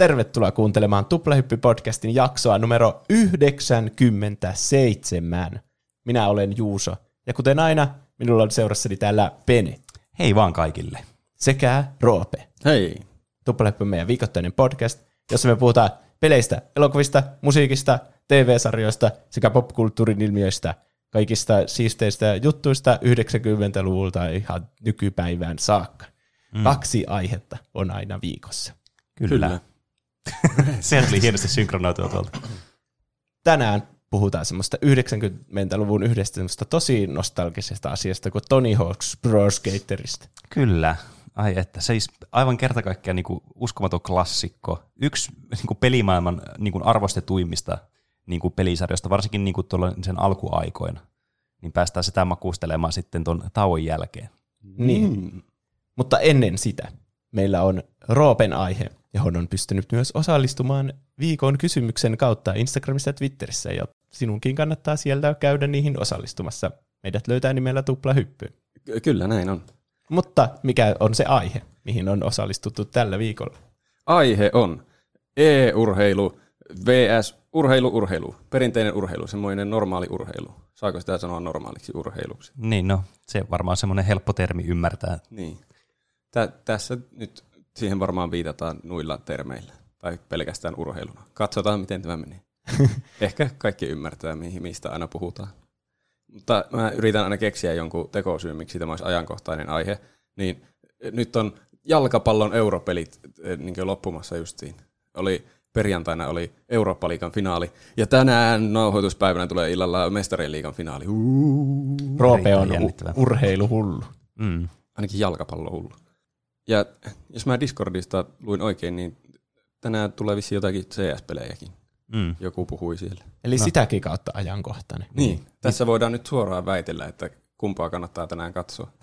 Tervetuloa kuuntelemaan Tuplahyppy-podcastin jaksoa numero 97. Minä olen Juuso, ja kuten aina, minulla on seurassani täällä Pene Hei vaan kaikille. sekä Roope. Hei. Tuplahyppy on meidän viikoittainen podcast, jossa me puhutaan peleistä, elokuvista, musiikista, TV-sarjoista sekä popkulttuurin ilmiöistä, kaikista siisteistä juttuista 90-luvulta ihan nykypäivään saakka. Mm. Kaksi aihetta on aina viikossa. Kyllä. Kyllä. Sehän tuli hienosti synkronoitua tuolta. Tänään puhutaan semmoista 90-luvun yhdestä semmoista tosi nostalgisesta asiasta kuin Tony Hawk's Pro Skaterista. Kyllä. Ai että, siis aivan kerta kaikkiaan niin uskomaton klassikko. Yksi niin kuin pelimaailman niin kuin arvostetuimmista niin kuin pelisarjoista, varsinkin niin kuin tuolla sen alkuaikoina. Niin päästään sitä makustelemaan sitten tuon tauon jälkeen. Niin. Mm. Mutta ennen sitä meillä on Roopen aihe, johon on pystynyt myös osallistumaan viikon kysymyksen kautta Instagramissa ja Twitterissä, ja sinunkin kannattaa sieltä käydä niihin osallistumassa. Meidät löytää nimellä Tuplahyppy. Ky- Kyllä näin on. Mutta mikä on se aihe, mihin on osallistuttu tällä viikolla? Aihe on e-urheilu vs. urheilu-urheilu. Perinteinen urheilu, semmoinen normaali urheilu. Saako sitä sanoa normaaliksi urheiluksi? Niin no, se varmaan semmoinen helppo termi ymmärtää. Niin. Tä- tässä nyt siihen varmaan viitataan nuilla termeillä. Tai pelkästään urheiluna. Katsotaan, miten tämä menee. Ehkä kaikki ymmärtää, mihin, mistä aina puhutaan. Mutta mä yritän aina keksiä jonkun tekosyyn, miksi tämä olisi ajankohtainen aihe. Niin nyt on jalkapallon europelit eh, niin loppumassa justiin. Oli, perjantaina oli Eurooppa-liigan finaali. Ja tänään nauhoituspäivänä tulee illalla mestarien liigan finaali. Roope on u- urheiluhullu. Mm. Ainakin jalkapallo hullu. Ja jos mä Discordista luin oikein, niin tänään tulee vissiin jotakin CS-pelejäkin. Mm. Joku puhui siellä. Eli no. sitäkin kautta ajankohtainen. Niin. Tässä voidaan nyt suoraan väitellä, että kumpaa kannattaa tänään katsoa.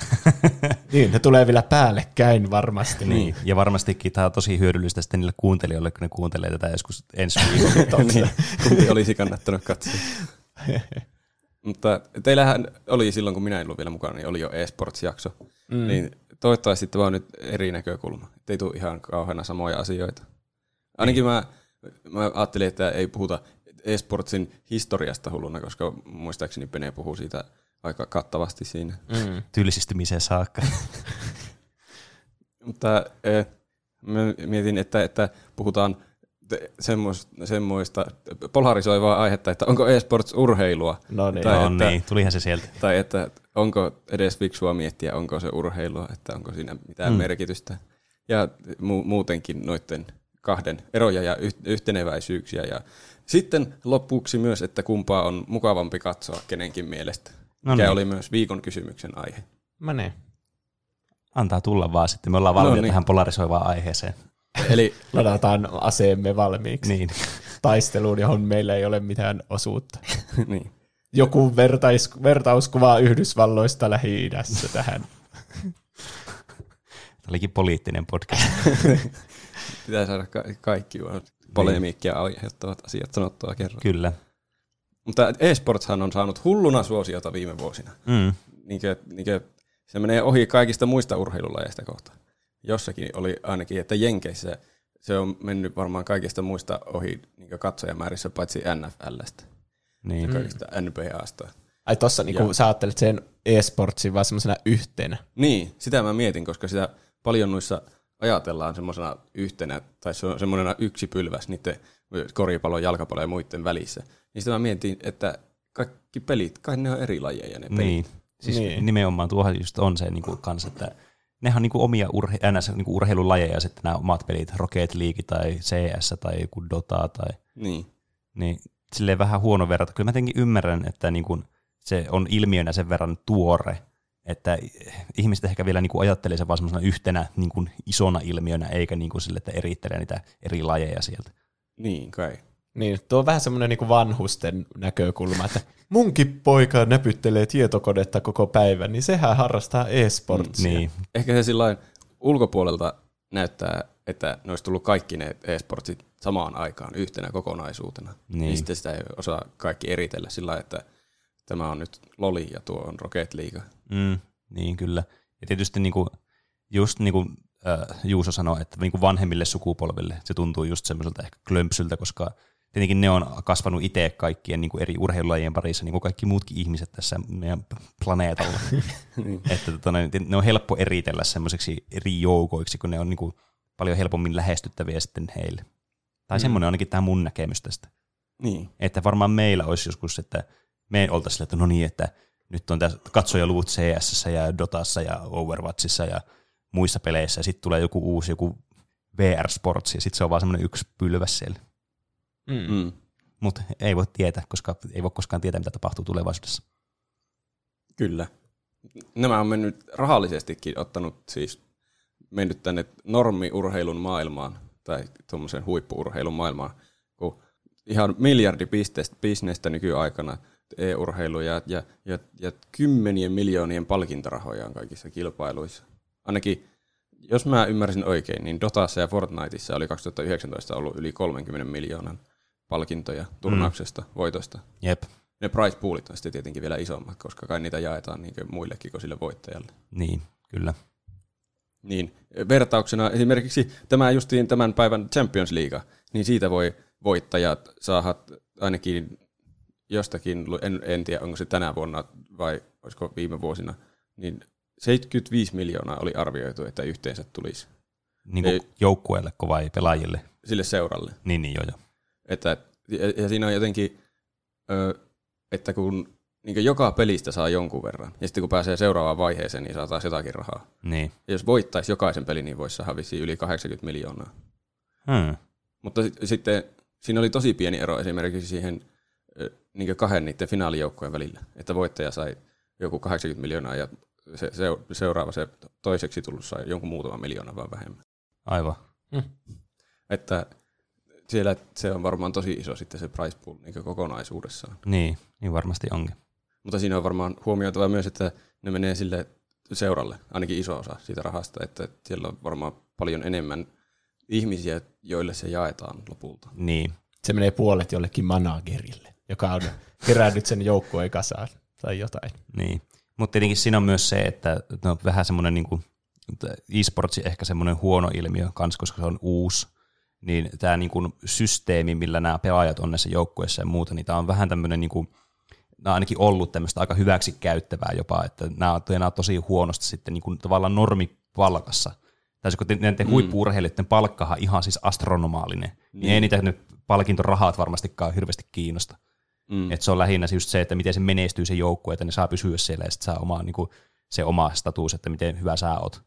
Niin, ne tulee vielä päällekkäin varmasti. Niin. Ja varmastikin tämä on tosi hyödyllistä sitten niille kuuntelijoille, kun ne kuuntelee tätä joskus ensi viikolla. niin, kumpi olisi kannattanut katsoa. Mutta teillähän oli silloin, kun minä en ollut vielä mukana, niin oli jo eSports-jakso. Mm. Niin toivottavasti tämä on nyt eri näkökulma. Että ei tule ihan kauheana samoja asioita. Ainakin mä, mä ajattelin, että ei puhuta eSportsin historiasta hulluna, koska muistaakseni Pene puhuu siitä aika kattavasti siinä. Mm. Tylsistymiseen saakka. Mutta eh, mä mietin, että, että puhutaan semmoista, semmoista polarisoivaa aihetta, että onko eSports urheilua, No niin. Tai no että- niin, tulihan se sieltä. tai että onko edes fiksua miettiä, onko se urheilua, että onko siinä mitään mm. merkitystä. Ja mu- muutenkin noiden kahden eroja ja yh- yhteneväisyyksiä. Ja sitten lopuksi myös, että kumpaa on mukavampi katsoa kenenkin mielestä. No mikä niin. oli myös viikon kysymyksen aihe. Mä ne. Antaa tulla vaan sitten. Me ollaan valmiita No niin. tähän polarisoivaan aiheeseen. Eli Ladataan aseemme valmiiksi Niin. taisteluun, johon meillä ei ole mitään osuutta. niin. Joku vertais, vertauskuva Yhdysvalloista Lähi-idässä tähän. Tämä olikin poliittinen podcast. Pitää saada ka- kaikki polemiikkia aiheuttavat asiat sanottua kerran. Kyllä. Mutta eSportshan on saanut hulluna suosiota viime vuosina. Mm. Niinkö, niinkö, se menee ohi kaikista muista urheilulajeista kohta. Jossakin oli ainakin, että Jenkeissä se on mennyt varmaan kaikista muista ohi niin katsojamäärissä, paitsi NFLstä, Niin. kaikista NBAsta. Ai tossa niinku, Joo. sä ajattelet sen e-sportsin vaan semmoisena yhtenä. Niin, sitä mä mietin, koska sitä paljon noissa ajatellaan semmoisena yhtenä, tai se on semmoisena yksi pylväs niiden koripallon, jalkapallon ja muiden välissä. Niin sitä mä mietin, että kaikki pelit, kai ne on eri lajeja ne pelit. Niin. Siis Niin. niin. nimenomaan tuohan just on se niinku kans, että nehän on niinku omia urhe- NS, niinku urheilulajeja sitten nämä omat pelit, Rocket League tai CS tai joku Dota tai Niin. niin silleen vähän huono verrata. Kyllä mä jotenkin ymmärrän, että niinku se on ilmiönä sen verran tuore, että ihmiset ehkä vielä niinku ajattelee sen vaan semmoisena yhtenä niinku isona ilmiönä, eikä niinku sille, että erittelee niitä eri lajeja sieltä. Niin, kai. Niin, tuo on vähän semmoinen niinku vanhusten näkökulma, että munkin poika näpyttelee tietokonetta koko päivän, niin sehän harrastaa e-sportsia. Niin, Ehkä se sillä ulkopuolelta näyttää, että ne olisi tullut kaikki ne e-sportsit samaan aikaan yhtenä kokonaisuutena. Niin. Niin. sitten sitä ei osaa kaikki eritellä sillä että tämä on nyt Loli ja tuo on Rocket League. Mm, niin kyllä. Ja tietysti niinku, just niinku äh, Juuso sanoi, että niin kuin vanhemmille sukupolville se tuntuu just semmoiselta ehkä klömpsyltä, koska tietenkin ne on kasvanut itse kaikkien niin kuin eri urheilulajien parissa, niin kuin kaikki muutkin ihmiset tässä meidän planeetalla. että tota, ne, ne on helppo eritellä semmoiseksi eri joukoiksi, kun ne on niin kuin paljon helpommin lähestyttäviä sitten heille. Tai mm. semmoinen ainakin tämä mun näkemys tästä. Niin. Että varmaan meillä olisi joskus, että me oltaisiin että no niin, että nyt on tässä katsojaluvut CS ja Dotassa ja Overwatchissa ja muissa peleissä, ja sitten tulee joku uusi, joku VR Sports, ja sitten se on vaan semmoinen yksi pylväs siellä. Mm. Mm. Mutta ei voi tietää, koska ei voi koskaan tietää, mitä tapahtuu tulevaisuudessa. Kyllä. Nämä on mennyt rahallisestikin ottanut siis mennyt tänne normiurheilun maailmaan tai tuommoisen huippuurheilun maailmaan, kun ihan miljardi bisnestä nykyaikana e-urheilu ja, ja, ja, ja kymmenien miljoonien palkintorahoja on kaikissa kilpailuissa. Ainakin, jos mä ymmärsin oikein, niin Dotassa ja Fortniteissa oli 2019 ollut yli 30 miljoonan palkintoja turnauksesta, mm. voitosta. Jep. Ne price poolit on sitten tietenkin vielä isommat, koska kai niitä jaetaan niin muillekin kuin sille voittajalle. Niin, kyllä. Niin, vertauksena esimerkiksi tämä justiin tämän päivän Champions League, niin siitä voi voittajat saada ainakin jostakin, en, en tiedä onko se tänä vuonna vai olisiko viime vuosina, niin 75 miljoonaa oli arvioitu, että yhteensä tulisi. Niin kuin joukkueelle vai pelaajille? Sille seuralle. Niin, niin joo, joo. Että, ja, siinä on jotenkin, että kun niin joka pelistä saa jonkun verran, ja sitten kun pääsee seuraavaan vaiheeseen, niin saa taas jotakin rahaa. Niin. Ja jos voittaisi jokaisen pelin, niin voisi saada yli 80 miljoonaa. Hmm. Mutta sitten siinä oli tosi pieni ero esimerkiksi siihen niin kahden niiden finaalijoukkojen välillä, että voittaja sai joku 80 miljoonaa ja se, se, seuraava, se toiseksi tullut sai jonkun muutaman miljoonaa vaan vähemmän. Aivan. Hmm. Että siellä se on varmaan tosi iso sitten se price pool niin kokonaisuudessaan. Niin, niin varmasti onkin. Mutta siinä on varmaan huomioitava myös, että ne menee sille seuralle, ainakin iso osa siitä rahasta, että siellä on varmaan paljon enemmän ihmisiä, joille se jaetaan lopulta. Niin. Se menee puolet jollekin managerille, joka on kerännyt sen joukkueen kasaan tai jotain. Niin. Mutta tietenkin siinä on myös se, että no, vähän semmoinen niin kuin, e-sportsi ehkä semmoinen huono ilmiö kans, koska se on uusi, niin tämä niin kuin systeemi, millä nämä pelaajat on näissä joukkueissa ja muuta, niin tämä on vähän tämmöinen niin kuin, nämä on ainakin ollut tämmöistä aika hyväksi käyttävää jopa, että nämä on, nämä on tosi huonosti sitten niin kuin tavallaan normipalkassa. Tai kun näiden mm. huippu-urheilijoiden palkkahan ihan siis astronomaalinen, niin, niin ei niitä nyt palkintorahat varmastikaan hirveästi kiinnosta. Mm. Et se on lähinnä just se, että miten se menestyy se joukkue, että ne saa pysyä siellä ja sitten saa omaa, niin kuin, se oma status, että miten hyvä sä oot.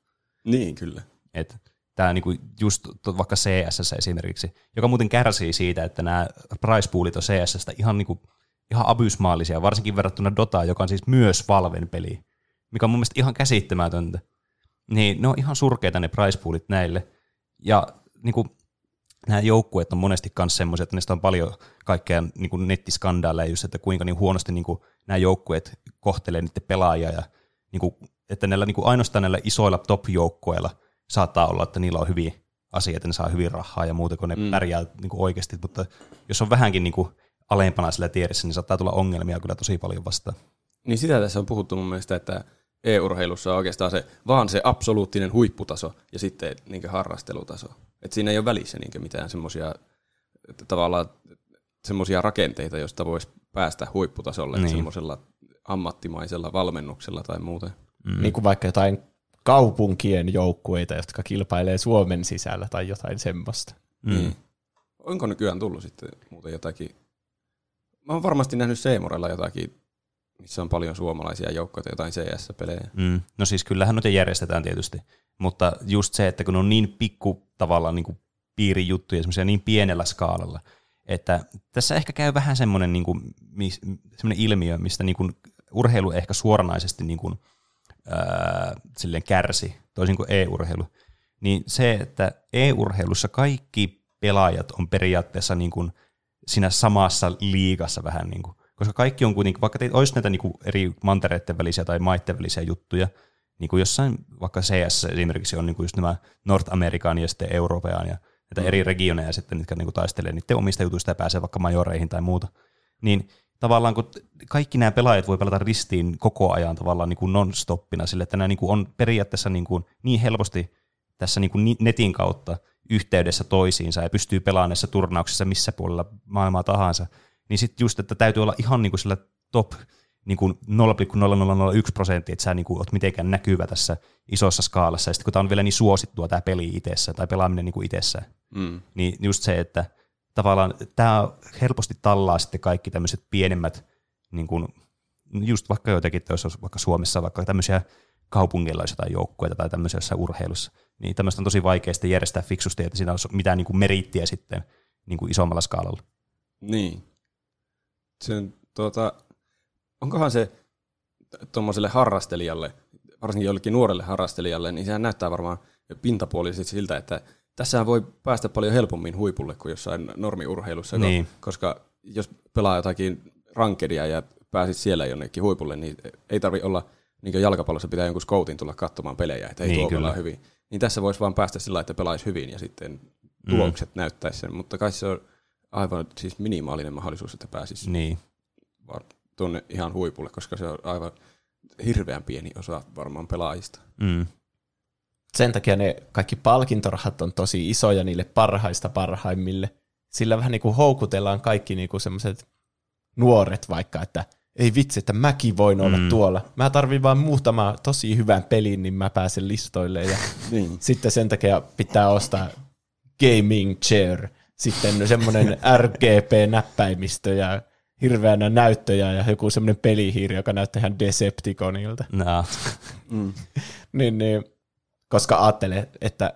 Niin, kyllä. Et tämä niinku just vaikka CSS esimerkiksi, joka muuten kärsii siitä, että nämä price poolit on CSS ihan niinku ihan abysmaalisia, varsinkin verrattuna Dotaan, joka on siis myös Valven peli, mikä on mun mielestä ihan käsittämätöntä. Niin ne on ihan surkeita ne price poolit näille. Ja niin kuin, nämä joukkueet on monesti myös semmoisia, että niistä on paljon kaikkea niin kuin nettiskandaaleja, just, että kuinka niin huonosti niin kuin, nämä joukkueet kohtelee niiden pelaajia, ja niin kuin, että näillä niin kuin ainoastaan näillä isoilla top-joukkueilla saattaa olla, että niillä on hyviä asioita, ne saa hyvin rahaa ja muuta, kun ne mm. pärjää niin kuin oikeasti, mutta jos on vähänkin niin kuin, alempana sillä tiedessä, niin saattaa tulla ongelmia kyllä tosi paljon vastaan. Niin sitä tässä on puhuttu mun mielestä, että e-urheilussa on oikeastaan se, vaan se absoluuttinen huipputaso ja sitten niin harrastelutaso. Et siinä ei ole välissä niin mitään semmoisia tavallaan semmoisia rakenteita, joista voisi päästä huipputasolle niin. semmoisella ammattimaisella valmennuksella tai muuten. Mm. Niin kuin vaikka jotain kaupunkien joukkueita, jotka kilpailee Suomen sisällä tai jotain semmoista. Mm. Niin. Onko nykyään tullut sitten muuten jotakin Mä oon varmasti nähnyt Seemorella jotakin, missä on paljon suomalaisia joukkoja, jotain CS-pelejä. Mm. No siis kyllähän noita järjestetään tietysti, mutta just se, että kun on niin pikku tavallaan niin piirijuttuja, semmoisia niin pienellä skaalalla, että tässä ehkä käy vähän semmoinen, niin kuin, semmoinen ilmiö, mistä niin kuin urheilu ehkä suoranaisesti niin kuin, ää, silleen kärsi, toisin kuin e-urheilu, niin se, että e-urheilussa kaikki pelaajat on periaatteessa niin kuin siinä samassa liigassa vähän niin kuin, koska kaikki on kuitenkin, vaikka teitä olisi näitä niin kuin eri mantereiden välisiä tai maiden välisiä juttuja, niin kuin jossain, vaikka CS esimerkiksi on niin kuin just nämä North American ja sitten Euroopan ja näitä mm. eri regioneja sitten, mitkä niin kuin taistelee niiden omista jutuista ja pääsee vaikka majoreihin tai muuta, niin tavallaan kun kaikki nämä pelaajat voi pelata ristiin koko ajan tavallaan niin kuin non-stoppina sille, että nämä niin kuin on periaatteessa niin, kuin niin helposti tässä niin kuin netin kautta yhteydessä toisiinsa ja pystyy pelaamaan näissä turnauksissa missä puolella maailmaa tahansa, niin sitten just, että täytyy olla ihan niin kuin sillä top niin kuin 0,0001 prosenttia, että sä niin kuin oot mitenkään näkyvä tässä isossa skaalassa, ja sitten kun tämä on vielä niin suosittua tämä peli itsessä, tai pelaaminen niin kuin itsessään, Mm. niin just se, että tavallaan tämä helposti tallaa sitten kaikki tämmöiset pienemmät, niin kuin, just vaikka joitakin, jos olisi vaikka Suomessa vaikka tämmöisiä kaupungeilla olisi jotain joukkueita tai tämmöisiä jossain urheilussa, niin tämmöistä on tosi vaikea järjestää fiksusti, että siinä olisi mitään niin kuin merittiä sitten niin kuin isommalla skaalalla. Niin. Sen, tuota, onkohan se tuommoiselle harrastelijalle, varsinkin jollekin nuorelle harrastelijalle, niin sehän näyttää varmaan pintapuolisesti siltä, että tässä voi päästä paljon helpommin huipulle kuin jossain normiurheilussa, Niin. koska jos pelaa jotakin rankedia ja pääsit siellä jonnekin huipulle, niin ei tarvi olla, niin kuin jalkapallossa pitää jonkun scoutin tulla katsomaan pelejä, että ei Niin, tuo kyllä. hyvin. Niin tässä voisi vaan päästä sillä että pelaisi hyvin ja sitten tulokset mm. näyttäisi sen, mutta kai se on aivan siis minimaalinen mahdollisuus, että pääsisi Niin. vaan tuonne ihan huipulle, koska se on aivan hirveän pieni osa varmaan pelaajista. Mm. Sen takia ne kaikki palkintorahat on tosi isoja niille parhaista parhaimmille. Sillä vähän niin kuin houkutellaan kaikki niin kuin semmoiset nuoret vaikka, että ei vitsi, että mäkin voin olla Mm. tuolla. Mä tarvin vaan muutama tosi hyvän pelin, niin mä pääsen listoille. Ja Niin. sitten sen takia pitää ostaa gaming chair, sitten semmoinen RGB-näppäimistö ja hirveänä näyttöjä ja joku semmoinen pelihiiri, joka näyttää ihan Decepticonilta. No. Mm. Niin, niin, koska ajattelee, että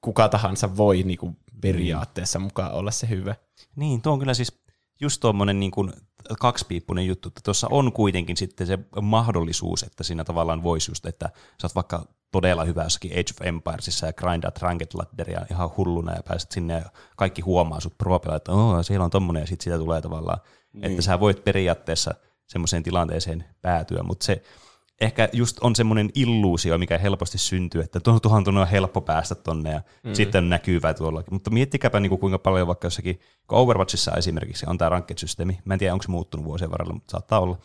kuka tahansa voi niin kuin periaatteessa mukaan olla se hyvä. Niin, tuo on kyllä siis just tuommoinen niin kuin kaksipiippunen juttu, että tuossa on kuitenkin sitten se mahdollisuus, että siinä tavallaan voisi just, että sä oot vaikka todella hyvä jossakin Age of Empiresissa ja grindaat ranked ladderia ihan hulluna ja pääset sinne ja kaikki huomaa sut pro että oh, siellä on tommonen ja sitten sitä tulee tavallaan, niin. että sä voit periaatteessa semmoiseen tilanteeseen päätyä, mutta se ehkä just on semmoinen illuusio, mikä helposti syntyy, että tuohon tuohon tuonne on helppo päästä tonne ja mm. sitten näkyvä tuollakin. Mutta miettikääpä niin kuin kuinka paljon vaikka jossakin, kun Overwatchissa esimerkiksi on tämä ranked-systeemi, mä en tiedä onko se muuttunut vuosien varrella, mutta saattaa olla,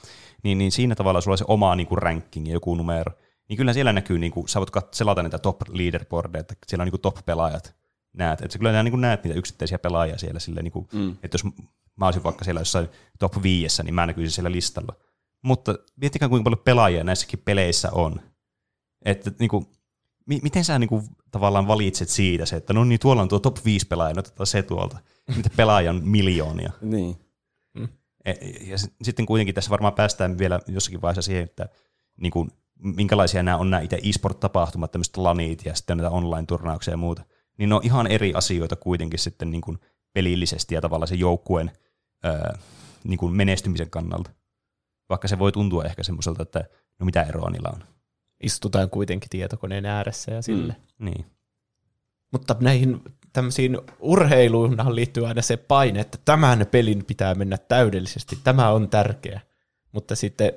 niin, niin siinä tavalla sulla on se oma niin kuin ranking ja joku numero, niin kyllä siellä näkyy, niin kuin, sä voit selata niitä top leaderboardeja, että siellä on niin kuin top-pelaajat, näet, että kyllä niin kuin näet niitä yksittäisiä pelaajia siellä, silleen, niin kuin, mm. että jos mä olisin vaikka siellä jossain top 5, niin mä näkyisin siellä listalla. Mutta miettikää, kuinka paljon pelaajia näissäkin peleissä on. Että niin kuin, mi- miten sä niin kuin, tavallaan valitset siitä se, että no niin, tuolla on tuo top 5 pelaaja, no otetaan se tuolta. Mitä pelaajia on miljoonia. Niin. E- Ja s- sitten kuitenkin tässä varmaan päästään vielä jossakin vaiheessa siihen, että niin kuin, minkälaisia nämä on nämä itse e-sport-tapahtumat, tämmöiset lanit ja sitten näitä online-turnauksia ja muuta. Niin ne on ihan eri asioita kuitenkin sitten niin kuin pelillisesti ja tavallaan sen joukkueen ää, niin kuin menestymisen kannalta. Vaikka se voi tuntua ehkä semmoiselta, että no mitä eroa niillä on. Istutaan kuitenkin tietokoneen ääressä ja sille. Mm. Niin. Mutta näihin tämmöisiin urheiluihin liittyy aina se paine, että tämän pelin pitää mennä täydellisesti, tämä on tärkeä. Mutta sitten,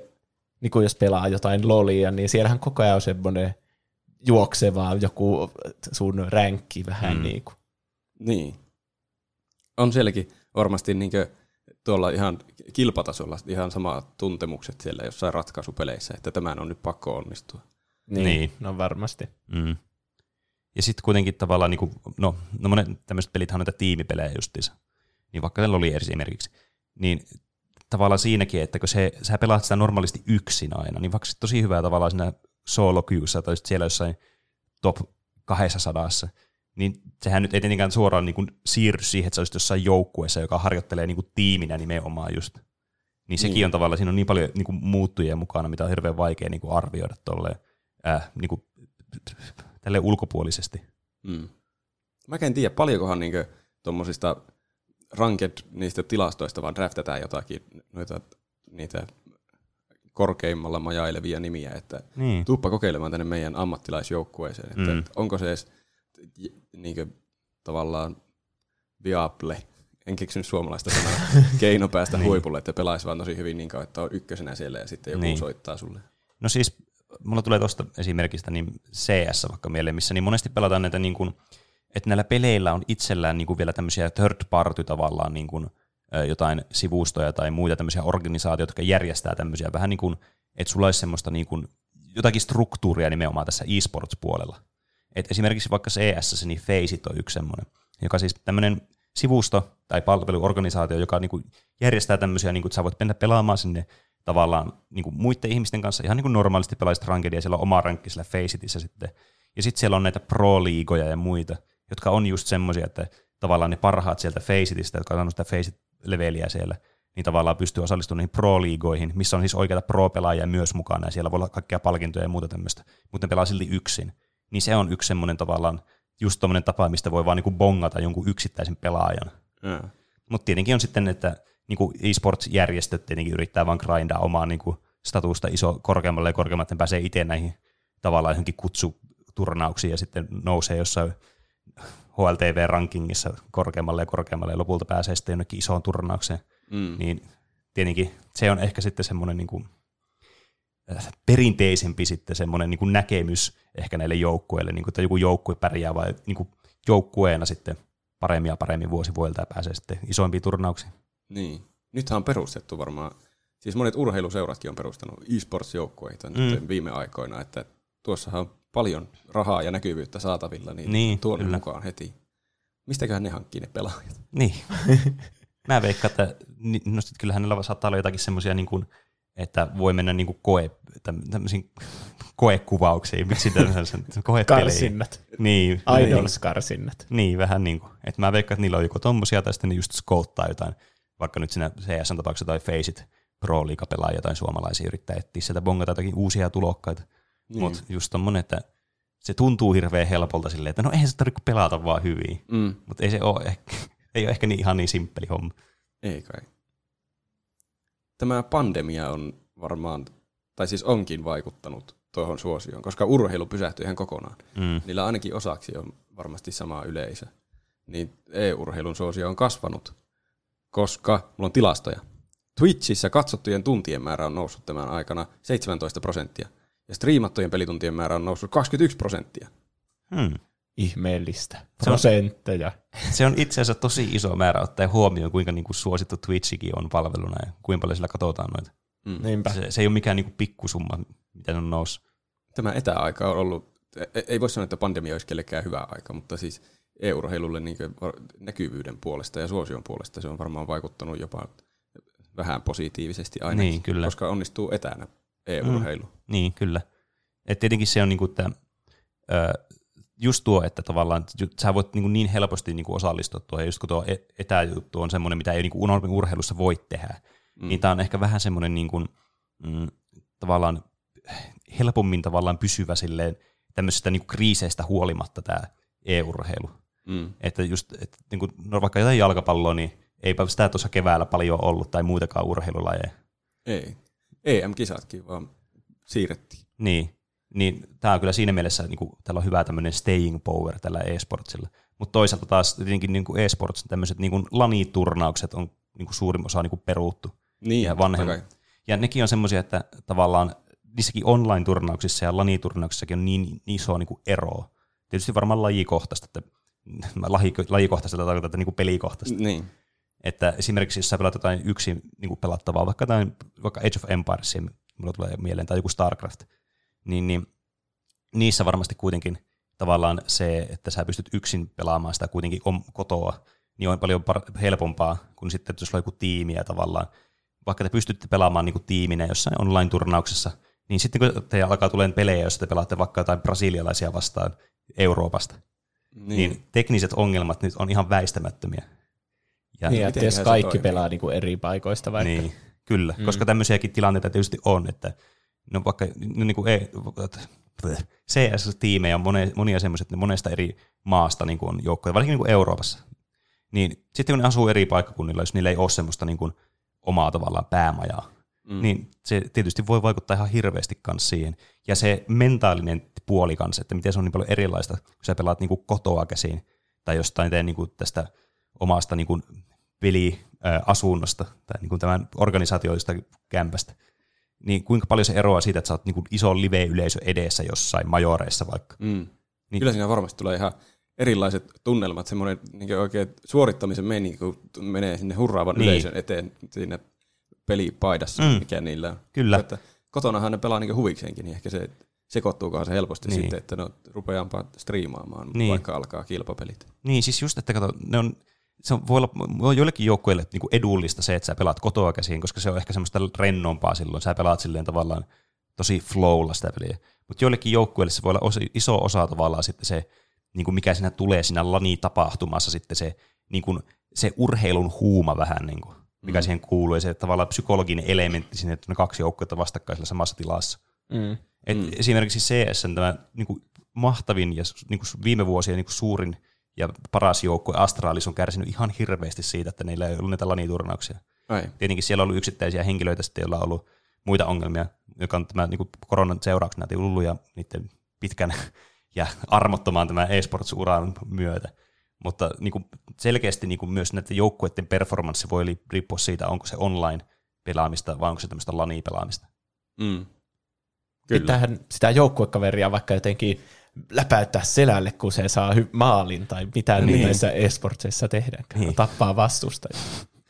niin kuin jos pelaa jotain lolia, niin siellähän koko ajan on semmoinen juokseva joku sun ränkki vähän Mm. niin kuin. Niin. On sielläkin varmasti niin tuolla ihan kilpatasolla ihan samat tuntemukset siellä jossain ratkaisupeleissä, että tämän on nyt pakko onnistua. Niin, Niin. no varmasti. Mm. Ja sitten kuitenkin tavallaan, niin kuin, no, no monet tämmöiset pelithän on näitä tiimipelejä justiinsa, niin vaikka tällä oli esimerkiksi, niin tavallaan siinäkin, että kun se, sä pelaat sitä normaalisti yksin aina, niin vaikka se tosi hyvää tavallaan siinä solo-kyyssä tai siellä jossain top 200, niin sehän nyt ei tietenkään suoraan niin kuin siirry siihen, että sä olisit jossain joukkueessa, joka harjoittelee niin kuin tiiminä nimenomaan just. Niin sekin Niin. on tavallaan, siinä on niin paljon niin kuin muuttujia mukana, mitä on hirveän vaikea niin kuin arvioida tolleen, äh, niin kuin, tälleen ulkopuolisesti. Mm. Mä en tiedä, paljonkohan niin tuommoisista ranked niistä tilastoista vaan draftataan jotakin noita, niitä korkeimmalla majailevia nimiä, että Niin. tuuppa kokeilemaan tänne meidän ammattilaisjoukkueeseen, että mm. onko se edes niin tavallaan viable, en keksinyt suomalaista sanaa, keino päästä Niin. huipulle, että pelaisi vaan tosi hyvin niin kauan, että on ykkösenä siellä ja sitten joku Niin. soittaa sulle. No siis, mulla tulee tuosta esimerkistä niin CS vaikka mieleen, missä niin monesti pelataan näitä, niin kuin, että näillä peleillä on itsellään niin kuin vielä tämmöisiä third party tavallaan niin kuin, jotain sivustoja tai muita tämmöisiä organisaatioita, jotka järjestää tämmöisiä vähän niin kuin, että sulla olisi semmoista niin kuin, jotakin struktuuria nimenomaan tässä e-sports-puolella. Et esimerkiksi vaikka CS, niin Faceit on yksi semmoinen, joka siis tämmöinen sivusto tai palveluorganisaatio, joka niinku järjestää tämmöisiä, niinku, että sä voit mennä pelaamaan sinne tavallaan niinku muiden ihmisten kanssa, ihan niin kuin normaalisti pelaisit rankedia, siellä on oma rankki siellä Faceitissä sitten. Ja sitten siellä on näitä pro-liigoja ja muita, jotka on just semmoisia, että tavallaan ne parhaat sieltä Faceitistä, jotka on sitä Faceit-leveliä siellä, niin tavallaan pystyy osallistumaan niihin pro-liigoihin, missä on siis oikeita pro-pelaajia myös mukana, ja siellä voi olla kaikkia palkintoja ja muuta tämmöistä, mutta ne pelaa silti yksin. Niin se on yksi semmoinen tavallaan just tommoinen tapa, mistä voi vaan niinku bongata jonkun yksittäisen pelaajan. Mm. Mutta tietenkin on sitten, että niinku e-sports-järjestöt tietenkin yrittää vaan grindaa omaa niinku statusta iso korkeammalle ja korkeammalle, että pääsee itse näihin tavallaan johonkin kutsuturnauksiin ja sitten nousee jossain HLTV-rankingissa korkeammalle ja korkeammalle ja lopulta pääsee sitten jonnekin isoon turnaukseen. Mm. Niin tietenkin se on ehkä sitten semmoinen niin kuin, perinteisempi sitten semmoinen niin näkemys ehkä näille joukkueille, niin kuin, että joku joukkue pärjää vai niin kuin joukkueena sitten paremmin ja paremmin vuosi vuodelta ja pääsee sitten isoimpiin turnauksiin. Niin. Nythän on perustettu varmaan, siis monet urheiluseuratkin on perustanut e-sports-joukkueita nyt Mm. viime aikoina, että tuossahan on paljon rahaa ja näkyvyyttä saatavilla, niin, Niin, tuon kyllä. mukaan heti. Mistäköhän ne hankkii ne pelaajat? Niin. Mä veikkaan, että no sit kyllähän niillä saattaa olla jotakin semmoisia, niin kuin, että voi mennä niin kuin koe, täm- tämmöisiin koekuvauksiin, miksi tämmöisen koepeleihin. Karsinnat. Niin, Idols-karsinnat. Niin, vähän niin kuin. Että mä veikkaan, että niillä on joko tommosia tai sitten ne just skouttaa jotain, vaikka nyt siinä CS-tapauksessa tai Faceit pro liiga pelaa jotain suomalaisia yrittää etsiä sieltä bongata jotakin uusia tulokkaita. Niin. Mutta just tommonen, että se tuntuu hirveän helpolta silleen, että no eihän se tarvitse pelata vaan hyvin. Mm. Mutta ei se ole ehkä, ei ole ehkä niin, ihan niin simppeli homma. Ei kai. Tämä pandemia on varmaan, tai siis onkin vaikuttanut tuohon suosioon, koska urheilu pysähtyi ihan kokonaan. Mm. Niillä ainakin osaksi on varmasti sama yleisö. Niin e-urheilun suosio on kasvanut, koska mulla on tilastoja. Twitchissä katsottujen tuntien määrä on noussut tämän aikana 17 prosenttia. Ja striimattujen pelituntien määrä on noussut 21 prosenttia. Hmm. Ihmeellistä. Se on- Prosentteja. Se on itse asiassa tosi iso määrä ottaen huomioon, kuinka niinku suosittu Twitchikin on palveluna ja kuinka paljon sillä katsotaan noita. Mm. Niinpä. Se, se ei ole mikään niinku pikkusumma, miten on noussut. Tämä etäaika on ollut, e- ei voi sanoa, että pandemia olisi kellekään hyvä aika, mutta siis e-urheilulle niin näkyvyyden puolesta ja suosion puolesta se on varmaan vaikuttanut jopa vähän positiivisesti ainakin, Niin, kyllä. koska onnistuu etänä e-urheilu. Niin, kyllä. Et tietenkin se on niinku, että, ö, just tuo, että tavallaan sä voit niinku niin helposti niinku osallistua tuohon, just kun tuo e- etäjuttu on semmoinen, mitä ei niinku normin urheilussa voi tehdä, mm. niin tämä on ehkä vähän semmoinen niinku, mm, tavallaan helpommin tavallaan pysyvä silleen tämmöisistä niinku kriiseistä huolimatta tämä e-urheilu. Mm. Että just, että niinku, no vaikka jotain jalkapalloa, niin eipä sitä tuossa keväällä paljon ollut tai muitakaan urheilulajeja. Ei. EM-kisatkin vaan siirrettiin. Niin, niin tämä on kyllä siinä mielessä, niin kuin, tällä on hyvä tämmöinen staying power tällä e-sportsilla. Mutta toisaalta taas tietenkin niin kuin e-sports, tämmöiset niin kuin laniturnaukset on niin kuin suurin osa niin kuin peruuttu. Niin, Ja totta vanhem- kai. Ja nekin on semmoisia, että tavallaan niissäkin online-turnauksissa ja laniturnauksissakin on niin, niin iso niin kuin ero. Tietysti varmaan lajikohtaista, että laji, lajikohtaista tarkoittaa, että niin kuin pelikohtaista. Niin. Että esimerkiksi jos sä pelaat jotain yksin niin kuin pelattavaa, vaikka, jotain, vaikka Age of Empires, mulla tulee mieleen, tai joku StarCraft, niin, niin niissä varmasti kuitenkin tavallaan se, että sä pystyt yksin pelaamaan sitä kuitenkin om, kotoa, niin on paljon par- helpompaa kuin sitten, että jos on joku tiimi ja tavallaan, vaikka te pystytte pelaamaan niin kuin tiiminä jossain online-turnauksessa, niin sitten kun te alkaa tulemaan pelejä, jos te pelaatte vaikka jotain brasilialaisia vastaan Euroopasta, niin, niin tekniset ongelmat nyt on ihan väistämättömiä. Ja Niin, että jos kaikki toimii? pelaa niinku eri paikoista vaikka. Niin, kyllä, mm. koska tämmöisiäkin tilanteita tietysti on, että no vaikka no niin kuin ei, CS-tiimejä on monia, monia semmoisia, että ne monesta eri maasta niin kuin on joukkoja, varsinkin niin kuin Euroopassa. Niin sitten kun ne asuu eri paikkakunnilla, jos niillä ei ole semmoista niin kuin omaa tavallaan päämajaa, Mm. niin se tietysti voi vaikuttaa ihan hirveästi kanssa siihen. Ja se mentaalinen puoli kanssa, että miten se on niin paljon erilaista, kun sä pelaat niin kuin kotoa käsiin tai jostain teen niin kuin tästä omasta niin kuin peliasunnosta tai niin kuin tämän organisaatioista kämpästä. Niin kuinka paljon se eroaa siitä, että sä oot niin kuin iso live-yleisö edessä jossain majoreissa vaikka. Mm. Niin- Kyllä siinä varmasti tulee ihan erilaiset tunnelmat, semmoinen niin oikein suorittamisen meni, kun menee sinne hurraavan Niin. yleisön eteen siinä pelipaidassa, mm. Mikä niillä on. Kyllä. Että kotonahan ne pelaa niin huvikseenkin, niin ehkä se sekoittuukohan se helposti Niin. sitten, että no rupeaanpa striimaamaan, niin. vaikka alkaa kilpapelit. Niin, siis just, että kato, ne on, se voi olla voi joillekin joukkueille niin edullista se, että sä pelaat kotoa käsiin, koska se on ehkä semmoista rennompaa silloin. Sä pelaat silleen tavallaan tosi flowlla sitä peliä. Mutta joillekin joukkueille se voi olla osa, iso osa tavallaan sitten se, niin kuin mikä siinä tulee siinä lani-tapahtumassa sitten se, niin kuin, se urheilun huuma vähän, niin kuin, mikä mm. siihen kuuluu, ja se tavallaan psykologinen elementti sinne, että on kaksi joukkuetta vastakkain siellä samassa tilassa. Mm. Et mm. Esimerkiksi CS tämä niin kuin, mahtavin ja niin kuin, viime vuosien niin kuin, suurin ja paras joukkue Astralis on kärsinyt ihan hirveästi siitä, että niillä ei ollut näitä laniturnauksia. Ai. Tietenkin siellä on ollut yksittäisiä henkilöitä, sitten, joilla on ollut muita ongelmia, joka on tämä niin koronan seurauksena näitä lulluja niiden pitkän ja armottomaan tämän e-sports-uran myötä. Mutta niin kuin selkeästi niin kuin myös näiden joukkueiden performanssi voi riippua siitä, onko se online-pelaamista vai onko se tämmöistä lani-pelaamista. Mm. Kyllä. Pitäähän sitä joukkuekaveria vaikka jotenkin läpäyttää selälle, kun se saa hy- maalin tai mitä niin. Näissä esportseissa tehdäänkään. Niin. Tappaa vastustajia.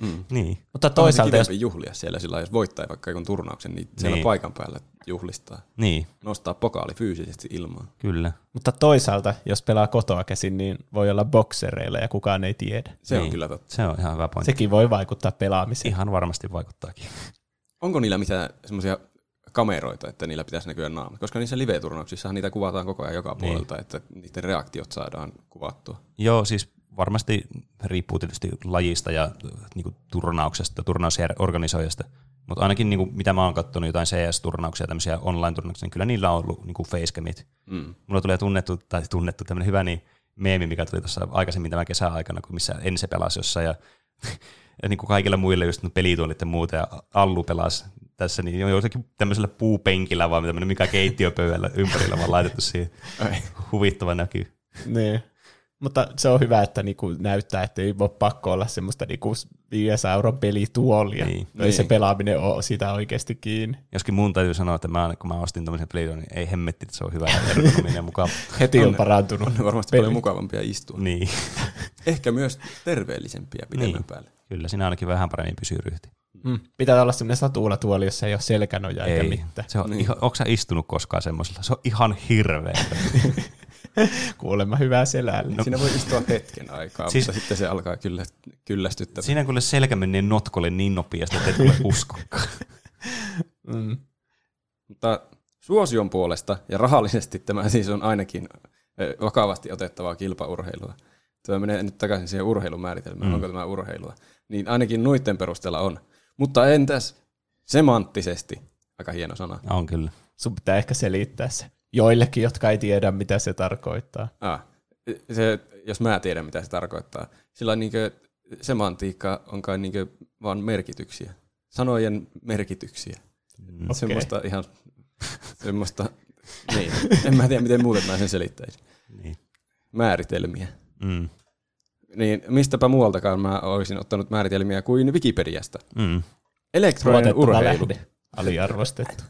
Mm. Niin, Mutta Toisaalta jos, juhlia siellä sillä, jos voittaa vaikka jonkun turnauksen, niin siellä Niin. niin. paikan päällä juhlistaa. niin, Nostaa pokaali fyysisesti ilmaan. kyllä. mutta toisaalta, jos pelaa kotoa käsin, niin voi olla boksereilla ja kukaan ei tiedä. Se niin. on kyllä totta. Se on ihan hyvä pointti. Sekin voi vaikuttaa pelaamiseen. Ihan varmasti vaikuttaakin. Onko niillä mitään semmoisia kameroita, että niillä pitäisi näkyä naamat? Koska niissä live-turnauksissahan niitä kuvataan koko ajan joka Niin. puolelta, että niiden reaktiot saadaan kuvattua. Joo, siis varmasti riippuu tietysti lajista ja niin kuin, turnauksesta, turnausorganisoijasta. Mutta ainakin niin kuin, mitä mä oon katsonut, jotain CS-turnauksia, tämmöisiä online-turnauksia, niin kyllä niillä on ollut niin kuin facecamit. Mm. Mulla tulee tunnettu, tai tunnettu tämmöinen hyvä niin meemi, mikä tuli tuossa aikaisemmin tämän kesän aikana, kun missä Ense pelasi jossain, ja, ja niin kuin kaikilla muilla just pelituolit ja muuta, ja Allu pelasi tässä, niin on jossakin tämmöisellä puupenkillä vaan tämmöinen mikä keittiöpöydällä ympärillä vaan laitettu siihen huvittava näkyy. Niin. Mutta se on hyvä, että niinku näyttää, että ei voi pakko olla semmoista niinku 500 euron pelituolia. Niin. Niin. Ei se Niin. pelaaminen ole sitä oikeasti kiinni. Joskin mun täytyy sanoa, että mä, kun mä ostin tämmöisen pelin, niin ei hemmetti, että se on hyvä ja mukava. Heti on, On- parantunut. On varmasti peli. paljon mukavampia istua. niin, Ehkä myös terveellisempiä pidemmän Niin. päälle. kyllä siinä ainakin vähän paremmin pysyy ryhti. Mm. Pitää olla semmoinen satuulatuoli, jossa ei ole selkänojaa eikä mitään. Se on, niin. Ihan, onko sä istunut koskaan semmoisella? Se on ihan hirveä. Kuulemma hyvää selälle. No. Siinä voi istua hetken aikaa, Siis- mutta sitten se alkaa kyllä, kyllästyttää. Siinä kun selkä menee notkolle niin nopeasti, että et tule uskokaan. Mm. Mutta suosion puolesta ja rahallisesti tämä siis on ainakin vakavasti otettavaa kilpaurheilua. Tämä menee nyt takaisin siihen urheilumääritelmään, Mm. mm. onko tämä urheilua. Niin ainakin noiden perusteella on. Mutta entäs semanttisesti? Aika hieno sana. On kyllä. Sun pitää ehkä selittää se joillekin, jotka ei tiedä, mitä se tarkoittaa. Ah, se, jos mä tiedän, mitä se tarkoittaa. Sillä niinkö semantiikka on kai niinkö vaan merkityksiä. Sanojen merkityksiä. Mm. Okay. Semmoista ihan, semmoista, niin. En mä tiedä, miten muuten mä sen selittäisin. Niin. Määritelmiä. Mm. Niin mistäpä muualtakaan mä olisin ottanut määritelmiä kuin Wikipediasta. Mm. Elektroninen urheilu. lähde. Aliarvostettu.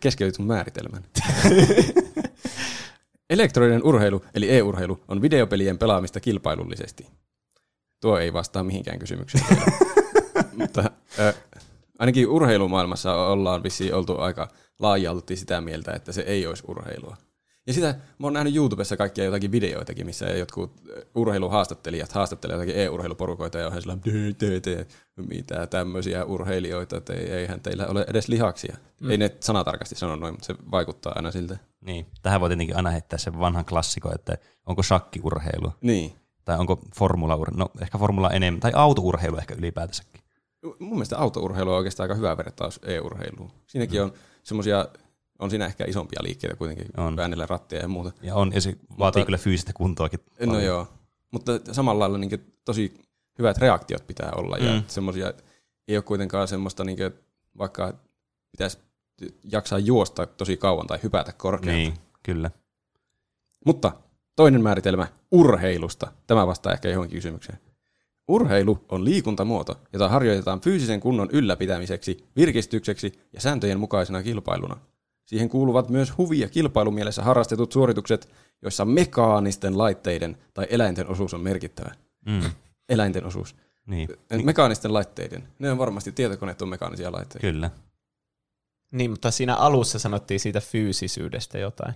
Keskeytit sun määritelmän. Elektroninen urheilu, eli e-urheilu, on videopelien pelaamista kilpailullisesti. Tuo ei vastaa mihinkään kysymykseen. Mutta ö, ainakin urheilumaailmassa ollaan vissiin oltu aika laajalti sitä mieltä, että se ei olisi urheilua. Ja sitä, mä oon nähnyt YouTubessa kaikkia jotakin videoitakin, missä jotkut urheiluhaastattelijat haastattelevat jotakin e-urheiluporukoita ja on sillä, "Tee, tee, tee, mitä tämmöisiä urheilijoita, että ei- eihän teillä ole edes lihaksia. Mm. Ei ne sanatarkasti sano noin, mutta se vaikuttaa aina siltä. Niin. Tähän voi tietenkin aina heittää sen vanhan klassikon, että onko shakkiurheilu Niin. tai onko formulaurheilu, no ehkä formula enemmän, tai autourheilu ehkä ylipäätänsäkin. Mun mielestä autourheilu on oikeastaan aika hyvä vertaus e-urheiluun. Siinäkin on semmoisia, on siinä ehkä isompia liikkeitä kuitenkin, On. äänellä rattia ja muuta. Ja, on, ja se vaatii kyllä fyysistä kuntoakin. No paljon. joo, mutta samalla lailla niin tosi hyvät reaktiot pitää olla ja Mm. mm. semmoisia ei ole kuitenkaan semmoista, niin kuin, vaikka pitäisi jaksaa juosta tosi kauan tai hypätä korkealta. Niin, kyllä. Mutta toinen määritelmä urheilusta. Tämä vastaa ehkä johonkin kysymykseen. Urheilu on liikuntamuoto, jota harjoitetaan fyysisen kunnon ylläpitämiseksi, virkistykseksi ja sääntöjen mukaisena kilpailuna. Siihen kuuluvat myös huvi- ja kilpailumielessä harrastetut suoritukset, joissa mekaanisten laitteiden tai eläinten osuus on merkittävä. Mm. Eläinten osuus. Niin, Mekaanisten laitteiden. Ne on varmasti, tietokoneet on mekaanisia laitteita. kyllä. Niin, mutta siinä alussa sanottiin siitä fyysisyydestä jotain.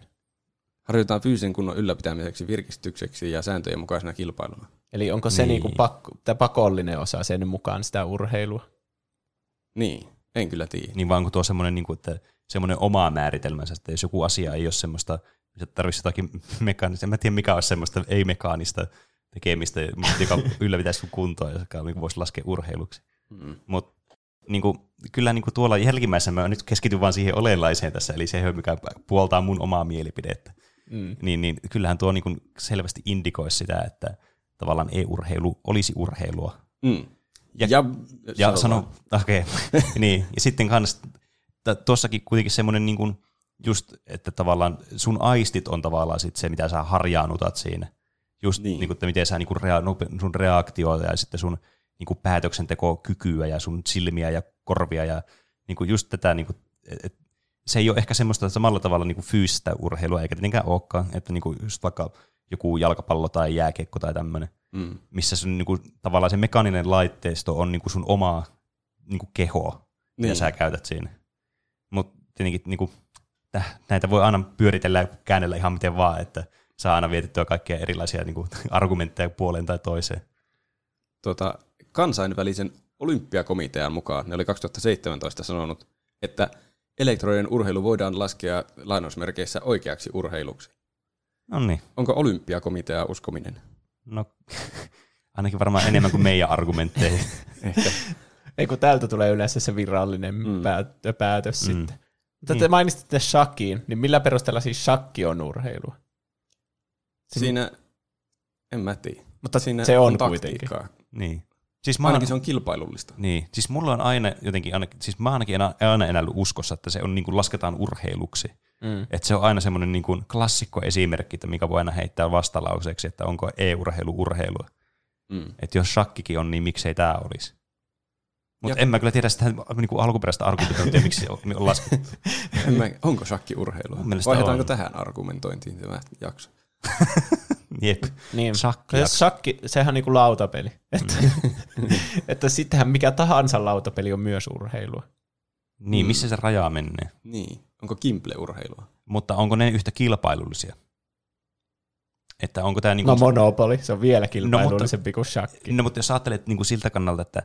Harjoitetaan fyysisen kunnon ylläpitämiseksi, virkistykseksi ja sääntöjen mukaisena kilpailuna. Eli onko se Niin. niin. niinku pakko, pakollinen osa sen mukaan sitä urheilua? Niin, en kyllä tiedä. Niin vaan onko tuo semmoinen, niin kuin, että semmoinen oma määritelmänsä, että jos joku asia ei ole semmoista, missä tarvitsisi jotakin mekaanista, en mä tiedä mikä olisi semmoista ei-mekaanista tekemistä, joka ylläpitäisi sun kuntoa, joka niin voisi laskea urheiluksi. Mm. Mutta niin kuin, kyllä niin kuin tuolla jälkimmäisessä mä nyt keskityn vaan siihen olenlaiseen tässä, eli se, mikä puoltaa mun omaa mielipidettä. Mm. Niin, niin kyllähän tuo niin kuin selvästi indikoisi sitä, että tavallaan e-urheilu olisi urheilua. Mm. Ja- Ja, Ja sano okei, okay. niin. Ja sitten kans, tuossakin kuitenkin semmoinen niin kuin just, että tavallaan sun aistit on tavallaan sit se, mitä sä harjaanutat siinä. Just niin. Niin. Kuin, että miten sä niin kuin rea, sun reaktioita ja sitten sun niin kuin päätöksentekokykyä ja sun silmiä ja korvia ja niin kuin just tätä, niin kuin, et, se ei ole ehkä semmoista samalla tavalla niin kuin fyysistä urheilua, eikä tietenkään olekaan, että niin kuin just vaikka joku jalkapallo tai jääkiekko tai tämmöinen, Mm. missä sun, niin kuin, tavallaan se mekaaninen laitteisto on niin kuin sun oma niin kuin keho, niin. Mitä sä käytät siinä. Mutta tietenkin niin kuin, täh, näitä voi aina pyöritellä ja käännellä ihan miten vaan, että saa aina vietettyä kaikkia erilaisia niin kuin, argumentteja puoleen tai toiseen. Tuota, kansainvälisen olympiakomitean mukaan, ne oli 2017 sanonut, että elektroninen urheilu voidaan laskea lainausmerkeissä oikeaksi urheiluksi. No niin, Onko olympiakomitea uskominen? No ainakin varmaan enemmän kuin meidän argumentteja. Ehkä. Ei kun täältä tulee yleensä se virallinen Mm. mm. päätö, päätös Mm. mm. sitten. Mutta Niin. te mainitsitte shakiin, niin millä perusteella siis shakki on urheilua? Se- Siinä, en mä tiedä. Mutta Siinä se on kuitenkin. taktiikkaa. niin. Siis mä Ainakin se on kilpailullista. niin. Siis mulla on aina jotenkin, ainakin, siis mä ainakin aina, aina enää ollut uskossa, että se on niin kuin lasketaan urheiluksi. Mm. Että se on aina semmoinen niin kuin klassikko esimerkki, että mikä voi aina heittää vastalauseeksi, että onko e-urheilu urheilua. Mm. Että jos shakkikin on, niin miksei tämä olisi. Mutta en mä kyllä tiedä sitä niin kuin alkuperäistä argumentointia, miksi se on laskettu. Mä, onko shakki urheilua? Vaihdetaanko on. tähän argumentointiin tämä jakso? Jep. Niin. Shakki. Ja shakki, sehän on niinku lautapeli. Että, että sittenhän mikä tahansa lautapeli on myös urheilua. Niin, Mm. missä se raja menee? Niin. Onko kimple-urheilua? Mutta onko ne yhtä kilpailullisia? Että onko tämä niinku... No Monopoly, se on vielä kilpailullisempi kuin shakki. no, mutta jos ajattelet niinku siltä kannalta, että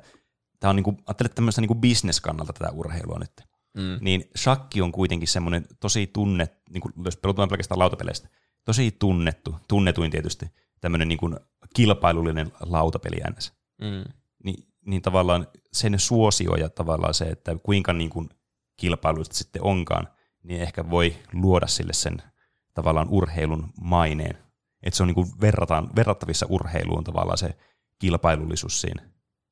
tämä on niinku, ajattelet tämmöistä niinku business-kannalta tätä urheilua nyt, Mm. niin shakki on kuitenkin semmoinen tosi tunnet, niin kuin, jos puhutaan pelkästään lautapeleistä, tosi tunnettu, tunnetuin tietysti, tämmöinen niin kuin kilpailullinen lautapeli ns. Mm. Niin, tavallaan sen suosio ja tavallaan se, että kuinka niin kuin kilpailullista sitten onkaan, niin ehkä voi luoda sille sen tavallaan urheilun maineen. Että se on niin kuin verrataan, verrattavissa urheiluun tavallaan se kilpailullisuus siinä.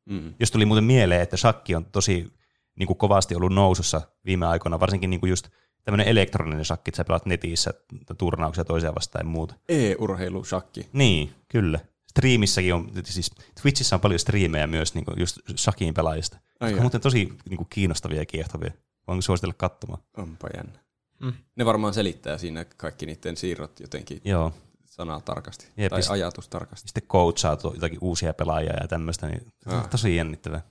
Mm. Jos tuli muuten mieleen, että shakki on tosi niin kuin kovasti ollut nousussa viime aikoina, varsinkin niin kuin just tämmöinen elektroninen shakki, että sä pelaat netissä turnauksia toisia vastaan ja muuta. E-urheilu, shakki. Niin, kyllä. Striimissäkin on, siis Twitchissä on paljon striimejä myös niin kuin just shakin pelaajista. Ai Jotka on muuten tosi niin kuin kiinnostavia ja kiehtovia. Voin suositella katsomaan. Onpa jännä. Mm. Ne varmaan selittää siinä kaikki niiden siirrot jotenkin Joo. sanaa tarkasti. Jep, tai ja sit- ajatus tarkasti. Sitten coachaa jotakin uusia pelaajia ja tämmöistä, niin Ah. tosi jännittävää.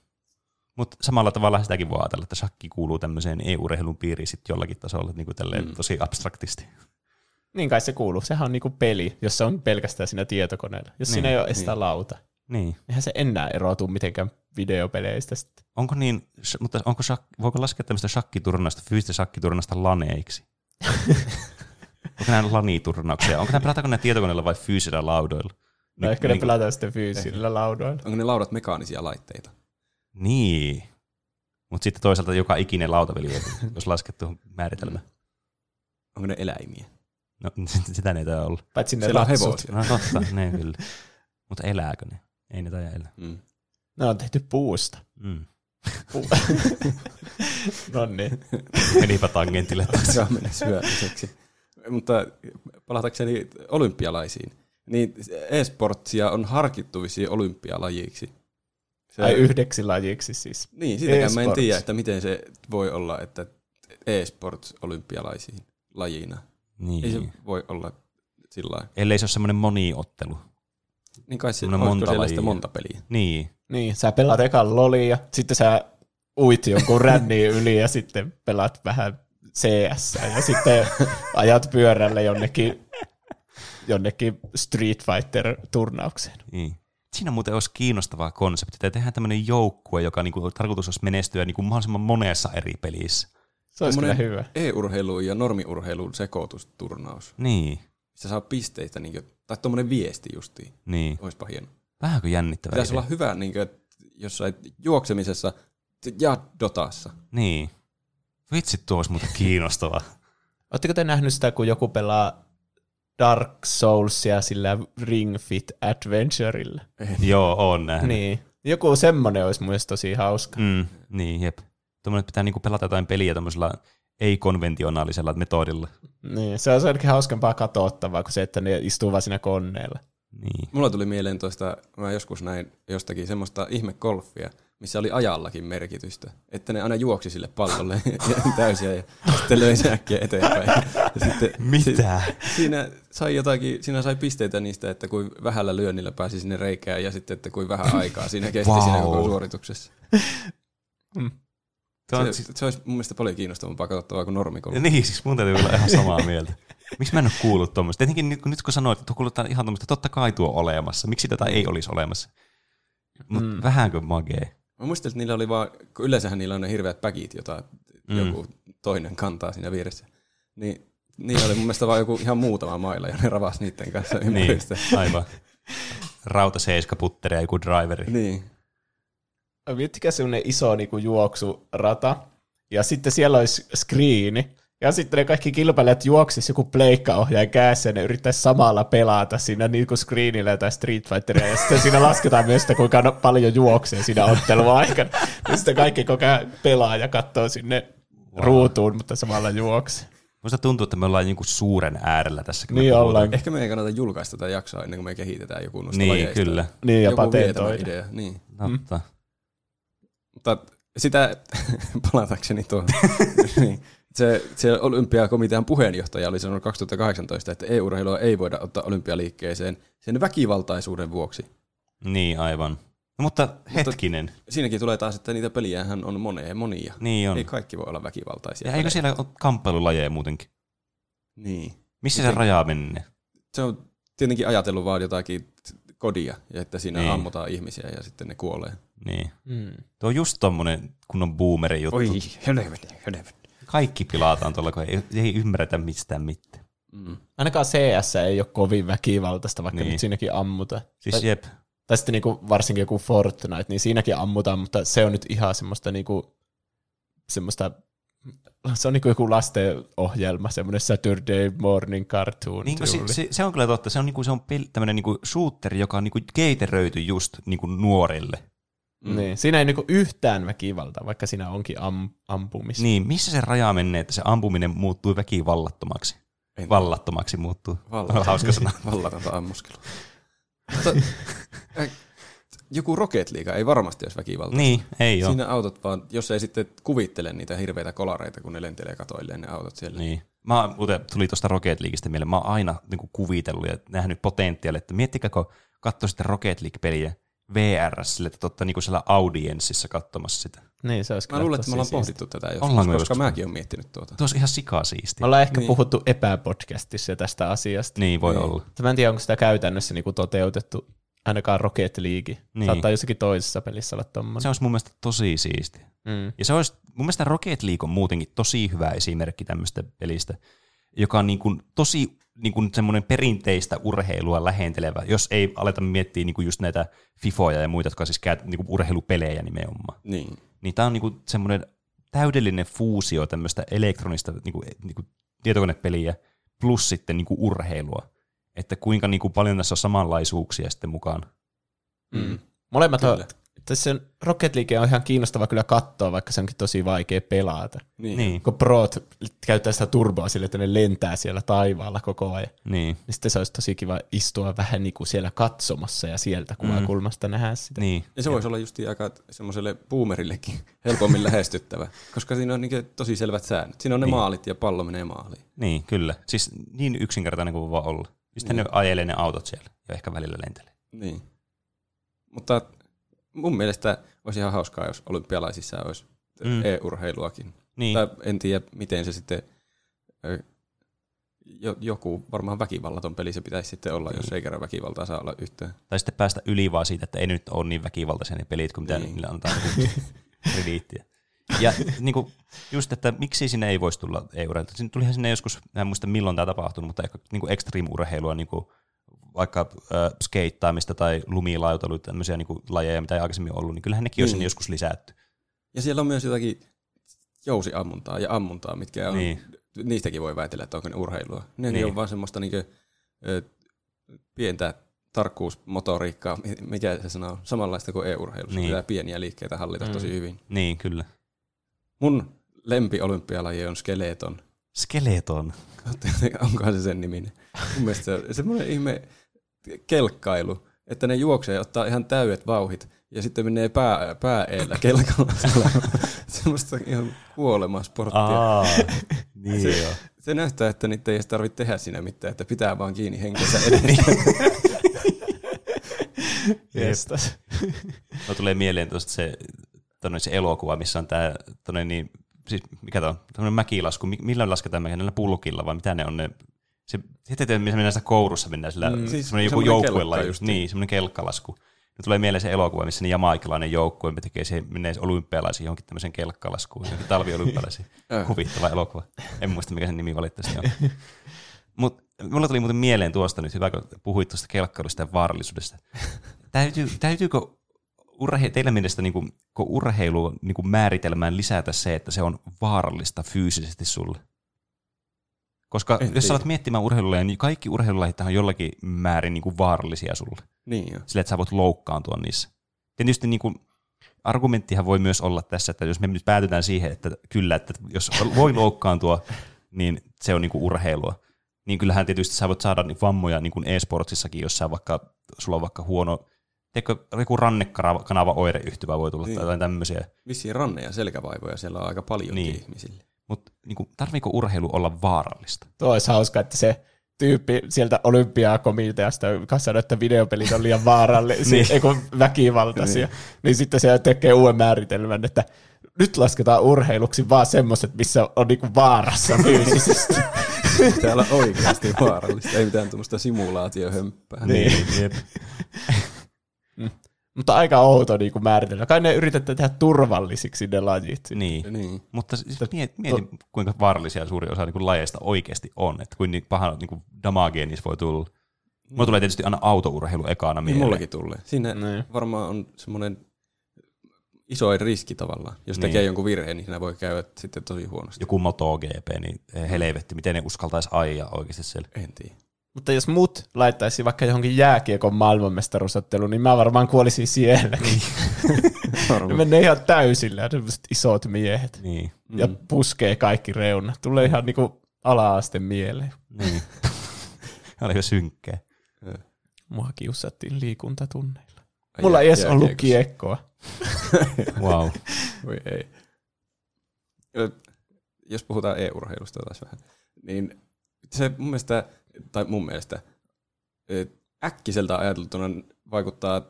Mutta samalla tavalla sitäkin voi ajatella, että shakki kuuluu tämmöiseen e-urheilun piiriin sitten jollakin tasolla niin kuin tälleen Mm. tosi abstraktisti. Niin kai se kuuluu. Sehän on niinku peli, jossa on pelkästään siinä tietokoneella. Jos Niin, siinä ei ole sitä niin. lauta. Niin. Eihän se enää erotu mitenkään videopeleistä sitten. Onko niin, mutta onko shak, voiko laskea tämmöistä shakkiturnausta, fyysistä shakkiturnausta laneiksi? onko nämä laniturnauksia? Onko nämä, pelataanko nämä tietokoneella vai fyysisillä laudoilla? No Ni- ehkä ne niinku- pelataan sitten fyysisillä laudoilla. Onko ne laudat mekaanisia laitteita? Niin. Mutta sitten toisaalta joka ikinen lautapeli, on, jos laskettu määritelmä. Onko ne eläimiä? No sitä ne ei taida olla. Paitsi ne Siellä on latsut. No totta, ne kyllä. Mutta elääkö ne? Ei ne taida elää. Mm. Ne on tehty puusta. Mm. Puu. no niin. Menipä tangentille taas. Saa mennä syömiseksi. Mutta palatakseni olympialaisiin, niin e-sportsia on harkittu vissiin olympialajiksi. Se, Ai yhdeksi lajiksi siis. Niin, sitäkään mä en tiedä, että miten se voi olla, että e-sports olympialaisiin lajina. Niin. Ei se voi olla sillä lailla. Ellei se ole semmoinen moniottelu. Niin kai se olisiko monta lajia. monta peliä. Niin. Niin, sä pelaat ekan lolia, sitten sä uit jonkun ränniin yli ja sitten pelaat vähän CS ja sitten ajat pyörälle jonnekin, jonnekin Street Fighter-turnaukseen. Niin. Siinä muuten olisi kiinnostava konsepti, että tehdään tämmöinen joukkue, joka niinku, tarkoitus olisi menestyä niinku mahdollisimman monessa eri pelissä. Se olisi kyllä hyvä. E-urheilu ja normiurheilun sekoitusturnaus. Niin, Se saa pisteitä, niin kuin, tai tuommoinen viesti justiin. niin. Oispa hieno. Vähänkö jännittävää? Pitäisi olla hyvä niin kuin, jossain juoksemisessa ja Dotassa. Niin. Vitsi, tuo olisi muuten kiinnostavaa. Oletteko te nähnyt sitä, kun joku pelaa Dark Soulsia sillä Ring Fit Adventurella? Joo, on nähnyt. Niin. Joku semmonen olisi mun mielestä tosi hauska. Mm, niin, jep. Tuommoinen pitää niinku pelata jotain peliä tämmöisellä ei-konventionaalisella metodilla. Niin, se on ainakin hauskempaa katsottavaa kuin se, että ne istuu vaan siinä koneella. Niin. Mulla tuli mieleen tuosta, mä joskus näin jostakin semmoista ihmekolfia, missä oli ajallakin merkitystä. Että ne aina juoksi sille pallolle täysiä ja sitten löi äkkiä eteenpäin. Ja sitten, Mitä? Siinä sai jotakin, siinä sai pisteitä niistä, että kuin vähällä lyönnillä pääsi sinne reikään ja sitten, että kuin vähän aikaa siinä kesti Wow. siinä koko suorituksessa. Tuo on, Se, siis, se, olisi mun mielestä paljon kiinnostavampaa katsottavaa kuin normikoulu. niin, siis mun täytyy olla ihan samaa mieltä. Miksi mä en ole kuullut tuommoista? Tietenkin nyt, nyt kun sanoit, että tuo kuuluttaa ihan tuommoista, totta kai tuo olemassa. Miksi tätä ei olisi olemassa? Mutta mm. vähänkö magee? Mä muistelin, että niillä oli vaan, kun yleensähän niillä on ne hirveät päkit, jota Mm. joku toinen kantaa siinä vieressä. Niin niillä oli mun mielestä vaan joku ihan muutama mailla ja ne ravas niiden kanssa Niin, ympäristä. aivan. Rauta seiska putteri ja joku driveri. Niin. Miettikää semmoinen iso niinku juoksurata, ja sitten siellä olisi screeni, ja sitten ne kaikki kilpailijat juoksis joku pleikkaohjaajan kädessä, ja ne yrittäisi samalla pelata siinä niinku screenillä tai Street Fighteria, ja sitten siinä lasketaan myös sitä, kuinka no- paljon juoksee siinä ottelun aikana. Ja sitten kaikki koko ajan pelaa ja katsoo sinne wow. ruutuun, mutta samalla juoksee. Musta tuntuu, että me ollaan niinku suuren äärellä tässä. me Niin ollaan. Ehkä meidän ei kannata julkaista tätä jaksoa ennen kuin me kehitetään joku noista Niin, lajeista. kyllä. Niin, ja joku vietävä patentoida. idea. Niin. Totta. Mutta sitä, palatakseni tuohon, niin, se, se olympiakomitean puheenjohtaja oli sanonut 2018, että EU-urheilua ei voida ottaa olympialiikkeeseen sen väkivaltaisuuden vuoksi. Niin, aivan. No, mutta hetkinen. Siinäkin tulee taas, että niitä peliähän on monia, monia. Niin on. Ei kaikki voi olla väkivaltaisia. Ja eikö siellä ole kamppailulajeja muutenkin? Niin. Missä se raja menee? Se on tietenkin ajatellut vaan jotakin kodia, ja että siinä niin. ammutaan ihmisiä ja sitten ne kuolee. Niin. Mm. Tuo on just tommonen kunnon boomeri juttu. Oi, helvetti, helvetti. Kaikki pilataan tuolla, kun ei, ei ymmärretä mistään mitään. Mm. Ainakaan CS ei ole kovin väkivaltaista, vaikka Niin. niin. nyt siinäkin ammutaan. Siis Tai- jep. Tai sitten niinku varsinkin joku Fortnite, niin siinäkin ammutaan, mutta se on nyt ihan semmoista niinku, semmoista, se on niinku joku lastenohjelma, semmoinen Saturday morning cartoon Niin, se, se, se, on kyllä totta. Se on, niinku, se on pel, tämmöinen niinku shooteri, joka on niinku keiteröity just niinku nuorille. Mm. Niin, siinä ei niinku yhtään väkivaltaa, vaikka siinä onkin am, ampumista. Niin, missä se raja menee, että se ampuminen muuttuu väkivallattomaksi? En- Vallattomaksi muuttuu. Valla- Hauska sana. Vallatonta ammuskelua. Äh, joku Rocket League ei varmasti olisi väkivaltaista. Niin, ei ole. Siinä autot vaan, jos ei sitten kuvittele niitä hirveitä kolareita, kun ne lentelee katoilleen ne autot siellä. Niin. Mä muuten tuli tuosta Rocket Leagueista mieleen. Mä oon aina niin kuvitellut ja nähnyt potentiaalia, että miettikää, kun katsoo sitten Rocket League-peliä VR, sille, että totta niin kuin siellä audienssissa katsomassa sitä. niin se olisi Mä luulen, että me ollaan siistiä. pohdittu tätä joskus, Ollaanko koska joskus? mäkin olen miettinyt tuota. Tuo olisi ihan sikasiistiä. Me ollaan ehkä Niin. puhuttu epäpodcastissa tästä asiasta. Niin, voi Niin. olla. Mä en tiedä, onko sitä käytännössä niinku toteutettu, ainakaan Rocket League. Niin. Saattaa jossakin toisessa pelissä olla tommonen. Se olisi mun mielestä tosi siistiä. Mm. Ja se olisi, mun mielestä Rocket League on muutenkin tosi hyvä esimerkki tämmöistä pelistä, joka on niin kuin tosi niin kuin semmoinen perinteistä urheilua lähentelevä, jos ei aleta miettiä niin kuin just näitä FIFOja ja muita, jotka on siis käyt, niin kuin urheilupelejä nimenomaan. Niin. Niin tämä on niin kuin semmoinen täydellinen fuusio tämmöistä elektronista niin kuin, niin kuin tietokonepeliä plus sitten niin kuin urheilua. Että kuinka niin kuin paljon tässä on samanlaisuuksia sitten mukaan. Mm. Molemmat on, Tässä Rocket League on ihan kiinnostava kyllä katsoa, vaikka se onkin tosi vaikea pelata. Niin. Niin, Kun prot käyttää sitä turboa sille, että ne lentää siellä taivaalla koko ajan. niin, Niin sitten se olisi tosi kiva istua vähän niin kuin siellä katsomassa ja sieltä kuvakulmasta mm. nähdä sitä. niin. Ja se voisi olla just aika semmoiselle boomerillekin helpommin lähestyttävä, koska siinä on niin tosi selvät säännöt. Siinä on ne Niin. maalit ja pallo menee maaliin. Niin, kyllä. Siis niin yksinkertainen kuin voi vaan olla. Sitten niin. ne ajelee ne autot siellä ja ehkä välillä lentelee. Niin. Mutta mun mielestä olisi ihan hauskaa, jos olympialaisissa olisi Mm. e-urheiluakin. Niin, Tai en tiedä, miten se sitten, jo, joku varmaan väkivallaton peli se pitäisi sitten olla, jos ei kerran väkivaltaa saa olla yhtään. tai sitten päästä yli vaan siitä, että ei nyt ole niin väkivaltaisia ne pelit, kuin mitä Niin. niille antaa krediittiä. Ja niin kuin, just, että miksi sinne ei voisi tulla e-urheilua. Sinne tulihan sinne joskus, en muista milloin tämä tapahtunut, mutta ehkä niin kuin extreme-urheilua, niin kuin vaikka äh, skeittaamista tai lumilautailu, tämmöisiä niin kuin lajeja, mitä ei aikaisemmin ollut, niin kyllähän nekin olisi Niin. sinne joskus lisätty. Ja siellä on myös jotakin jousiammuntaa ja ammuntaa, mitkä on, Niin. niin. niistäkin voi väitellä, että onko ne urheilua. Ne Niin. niin. on vaan semmoista niinkö, ö, pientä tarkkuusmotoriikkaa, mi- mikä se sanoo, samanlaista kuin e-urheilussa. Niin. Niin. Pitää pieniä liikkeitä hallita Mm. mm. tosi hyvin. Niin, kyllä. Mun lempi-olympialaji on skeleton. Skeleton. Onkohan se sen niminen? Mun mielestä se on semmoinen ihme kelkkailu, että ne juoksee ja ottaa ihan täydet vauhit ja sitten menee pää, pää eellä kelkalla. Semmoista ihan kuolemaa sporttia. Aa, niin Se- joo. Se näyttää, että niitä ei edes tarvitse tehdä siinä mitään, että pitää vaan kiinni henkensä. Jestas. Mulla tulee mieleen tuosta se, se elokuva, missä on tämä, niin, siis mikä tämä on, tämmöinen mäkilasku, Mi- millä lasketaan mäkiä, näillä pulkilla vai mitä ne on ne, se, sitten te, missä mennään sitä kourussa, mennään sillä, mm, siis semmoinen joku joukkuella, niin, semmoinen kelkkalasku. Ne tulee mieleen se elokuva, missä ne jamaikilainen joukkue tekee se, menee olympialaisiin johonkin tämmöisen kelkkalaskuun, johonkin talviolympialaisiin. Äh. Huvittava elokuva. En muista, mikä sen nimi valitettavasti on. Mutta mulla tuli muuten mieleen tuosta nyt, hyvä kun puhuit tuosta kelkkailusta ja vaarallisuudesta. Täytyy, täytyykö urhe, teillä mielestä niin kuin, urheilu niin kuin määritelmään lisätä se, että se on vaarallista fyysisesti sulle? Koska En jos sä alat miettimään urheilulajia, niin kaikki urheilulajit on jollakin määrin niin kuin vaarallisia sulle. niin jo. Sillä, että sä voit loukkaantua niissä. Tietysti niin kuin, argumenttihan voi myös olla tässä, että jos me nyt päätytään siihen, että kyllä, että jos voi loukkaantua, niin se on niin kuin urheilua. Niin kyllähän tietysti sä voit saada niin vammoja niin kuin e-sportsissakin, jos sä vaikka, sulla on vaikka huono, teikö joku rannekanava oireyhtymä voi tulla niin. Tai jotain tämmöisiä. Vissiin ranne- ja selkävaivoja siellä on aika paljon niin. ihmisille. Niin tarviiko urheilu olla vaarallista? Tuo olisi hauska, että se tyyppi sieltä olympiakomiteasta, joka sanoi, että videopelit on liian vaarallisia, Niin. niin. ei väkivaltaisia, niin. niin sitten se tekee uuden määritelmän, että nyt lasketaan urheiluksi vaan semmoiset, missä on niinku vaarassa fyysisesti. Täällä on oikeasti vaarallista, ei mitään tuommoista simulaatiohömppää. Niin. jep. Mutta aika outo niinku määritellä. Kai ne yritetään tehdä turvallisiksi ne lajit. niin. niin. Mutta siis mieti, mieti kuinka vaarallisia suuri osa niin kuin lajeista oikeasti on, että kuinka paha niin kuin damagea niissä voi tulla. Mulla tulee tietysti aina autourheilu ekana Niin mieleen. mullakin tulee. Siinä Niin. varmaan on semmoinen isoin riski tavallaan. Jos Niin. tekee jonkun virheen, niin siinä voi käydä sitten tosi huonosti. Joku MotoGP, niin helvetti, miten ne uskaltaisi ajaa oikeasti siellä. En tiedä. Mutta jos mut laittaisi vaikka johonkin jääkiekon maailmanmestaruusotteluun, niin mä varmaan kuolisin siellä. ne menee ihan täysillä, sellaiset isot miehet. Niin. Ja puskee kaikki reunat. Tulee ihan niinku ala-aste mieleen. niin. Oliko synkkää? Mua kiusattiin liikuntatunneilla. Ai Mulla ei jää- edes ollut kiekkoa. Wow. Voi ei. Ö, Jos puhutaan e-urheilusta taas vähän, niin se mun mielestä, tai mun mielestä, äkkiseltä ajateltuna vaikuttaa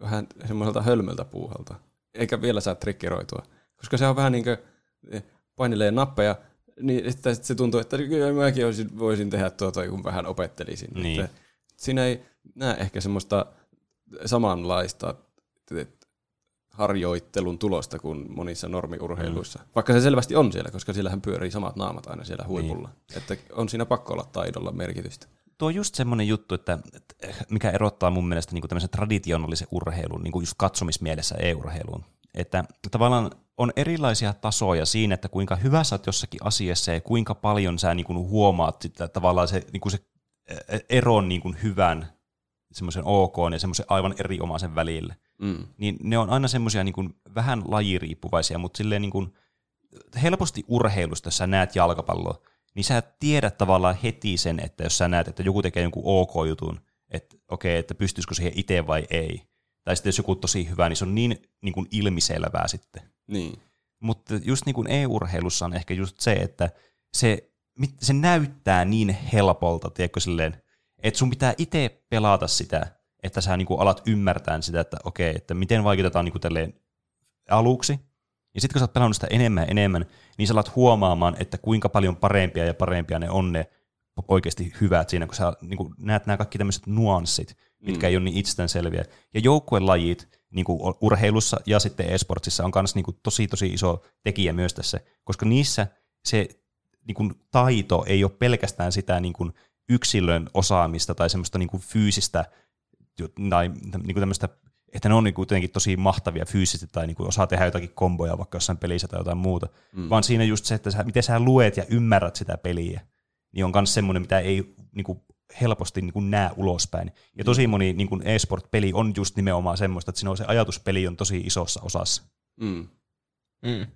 vähän semmoiselta hölmöltä puuhalta. Eikä vielä saa trikkeroitua. Koska se on vähän niin kuin painelee nappeja, niin sit se tuntuu, että kyllä mäkin olisin, voisin tehdä tuota, kun vähän opettelisin. Niin. Että siinä ei näe ehkä semmoista samanlaista harjoittelun tulosta kuin monissa normiurheiluissa. Mm. Vaikka se selvästi on siellä, koska siellähän pyörii samat naamat aina siellä huipulla. Niin. Että on siinä pakko olla taidolla merkitystä. Tuo on just semmoinen juttu, että, mikä erottaa mun mielestä niin tämmöisen traditionaalisen urheilun, niin kuin just katsomismielessä e-urheiluun. Että tavallaan on erilaisia tasoja siinä, että kuinka hyvä sä oot jossakin asiassa ja kuinka paljon sä niin kuin huomaat sitä, tavallaan se, niin kuin se eron niin kuin hyvän, semmoisen ok ja semmoisen aivan erinomaisen välille. Mm. Niin ne on aina semmoisia niin kuin vähän lajiriippuvaisia, mutta silleen niin kuin helposti urheilusta, jos sä näet jalkapalloa, niin sä tiedät tavallaan heti sen, että jos sä näet, että joku tekee jonkun ok-jutun, että okei, okay, että pystyisikö siihen itse vai ei. Tai sitten jos joku on tosi hyvä, niin se on niin, niin kuin ilmiselvää sitten. Niin. Mutta just niin kuin e-urheilussa on ehkä just se, että se, se näyttää niin helpolta, tiedätkö silleen, että sun pitää itse pelata sitä, että sä niin kuin alat ymmärtää sitä, että okei, että miten vaikutetaan niin kuin aluksi, Ja sitten kun sä oot pelannut sitä enemmän ja enemmän, niin sä alat huomaamaan, että kuinka paljon parempia ja parempia ne on ne oikeasti hyvät siinä, kun sä niin kuin näet nämä kaikki tämmöiset nuanssit, mitkä mm. ei ole niin itsestäänselviä. Ja joukkuelajit niin kuin urheilussa ja sitten esportsissa on myös niin kuin tosi tosi iso tekijä myös tässä, koska niissä se niin kuin taito ei ole pelkästään sitä niin kuin yksilön osaamista tai semmoista niin kuin fyysistä tai niin kuin tämmöistä että ne on niinku kuitenkin tosi mahtavia fyysisesti tai niinku osaa tehdä jotakin komboja vaikka jossain pelissä tai jotain muuta, mm. vaan siinä just se, että sä, miten sä luet ja ymmärrät sitä peliä, niin on myös semmoinen, mitä ei niinku helposti niinku näe ulospäin. Ja tosi mm. moni niinku e-sport-peli on just nimenomaan semmoista, että siinä on se ajatuspeli on tosi isossa osassa. Mm. Mm.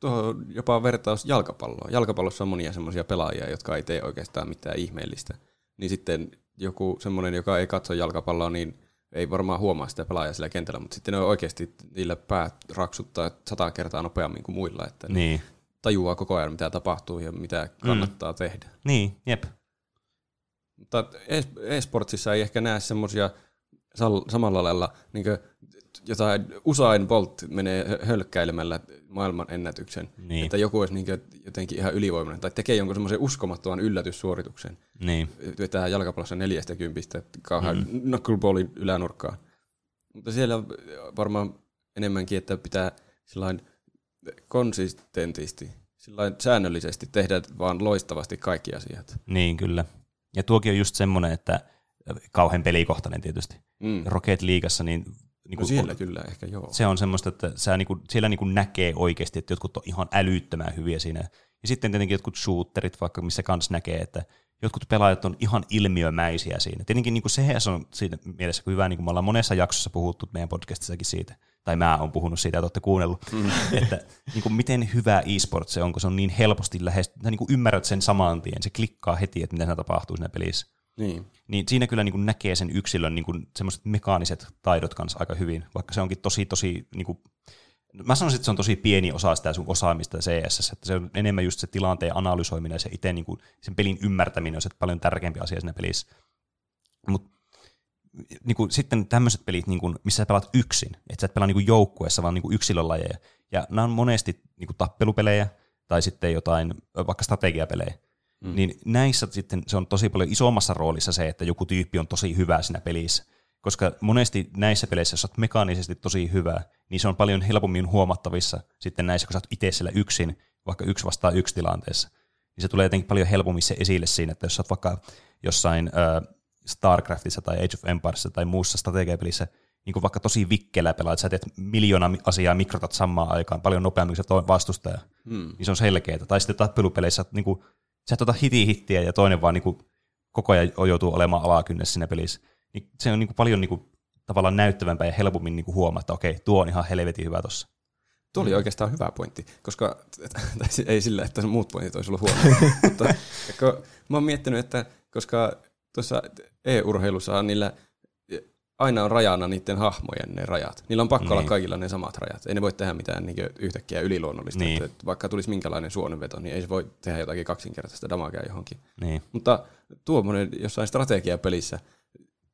Tuohon jopa vertaus jalkapalloa. Jalkapallossa on monia semmoisia pelaajia, jotka ei tee oikeastaan mitään ihmeellistä. Niin sitten joku semmoinen, joka ei katso jalkapalloa, niin ei varmaan huomaa sitä pelaajaa sillä kentällä, mutta sitten ne on oikeasti, niillä päät raksuttaa sata kertaa nopeammin kuin muilla, että niin. tajuaa koko ajan, mitä tapahtuu ja mitä kannattaa mm. tehdä. Niin, jep. Mutta e-sportsissa ei ehkä näe semmoisia samalla lailla niin jotain Usain Bolt menee hölkkäilemällä maailman ennätyksen, niin. että joku olisi niin jotenkin ihan ylivoimainen, tai tekee jonkun semmoisen uskomattoman yllätyssuorituksen. Niin. Vetää jalkapallossa neljästä kympistä kauhean mm. knuckleballin ylänurkkaan. Mutta siellä varmaan enemmänkin, että pitää sillain konsistentisti, sillain säännöllisesti tehdä vaan loistavasti kaikki asiat. Niin, kyllä. Ja tuokin on just semmoinen, että kauhean pelikohtainen tietysti. Mm. Rocket Leagueassa niin niin no siellä kyllä ehkä joo. Se on semmoista, että sä niinku, siellä niinku näkee oikeasti, että jotkut on ihan älyttömän hyviä siinä. Ja sitten tietenkin jotkut shooterit, vaikka missä kans näkee, että jotkut pelaajat on ihan ilmiömäisiä siinä. Tietenkin niin kuin se on siinä mielessä hyvä, niin kuin me ollaan monessa jaksossa puhuttu meidän podcastissakin siitä, tai mä oon puhunut siitä, että olette kuunnellut, mm. että niin kuin miten hyvä e-sport se on, kun se on niin helposti lähes, niin kuin ymmärrät sen saman tien, se klikkaa heti, että mitä siinä tapahtuu siinä pelissä. Niin. niin siinä kyllä niin kuin näkee sen yksilön niin kuin semmoiset mekaaniset taidot kanssa aika hyvin, vaikka se onkin tosi, tosi, niin kuin, mä sanoisin, että se on tosi pieni osa sitä sun osaamista CS, että se on enemmän just se tilanteen analysoiminen ja se itse niin sen pelin ymmärtäminen on se paljon tärkeämpi asia siinä pelissä. Mutta niin kuin, sitten tämmöiset pelit, niin kuin, missä sä pelaat yksin, että sä et pelaa niin kuin joukkueessa, vaan niin kuin yksilölajeja. Ja nämä on monesti niin kuin tappelupelejä tai sitten jotain, vaikka strategiapelejä. Mm. Niin näissä sitten se on tosi paljon isommassa roolissa se, että joku tyyppi on tosi hyvä siinä pelissä. Koska monesti näissä peleissä, jos olet mekaanisesti tosi hyvä, niin se on paljon helpommin huomattavissa sitten näissä, kun sä oot itse siellä yksin, vaikka yksi vastaa yksi tilanteessa. Niin se tulee jotenkin paljon helpommin se esille siinä, että jos sä oot vaikka jossain äh, StarCraftissa tai Age of Empiresissa tai muussa strategiapelissä, niin kuin vaikka tosi vikkelä pelaat, sä teet miljoona asiaa mikrotat samaan aikaan paljon nopeammin kuin se vastustaja, hmm. niin se on selkeää. Tai sitten tappelupeleissä niin kuin sä et ota hiti hittiä ja toinen vaan niinku koko ajan joutuu olemaan alakynnessä siinä pelissä. Niin se on niinku paljon niinku tavallaan näyttävämpää ja helpommin niinku huomaa, että okei, tuo on ihan helvetin hyvä tossa. Tuo oli oikeastaan hyvä pointti, koska ei sillä, että muut pointit olisi ollut huono. mutta mä oon miettinyt, että koska tuossa e-urheilussa on niillä aina on rajana niiden hahmojen ne rajat. Niillä on pakko niin. olla kaikilla ne samat rajat. Ei ne voi tehdä mitään niin yhtäkkiä yliluonnollista. Niin. Että vaikka tulisi minkälainen suonenveto, niin ei se voi tehdä jotakin kaksinkertaista damagea johonkin. Niin. Mutta tuommoinen jossain strategiapelissä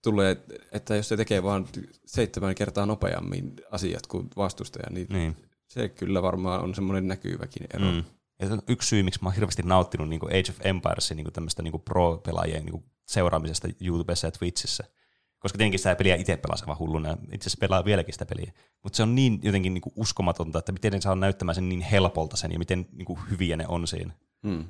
tulee, että jos se tekee vain seitsemän kertaa nopeammin asiat kuin vastustaja, niin, niin. se kyllä varmaan on semmoinen näkyväkin ero. Mm. Ja se on yksi syy, miksi mä oon hirveästi nauttinut niin Age of Empiresin niin tämmöistä niin pro-pelaajien niin seuraamisesta YouTubessa ja Twitchissä – koska tietenkin sitä peliä itse pelaa vaan hulluna, itse asiassa pelaa vieläkin sitä peliä. Mutta se on niin jotenkin niin kuin uskomatonta, että miten ne saa näyttämään sen niin helpolta sen ja miten niin kuin hyviä ne on siinä. Hmm.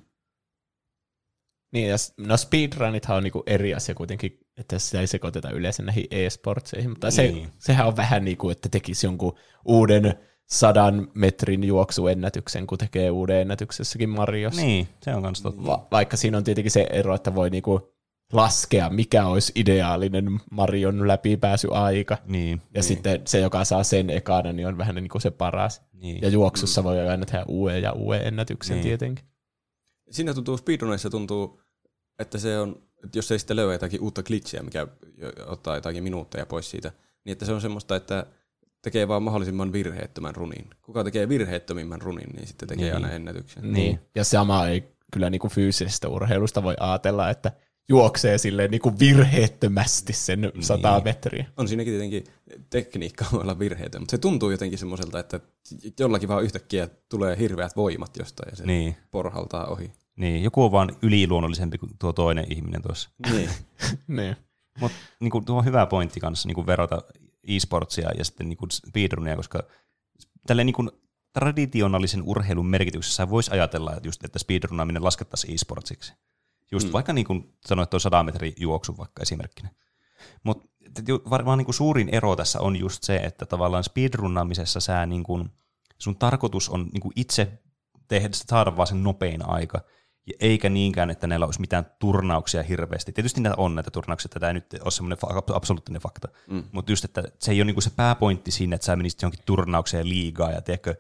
Niin, ja no speedrunithan on niinku eri asia kuitenkin, että sitä ei sekoiteta yleensä näihin e-sportseihin, mutta niin. se, sehän on vähän niin kuin, että tekisi jonkun uuden sadan metrin juoksuennätyksen, kun tekee uuden ennätyksessäkin Mariossa. Niin, se on kans totta. Va- vaikka siinä on tietenkin se ero, että voi niinku laskea, mikä olisi ideaalinen Marion läpipääsyaika. Niin, ja niin. sitten se, joka saa sen ekana, niin on vähän niin kuin se paras. Niin. Ja juoksussa mm. voi aina tehdä uuden ja uuden ennätyksen niin. tietenkin. Siinä tuntuu, speedrunissa tuntuu, että se on, että jos ei sitten löyä jotakin uutta glitchiä, mikä ottaa jotakin minuutteja pois siitä, niin että se on semmoista, että tekee vaan mahdollisimman virheettömän runin. Kuka tekee virheettömimmän runin, niin sitten tekee niin. aina ennätyksen. Niin. Ja sama ei kyllä niin kuin fyysisestä urheilusta voi ajatella, että juoksee silleen niin kuin virheettömästi sen Niin. 100 metriä. On siinäkin tietenkin tekniikka voi olla virheitä, mutta se tuntuu jotenkin semmoiselta, että jollakin vaan yhtäkkiä tulee hirveät voimat jostain ja se Niin. porhaltaa ohi. Niin, joku on vaan yliluonnollisempi kuin tuo toinen ihminen tuossa. Niin. Niin. Mutta niinku, tuo on hyvä pointti kanssa niinku verrata e-sportsia ja sitten niinku speedrunia, koska tälleen niinku traditionaalisen urheilun merkityksessä voisi ajatella, että, just, että speedrunaaminen laskettaisiin e-sportsiksi. Just mm. vaikka niin kuin sanoit tuon 100 metrin juoksu vaikka esimerkkinä. Mutta varmaan niin kuin suurin ero tässä on just se, että tavallaan speedrunnaamisessa sä niin kuin, sun tarkoitus on niin kuin itse tehdä, saada vaan sen nopein aika, ja eikä niinkään, että näillä olisi mitään turnauksia hirveästi. Tietysti näitä on näitä turnauksia, että tämä ei nyt ole semmoinen absoluuttinen fakta, mm. mutta just, että se ei ole niinku se pääpointti siinä, että sä menisit johonkin turnaukseen liigaa, ja tiedätkö,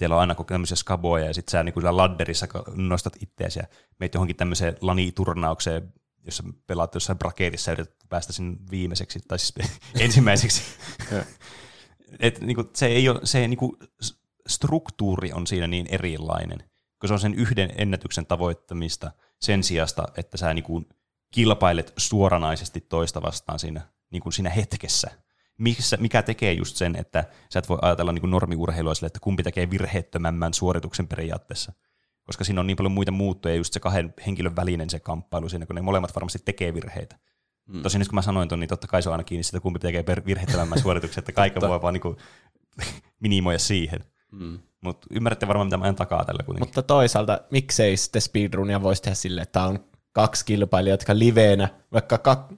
teillä on aina tämmöisiä skaboja, ja sitten sä niinku siellä ladderissa nostat itseäsi ja meet johonkin tämmöiseen lani-turnaukseen, jossa pelaat jossain braketissa ja yrität päästä sinne viimeiseksi, tai siis ensimmäiseksi. Et, niinku, se ei ole, se niinku, s- struktuuri on siinä niin erilainen, kun se on sen yhden ennätyksen tavoittamista sen sijasta, että sä niinku kilpailet suoranaisesti toista vastaan siinä, niinku siinä hetkessä. Missä, mikä tekee just sen, että sä et voi ajatella niinku normiurheilua sille, että kumpi tekee virheettömämmän suorituksen periaatteessa. Koska siinä on niin paljon muita muuttuja, just se kahden henkilön välinen se kamppailu siinä, kun ne molemmat varmasti tekee virheitä. Mm. Tosin nyt kun mä sanoin ton, niin totta kai se on aina kiinni siitä, kumpi tekee virheettömämmän suorituksen, että kaiken voi vaan niinku minimoida siihen. Mm. Mutta ymmärrätte varmaan, mitä mä en takaa tällä kuitenkin. Mutta toisaalta, miksei sitten speedrunia voisi tehdä silleen, että on kaksi kilpailijaa, jotka liveenä, vaikka kak...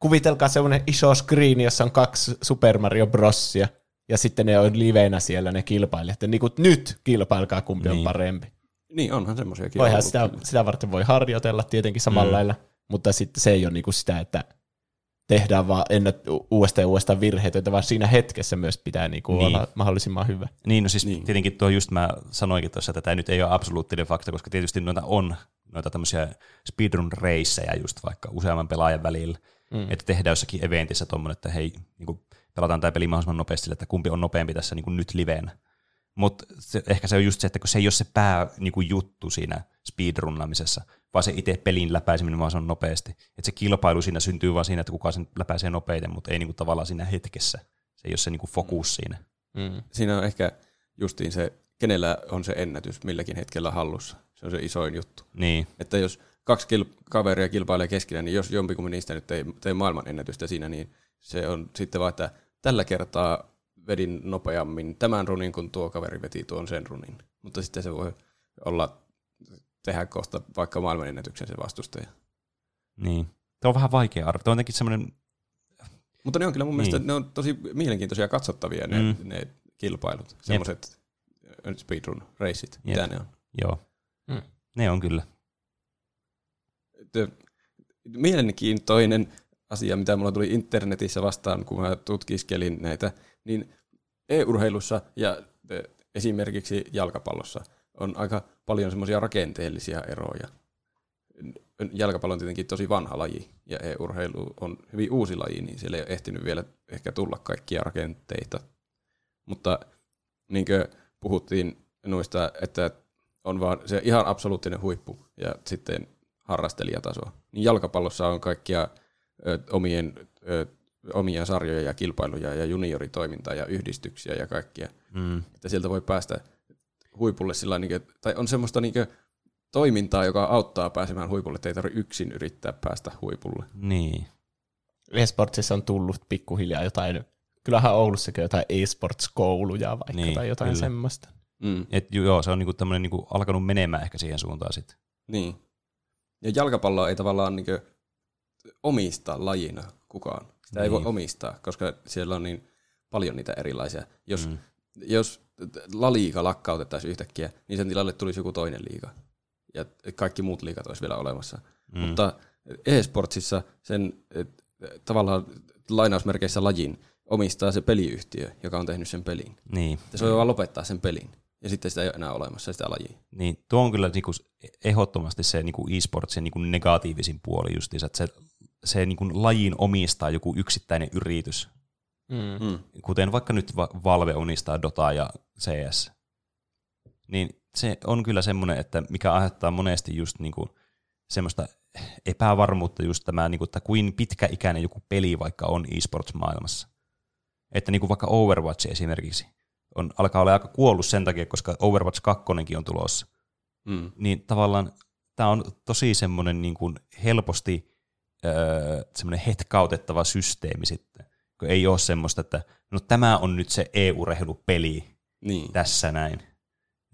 kuvitelkaa semmoinen iso screen, jossa on kaksi Super Mario Brosia, ja sitten ne on liveenä siellä ne kilpailijat. Ja niin kuin nyt kilpailkaa, kumpi niin. on Niin. parempi. Niin, onhan semmoisiakin Voihan sitä, kyllä. sitä varten voi harjoitella tietenkin samalla Mm. lailla, mutta sitten se ei ole niinku sitä, että tehdään vaan ennät, uudestaan ja uudestaan virheitä, vaan siinä hetkessä myös pitää niinku Niin. olla mahdollisimman hyvä. Niin, no siis Niin. niin. tietenkin tuo just mä sanoinkin tuossa, että tämä nyt ei ole absoluuttinen fakta, koska tietysti noita on noita tämmöisiä speedrun-reissejä just vaikka useamman pelaajan välillä, mm. että tehdään jossakin eventissä tuommoinen, että hei, niin kuin pelataan tämä peli mahdollisimman nopeasti, että kumpi on nopeampi tässä niin kuin nyt liveenä. Mutta ehkä se on just se, että kun se ei ole se pää niin juttu siinä speedrunnaamisessa, vaan se itse pelin läpäiseminen vaan se on nopeasti. Että se kilpailu siinä syntyy vaan siinä, että kuka sen läpäisee nopeiten, mutta ei niin kuin tavallaan siinä hetkessä. Se ei ole se niin kuin fokus siinä. Mm. Siinä on ehkä justiin se, kenellä on se ennätys milläkin hetkellä hallussa. Se on se isoin juttu. Niin, Että jos kaksi kil- kaveria kilpailee keskenään, niin jos jompikumpi niistä nyt ei tee maailman ennätystä siinä, niin se on sitten vaan, että tällä kertaa vedin nopeammin tämän runin, kun tuo kaveri veti tuon sen runin. Mutta sitten se voi olla tehdä kohta vaikka maailman ennätyksen se vastustaja. niin. Tuo on vähän vaikea arvata. Tuo on jotenkin semmoinen Mutta ne on kyllä mun Niin. mielestä ne on tosi mielenkiintoisia katsottavia ne, Mm. ne kilpailut, semmoiset speedrun-reissit, mitä ne on. Joo. Mm. Ne on kyllä. Mielenkiintoinen asia, mitä mulla tuli internetissä vastaan, kun mä tutkiskelin näitä, niin e-urheilussa ja ö, esimerkiksi jalkapallossa on aika paljon semmoisia rakenteellisia eroja. Jalkapallo on tietenkin tosi vanha laji ja e-urheilu on hyvin uusi laji, niin siellä ei ole ehtinyt vielä ehkä tulla kaikkia rakenteita. Mutta niin kuin puhuttiin noista, että on vaan se ihan absoluuttinen huippu ja sitten harrastelijataso. Niin jalkapallossa on kaikkia ö, omien, ö, omia sarjoja ja kilpailuja ja junioritoimintaa ja yhdistyksiä ja kaikkia. Mm. Että sieltä voi päästä huipulle sillä niin kuin, tai on semmoista niin kuin, toimintaa, joka auttaa pääsemään huipulle, että ei tarvitse yksin yrittää päästä huipulle. Niin. Esportsissa on tullut pikkuhiljaa jotain, kyllähän Oulussakin jotain e-sports-kouluja vaikka Niin, tai jotain kyllä. semmoista. Mm. Et joo, se on niinku tämmöinen niinku alkanut menemään ehkä siihen suuntaan sitten. Niin. Ja jalkapalloa ei tavallaan niin kuin, omista lajina kukaan. Sitä ei voi Niin. omistaa, koska siellä on niin paljon niitä erilaisia. Jos, mm. Jos La Liga lakkautettaisiin yhtäkkiä, niin sen tilalle tulisi joku toinen liiga. Ja kaikki muut liigat olisi vielä olemassa. Mm. Mutta e-sportsissa sen et, tavallaan lainausmerkeissä lajin omistaa se peliyhtiö, joka on tehnyt sen pelin. Niin. Ja se voi vaan lopettaa sen pelin. Ja sitten sitä ei ole enää olemassa, sitä lajia. Niin, tuo on kyllä niinku ehdottomasti se niinku e-sportsin niinku negatiivisin puoli justiinsa, että se, se niinku lajin omistaa joku yksittäinen yritys, Mm. Mm. kuten vaikka nyt Va- Valve omistaa Dota ja CS. Niin se on kyllä semmoinen, että mikä aiheuttaa monesti just niinku semmoista epävarmuutta just tämä, niin kuin, että kuin pitkäikäinen joku peli vaikka on esports-maailmassa. Että niin kuin vaikka Overwatch esimerkiksi on, alkaa olla aika kuollut sen takia, koska Overwatch 2 on tulossa. Mm. Niin tavallaan tämä on tosi semmoinen niin kuin helposti öö, semmoinen hetkautettava systeemi sitten. Kun ei ole semmoista, että no tämä on nyt se EU-rehulupeli Niin, tässä näin.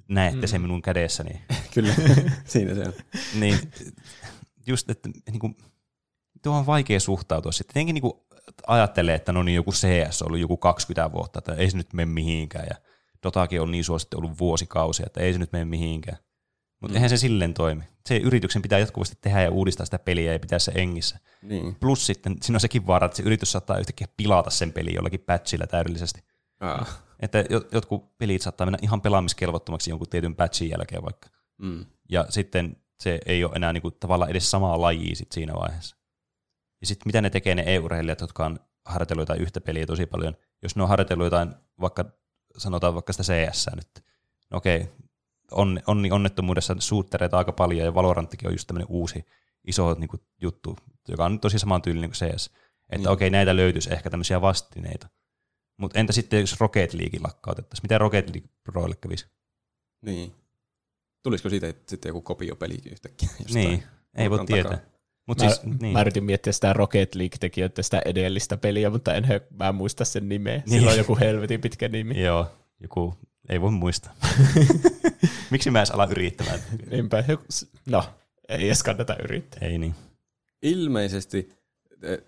Näette Mm. sen minun kädessäni. kyllä. Siinä se on. niin just, että niin kuin, tuo on vaikea suhtautua sitten. Tietenkin niin kuin, ajattelee, että no niin joku CS on ollut joku 20 vuotta, että ei se nyt mene mihinkään. Ja Dotakin on niin suosittu ollut vuosikausia, että ei se nyt mene mihinkään. Mutta Mm. eihän se silleen toimi. Se yrityksen pitää jatkuvasti tehdä ja uudistaa sitä peliä ja pitää se engissä. Niin. Plus sitten siinä on sekin vaara, että se yritys saattaa yhtäkkiä pilata sen pelin jollakin patchilla täydellisesti. Aa. Että jo- jotkut pelit saattaa mennä ihan pelaamiskelvottomaksi jonkun tietyn patchin jälkeen vaikka. Mm. Ja sitten se ei ole enää niinku tavallaan edes samaa lajia sit siinä vaiheessa. Ja sitten mitä ne tekee ne EU-urheilijat, jotka on harjoitellut jotain yhtä peliä tosi paljon, jos ne on harjoitellut jotain, vaikka sanotaan vaikka sitä CS nyt, no okei, on, onni, onnettomuudessa suuttereita aika paljon, ja Valoranttikin on just tämmöinen uusi iso niin kuin, juttu, joka on tosi samantyylinen kuin CS. Että Niin. niin. okei, näitä löytyisi ehkä tämmöisiä vastineita. Mutta entä sitten, jos Rocket League lakkautettaisiin? Mitä Rocket League Proille kävisi? Niin. Tulisiko siitä sitten joku kopiopeli yhtäkkiä? jostain? Niin, ei voi nurkan tietää. Mutta Mä, siis, niin. mä yritin miettiä sitä Rocket League-tekijöiden sitä edellistä peliä, mutta en hö- mä en muista sen nimeä. Niin. Sillä on joku helvetin pitkä nimi. Joo, joku, ei voi muistaa. Miksi mä edes ala yrittämään? Niinpä, no, ei edes kannata yrittää. Ei niin. Ilmeisesti eh,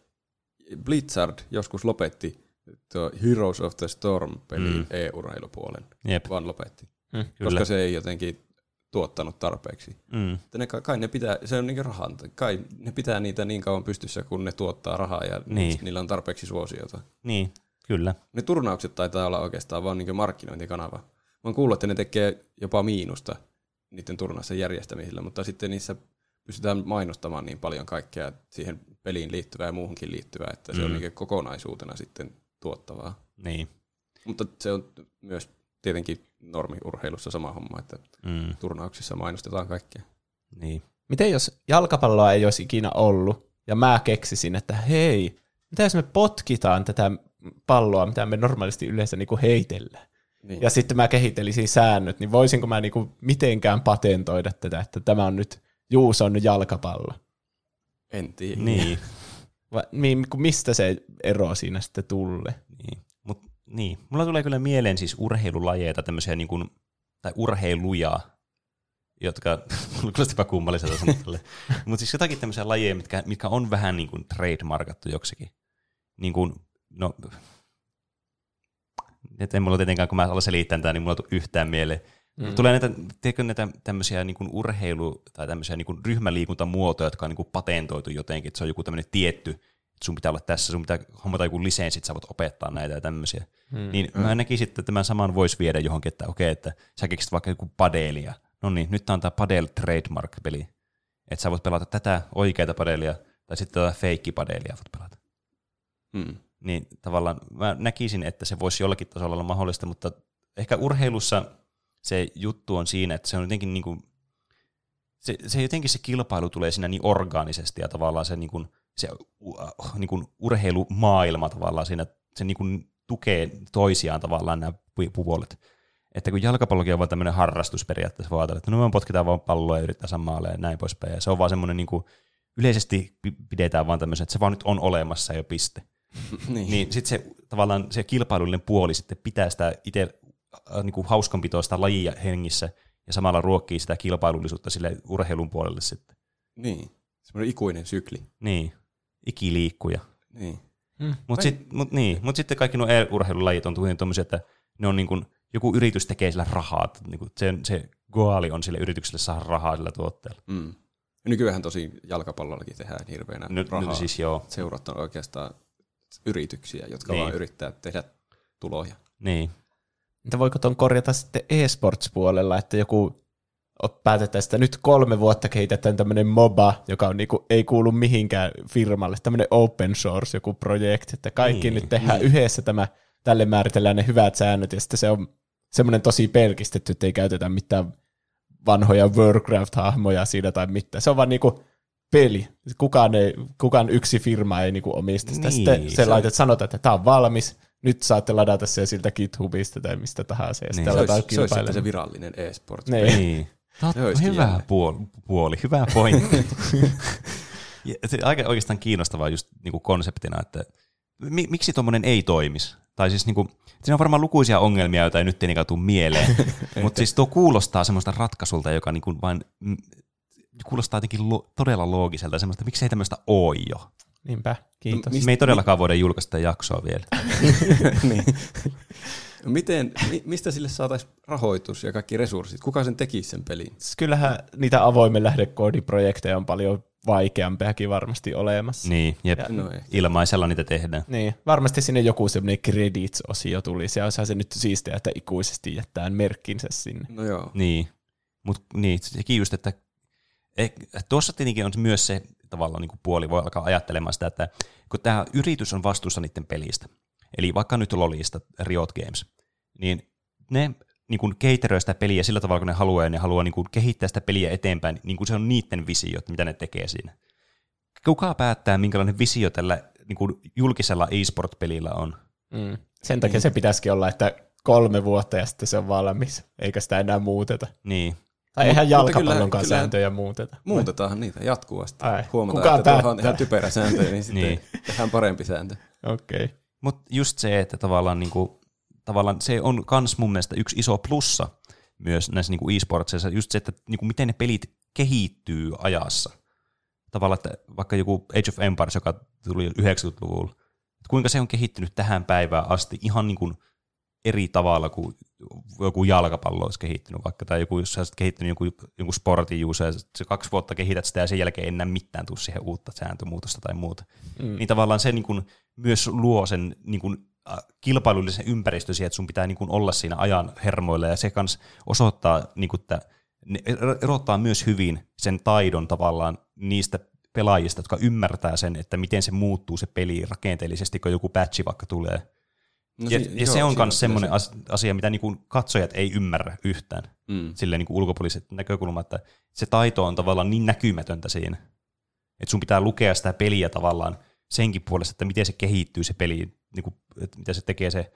Blizzard joskus lopetti tuo Heroes of the Storm-peli Mm. mm. e-urheilupuolen. Jep, Vaan lopetti. Kyllä. Koska se ei jotenkin tuottanut tarpeeksi. Mm, Että ne, kai ne pitää, se on niin rahan, kai ne pitää niitä niin kauan pystyssä, kun ne tuottaa rahaa ja Niin. niillä on tarpeeksi suosiota. niin, kyllä. Ne turnaukset taitaa olla oikeastaan vaan niin markkinointikanava. Mä oon kuullut, että ne tekee jopa miinusta niiden turnausten järjestämisillä, mutta sitten niissä pystytään mainostamaan niin paljon kaikkea siihen peliin liittyvää ja muuhunkin liittyvää, että se on Mm. niin kokonaisuutena sitten tuottavaa. Niin. Mutta se on myös tietenkin normiurheilussa sama homma, että Mm, turnauksissa mainostetaan kaikkea. niin. Miten jos jalkapalloa ei olisi ikinä ollut, ja mä keksisin, että hei, mitä jos me potkitaan tätä palloa, mitä me normaalisti yleensä niinku heitellään. Niin. Ja sitten mä kehittelisin säännöt, niin voisinko mä niinku mitenkään patentoida tätä, että tämä on nyt Juuson jalkapallo. En tiedä. Niin. Mi- ku- mistä se ero siinä sitten tulee? niin. Niin. Mulla tulee kyllä mieleen siis urheilulajeita, tämmöisiä niin kuin, tai urheiluja, jotka, mulla kuulostaa kummalliselta sanoa tälle. Mutta siis jotakin tämmöisiä lajeja, mitkä, mitkä on vähän niin kuin trademarkattu joksikin. Niin kuin, no, et en mulla tietenkään, kun mä alan selittää tätä, niin mulla ei tule yhtään mieleen. Mm. Tulee näitä, tiedätkö, näitä tämmöisiä niin kuin urheilu- tai tämmöisiä niin kuin ryhmäliikuntamuotoja, jotka on niin kuin patentoitu jotenkin, että se on joku tämmöinen tietty, sun pitää olla tässä, sun pitää hommata joku lisenssi, että sä voit opettaa näitä ja tämmöisiä. Mm. Niin mä näkisin, että tämän saman voisi viedä johonkin, että okei, että sä keksit vaikka joku padelia. No niin, nyt tää on tää padel trademark-peli. Että sä voit pelata tätä oikeita padelia, tai sitten tätä feikkipadelia voit pelata. Mm. Niin tavallaan mä näkisin, että se voisi jollakin tasolla olla mahdollista, mutta ehkä urheilussa se juttu on siinä, että se on jotenkin niin kuin, se, se jotenkin se kilpailu tulee siinä niin orgaanisesti ja tavallaan se, niin kuin, se uh, niin kuin urheilumaailma tavallaan siinä, se niin kuin tukee toisiaan tavallaan nämä pu- puolet. Että kun jalkapallokin on vaan tämmöinen harrastus periaatteessa, voi ajatella, että no me potkitaan vaan palloa ja yrittää samaalle ja näin poispäin. Ja se on vaan semmoinen niin kuin, yleisesti pi- pidetään vaan tämmöisen, että se vaan nyt on olemassa jo piste. Niin. Niin sitten se tavallaan se kilpailullinen puoli sitten pitää sitä itse äh, niin kuin hauskanpitoa sitä lajia hengissä ja samalla ruokkii sitä kilpailullisuutta sille urheilun puolelle sitten. niin. Semmoinen ikuinen sykli. Niin, ikiliikkuja. Niin. Mutta Ai- sit, mut niin, mut sitten kaikki nuo urheilulajit on kuitenkin tommosia, että ne on niin kuin, joku yritys tekee sillä rahaa. että Niin kuin se, se goali on sille yritykselle saada rahaa sillä tuotteella. Mm. Nykyään tosi jalkapallollakin tehdään hirveänä Nyt, rahaa. nyt siis joo. Seurat on oikeastaan yrityksiä, jotka Niin. vaan yrittää tehdä tuloja. Niin. Että voiko ton korjata sitten e-sports-puolella, että joku päätetään, että nyt kolme vuotta kehitetään tämmöinen MOBA, joka on niinku, ei kuulu mihinkään firmalle, tämmöinen open source joku projekti, että kaikki Niin, nyt tehdään yhdessä tämä, tälle määritellään ne hyvät säännöt, ja sitten se on semmoinen tosi pelkistetty, että ei käytetä mitään vanhoja Warcraft-hahmoja siinä tai mitään. Se on vaan niinku peli. Kukaan, ei, kukaan yksi firma ei niinku omista sitä. Niin, Sitten se, se- laitat, sanotaan, että tämä on valmis, nyt saatte ladata se siltä GitHubista tai mistä tahansa. Ja Niin. Se olisi, se olisi se virallinen e-sport. Niin. Niin. Se olisikin hyvä puoli, puoli, hyvä pointti. ja se aika oikeastaan kiinnostavaa just niinku konseptina, että mi, miksi tuommoinen ei toimisi? Tai siis niinku, siinä on varmaan lukuisia ongelmia, joita ei nyt tietenkään tule mieleen, mutta siis tuo kuulostaa semmoista ratkaisulta, joka niinku vain mm, kuulostaa jotenkin lo, todella loogiselta, semmoista, miksi ei tämmöistä ole jo. Niinpä, kiitos. Mist- Me ei todellakaan voida julkaista jaksoa vielä. niin. Miten, mi, mistä sille saataisiin rahoitus ja kaikki resurssit? Kuka sen tekisi sen pelin? Kyllähän niitä avoimen lähdekoodiprojekteja on paljon vaikeampiakin varmasti olemassa. Niin, jep. No ei. Ilmaisella niitä tehdään. Niin, varmasti sinne joku semmoinen credits-osio tulisi, ja olisihan se nyt siistiä, että ikuisesti jättää merkkinsä sinne. No joo. Niin, mutta niin, sekin just, että eh, tuossa tietenkin on myös se tavallaan niin kuin puoli, voi alkaa ajattelemaan sitä, että kun tämä yritys on vastuussa niiden pelistä, eli vaikka nyt Lolista, Riot Games, niin ne niin kuin cateroi sitä peliä sillä tavalla, kun ne haluaa, ja ne haluaa niin kuin kehittää sitä peliä eteenpäin, niin kuin se on niiden visio, mitä ne tekee siinä. Kuka päättää, minkälainen visio tällä niin kuin julkisella e-sport-pelillä on? Mm. Sen takia se pitäisikin olla, että kolme vuotta ja sitten se on valmis, eikä sitä enää muuteta. Niin, Tai eihän jalkapallonkaan kyllä- sääntöjä muuteta. Muutetaanhan niitä jatkuvasti. Ai, Huomataan, kuka että tuohon on ihan typerä sääntö, niin sitten Niin. tehdään parempi sääntö. Okei. Okay. Mutta just se, että tavallaan, niinku, tavallaan se on kans mun mielestä yksi iso plussa myös näissä niinku e-sportseissa, just se, että niinku, miten ne pelit kehittyy ajassa. Tavallaan, että vaikka joku Age of Empires, joka tuli 90-luvulla, että kuinka se on kehittynyt tähän päivään asti ihan niinku eri tavalla kuin joku jalkapallo olisi kehittynyt vaikka, tai joku, jos sä olisit kehittynyt jonkun, jonkun sportin juusa, ja se kaksi vuotta kehität sitä, ja sen jälkeen ei enää mitään tule siihen uutta sääntömuutosta tai muuta Mm. niin tavallaan se niin kuin myös luo sen niin kuin, kilpailullisen ympäristön siihen, että sun pitää niin kuin olla siinä ajan hermoilla, ja se kans osoittaa, niin kuin, että ne ero- erottaa myös hyvin sen taidon tavallaan niistä pelaajista, jotka ymmärtää sen, että miten se muuttuu se peli rakenteellisesti, kun joku patchi vaikka tulee. No ja, si- ja joo, se on myös semmoinen se. as- asia, mitä niin katsojat ei ymmärrä yhtään, Mm. silleen niin ulkopuoliset näkökulma, että se taito on tavallaan niin näkymätöntä siinä, että sun pitää lukea sitä peliä tavallaan senkin puolesta, että miten se kehittyy se peli, niin kuin, että mitä se tekee se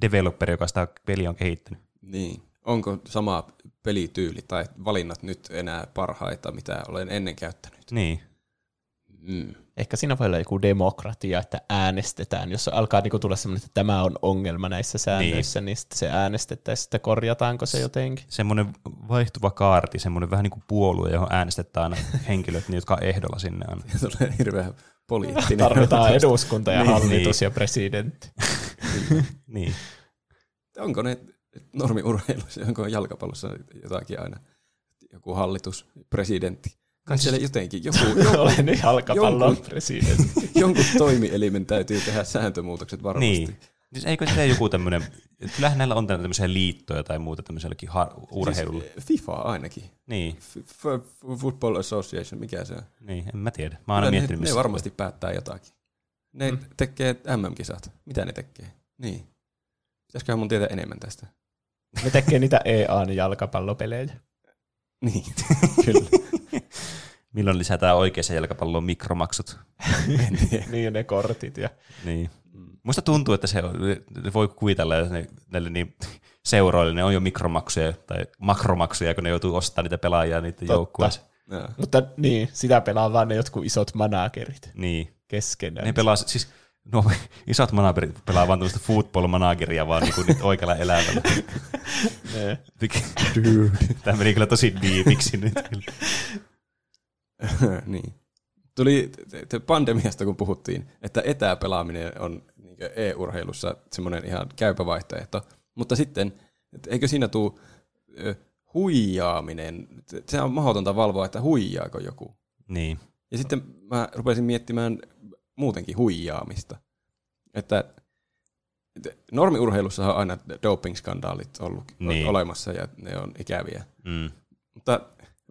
developer, joka sitä peliä on kehittänyt. Niin. Onko sama pelityyli tai valinnat nyt enää parhaita, mitä olen ennen käyttänyt? Niin, Mm. Ehkä siinä voi olla joku demokratia, että äänestetään. Jos alkaa niinku tulla semmoinen, että tämä on ongelma näissä säännöissä, niin, niin sitten se äänestetään, sitten korjataanko se jotenkin. semmoinen vaihtuva kaarti, semmoinen vähän niin kuin puolue, johon äänestetään aina henkilöt, niin, jotka on ehdolla sinne aina. Tulee hirveän poliittinen. Tarvitaan eduskunta ja Niin, hallitus niin. ja presidentti. Niin. Onko ne normiurheilussa, onko jalkapallossa jotakin aina? Joku hallitus, presidentti. Kai siellä jotenkin joku, joku, Olen jalkapallon jonkun- presidentti. jonkun toimielimen täytyy tehdä sääntömuutokset varmasti. Niin. Siis eikö se joku tämmöinen, kyllähän näillä on tämmöisiä liittoja tai muuta tämmöiselläkin har- urheilulla. Siis FIFA ainakin. Niin, F- F- Football Association, mikä se on? niin, en mä tiedä. Mä oon aina miettinyt, ne, missä. ne varmasti päättää jotakin. Ne mm. tekee MM-kisat. Mitä ne tekee? Niin. Pitäisiköhän mun tietää enemmän tästä? Ne tekee niitä EAN jalkapallopelejä. Niin, kyllä. Milloin lisätään oikeaan jalkapalloon mikromaksut? niin ne kortit. Ja... Niin. Musta tuntuu, että se on, voi kuvitella, että ne, näille niin seuroille ne on jo mikromaksuja tai makromaksuja, kun ne joutuu ostamaan niitä pelaajia niiden joukkueeseen. Mutta niin, sitä pelaa vaan ne jotkut isot managerit Niin. keskenään. Ne pelaa, siis no, isot managerit pelaa vaan tämmöistä football-manageria vaan niin kuin nyt oikealla elämällä. Ne. Tämä meni kyllä tosi diipiksi nyt. niin. Tuli pandemiasta, kun puhuttiin, että etäpelaaminen on niin e-urheilussa semmoinen ihan käypä vaihtoehto. Mutta sitten, eikö siinä tule huijaaminen? Se on mahdotonta valvoa, että huijaako joku. Niin. Ja sitten mä rupesin miettimään muutenkin huijaamista. Että että normiurheilussa on aina doping-skandaalit ollut Niin. olemassa ja ne on ikäviä. Mm. Mutta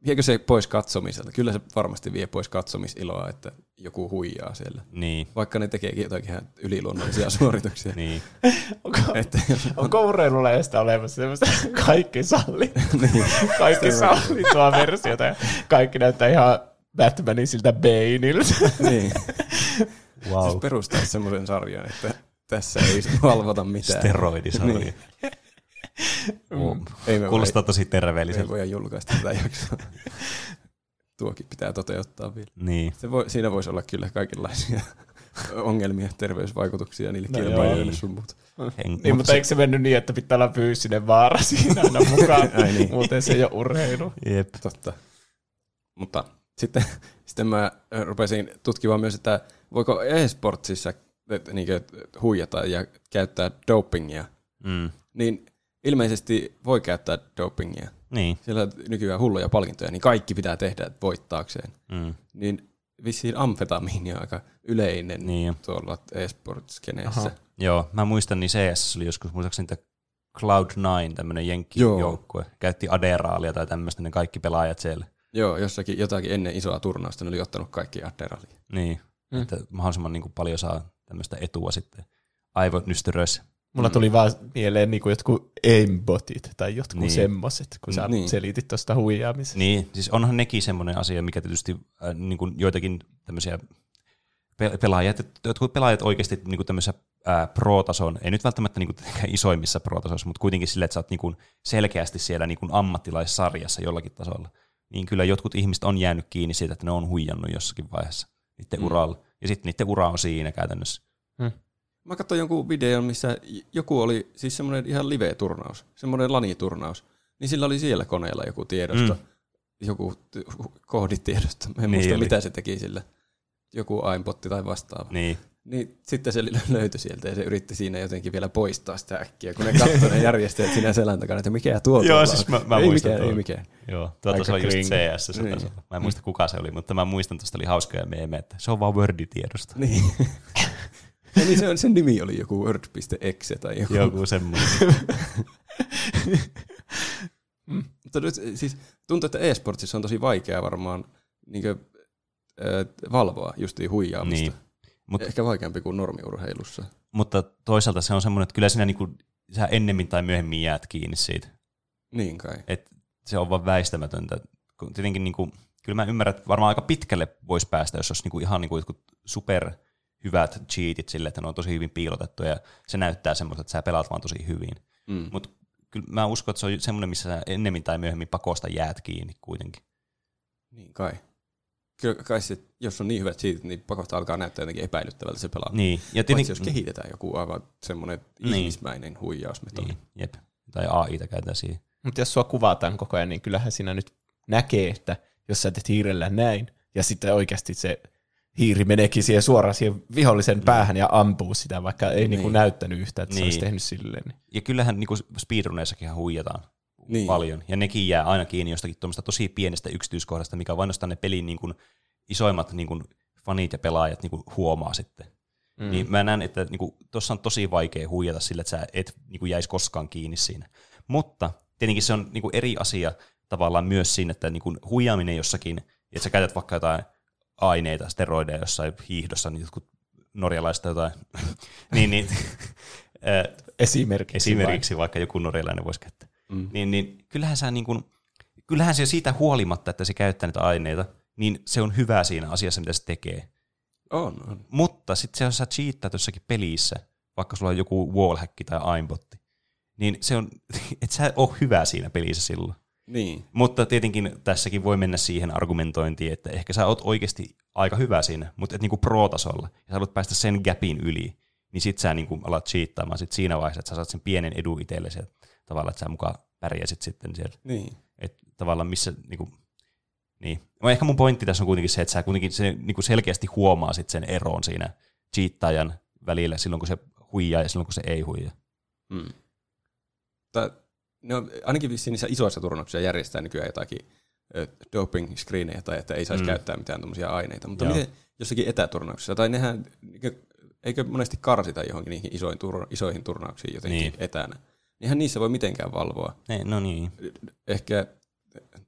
viekö se pois katsomiselta? Kyllä se varmasti vie pois katsomisiloa, että joku huijaa siellä. Niin. Vaikka ne tekeekin jotakin ihan yliluonnollisia suorituksia. niin. Onko, että, onko urheilulajasta olemassa semmoista kaikki salli, niin. kaikki sallittua versiota ja kaikki näyttää ihan Batmanin siltä Baneilta. niin. Wow. Siis perustaa semmoisen sarjan, että tässä ei valvota mitään. Steroidisarja. Niin. Wow. Ei me Kuulostaa tosi voi, ei terveelliseltä. voida julkaista tätä jaksoa. Tuokin pitää toteuttaa vielä. Niin. Se voi, siinä voisi olla kyllä kaikenlaisia ongelmia, terveysvaikutuksia niille No kilpailijoille sun muuta. En, Niin, mutta eikö se mennyt niin, että pitää olla fyysinen vaara siinä aina mukaan? Ai niin. Muuten se ei ole urheilu. Jep. Totta. Mutta sitten, sitten mä rupesin tutkimaan myös, että voiko e-sportsissa niin huijata ja käyttää dopingia. Mm. Niin ilmeisesti voi käyttää dopingia. Niin. Siellä on nykyään hulluja palkintoja, niin kaikki pitää tehdä voittaakseen. Mm. Niin vissiin amfetamiini on aika yleinen Niin tuolla e-sports-skeneessä. Aha. Joo, mä muistan, niin CS oli joskus, muistaakseni niitä Cloud9, tämmöinen jenkkijoukkue. Käytti Aderaalia tai tämmöistä, ne kaikki pelaajat siellä. Joo, jossakin jotakin ennen isoa turnausta ne oli ottanut kaikki Adderalia. Niin, mm. että mahdollisimman niin kuin paljon saa tämmöistä etua sitten aivonystyröissä. Mulla tuli vaan mieleen niin kuin jotkut aimbotit tai jotkut niin. Semmoset, kun sä Niin. selitit tuosta huijaamisesta. Niin, siis onhan nekin semmoinen asia, mikä tietysti äh, niin kuin joitakin tämmöisiä pe- pelaajat, jotkut pelaajat oikeasti niin kuin tämmöisessä ää, pro-tason, ei nyt välttämättä niin kuin isoimmissa pro-tasoissa, mutta kuitenkin sille, että sä oot niin kuin selkeästi siellä niin kuin ammattilaissarjassa jollakin tasolla, niin kyllä jotkut ihmiset on jäänyt kiinni siitä, että ne on huijannut jossakin vaiheessa niiden Mm. mm. uralla. Ja sitten niiden ura on siinä käytännössä. Mä katsoin jonkun videon, missä joku oli siis semmoinen ihan live-turnaus, semmoinen laniturnaus. Niin sillä oli siellä koneella joku tiedosto, mm. Joku kooditiedosto. Mä en Niin muista, oli. mitä se teki sillä. Joku aimpotti tai vastaava. Niin. Niin sitten se löytyi sieltä ja se yritti siinä jotenkin vielä poistaa sitä äkkiä, kun ne katsoi ne järjestäjät siinä selän takana, että mikä tuo Joo, siis mä- mä ei muistan mikään, ei mikään. Joo, tuota Aika se on just. CS. Se Niin. Mä en muista kuka se oli, mutta mä muistan, tuosta oli hauskoja meemejä, että se on vaan Word-tiedosto. Niin. ja niin se on, sen nimi oli joku word.exe tai joku. Joku semmoinen. Mutta nyt siis tuntuu, että e-sportsissa on tosi vaikea varmaan niin kuin, äh, valvoa justiin huijaamista. Niin. Mut- Ehkä vaikeampi kuin normiurheilussa. mutta toisaalta se on semmoinen, että kyllä sinä niinku, sä ennemmin tai myöhemmin jäät kiinni siitä. Niin kai. Et se on vaan väistämätöntä. Tietenkin niinku, kyllä mä ymmärrän, että varmaan aika pitkälle voisi päästä, jos olisi niinku ihan niinku jotkut super hyvät cheatit sille, että ne on tosi hyvin piilotettu ja se näyttää semmoista, että sä pelaat vaan tosi hyvin. Mm. Mutta kyllä mä uskon, että se on semmoinen, missä sä ennemmin tai myöhemmin pakosta jäät kiinni kuitenkin. Niin kai. Kyllä kai se, jos on niin hyvät cheatit, niin pakosta alkaa näyttää jotenkin epäilyttävältä se pelaaminen. Niin, ja Paitsi tietenkin, jos kehitetään joku aivan semmoinen Niin. ihmismäinen huijausmetodi. niin, jep. Tai AIta käytetään siihen. Mutta jos sua kuvataan koko ajan, niin kyllähän siinä nyt näkee, että jos sä teet hiirellä näin, ja sitten oikeasti se hiiri meneekin siihen suoraan siihen vihollisen päähän ja ampuu sitä, vaikka ei niin. Niin. niinku näyttänyt yhtään, että niin. se olisi Niin. tehnyt silleen. Niin. Ja kyllähän niin speedruneissakin huijataan Niin. niin. paljon, ja nekin jää aina kiinni jostakin tuommoista tosi pienestä yksityiskohdasta, mikä vain ne pelin niin kuin, isoimmat niin kuin, fanit ja pelaajat niin kuin, huomaa sitten. Mm. Niin mä näen, että niin tuossa on tosi vaikea huijata sillä, että sä et niin kuin, jäisi koskaan kiinni siinä. Mutta tietenkin se on niin kuin, eri asia tavallaan myös siinä, että niin kuin, huijaaminen jossakin, että sä käytät vaikka jotain aineita, steroideja jossain hiihdossa, niin jotkut norjalaiset tai jotain, niin, niin Esimerkiksi. esimerkiksi vaikka joku norjalainen voisi käyttää, Mm. niin, niin kyllähän, sä niin kuin, kyllähän se siitä huolimatta, että se käyttää niitä aineita, niin se on hyvä siinä asiassa, mitä se tekee. On, on. Mutta sitten se, jos sä cheattaat jossakin pelissä, vaikka sulla on joku wallhack tai aimbotti, niin se on, et sä ole hyvä siinä pelissä silloin. Niin. Mutta tietenkin tässäkin voi mennä siihen argumentointiin, että ehkä sä oot oikeasti aika hyvä siinä, mutta et niinku pro-tasolla, ja sä haluat päästä sen gapin yli, niin sit sä niinku alat cheattaamaan sit siinä vaiheessa, että sä saat sen pienen edun itsellesi, tavallaan, että sä mukaan pärjäsit sitten siellä. Niin. Että tavallaan missä, niinku, niin. No ehkä mun pointti tässä on kuitenkin se, että sä kuitenkin se, niinku selkeästi huomaa sit sen eron siinä cheattaajan välillä silloin, kun se huijaa ja silloin, kun se ei huijaa. Mm. No, ainakin vissiin niissä isoissa turnauksissa järjestää nykyään jotakin doping screenejä tai että ei saisi mm. Käyttää mitään tuommoisia aineita. Mutta Joo. miten jossakin etäturnauksissa, tai nehän, eikö, monesti karsita johonkin niihin isoihin, tur, isoihin turnauksiin jotenkin niin. Etänä. Niinhän niissä voi mitenkään valvoa. Ne, no niin. Ehkä,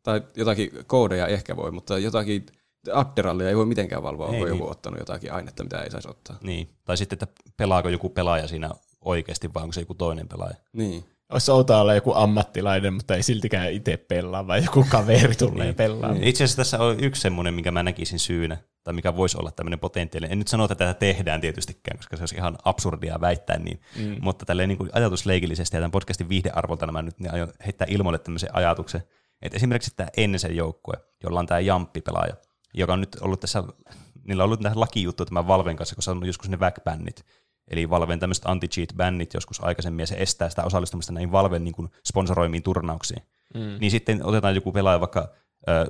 tai jotakin koodeja ehkä voi, mutta jotakin Adderallia ei voi mitenkään valvoa, onko Ei joku niin. ottanut jotakin ainetta, mitä ei saisi ottaa. niin. Tai sitten, että pelaako joku pelaaja siinä oikeasti vai onko se joku toinen pelaaja. Niin. Olisi outoa olla joku ammattilainen, mutta ei siltikään itse pelaa, vai joku kaveri tulee Niin. pelaamaan. Itse asiassa tässä on yksi semmoinen, mikä mä näkisin syynä, tai mikä voisi olla tämmöinen potentiaalinen. En nyt sano, että tätä tehdään tietystikään, koska se olisi ihan absurdia väittää niin, mm. mutta tälleen niin kuin ajatusleikillisesti ja tämän podcastin viihdearvolta mä nyt niin aion heittää ilmoille tämmöisen ajatuksen, että esimerkiksi tämä Ensen joukkue, jolla on tämä Jamppi-pelaaja, joka on nyt ollut tässä, niillä on ollut tähän lakijuttu tämän Valven kanssa, kun se on joskus ne backbannit, Eli Valven tämmöiset anti-cheat-bännit joskus aikaisemmin, ja se estää sitä osallistumista näihin Valven niin kuin sponsoroimiin turnauksiin. Mm. Niin sitten otetaan joku pelaaja, vaikka ö,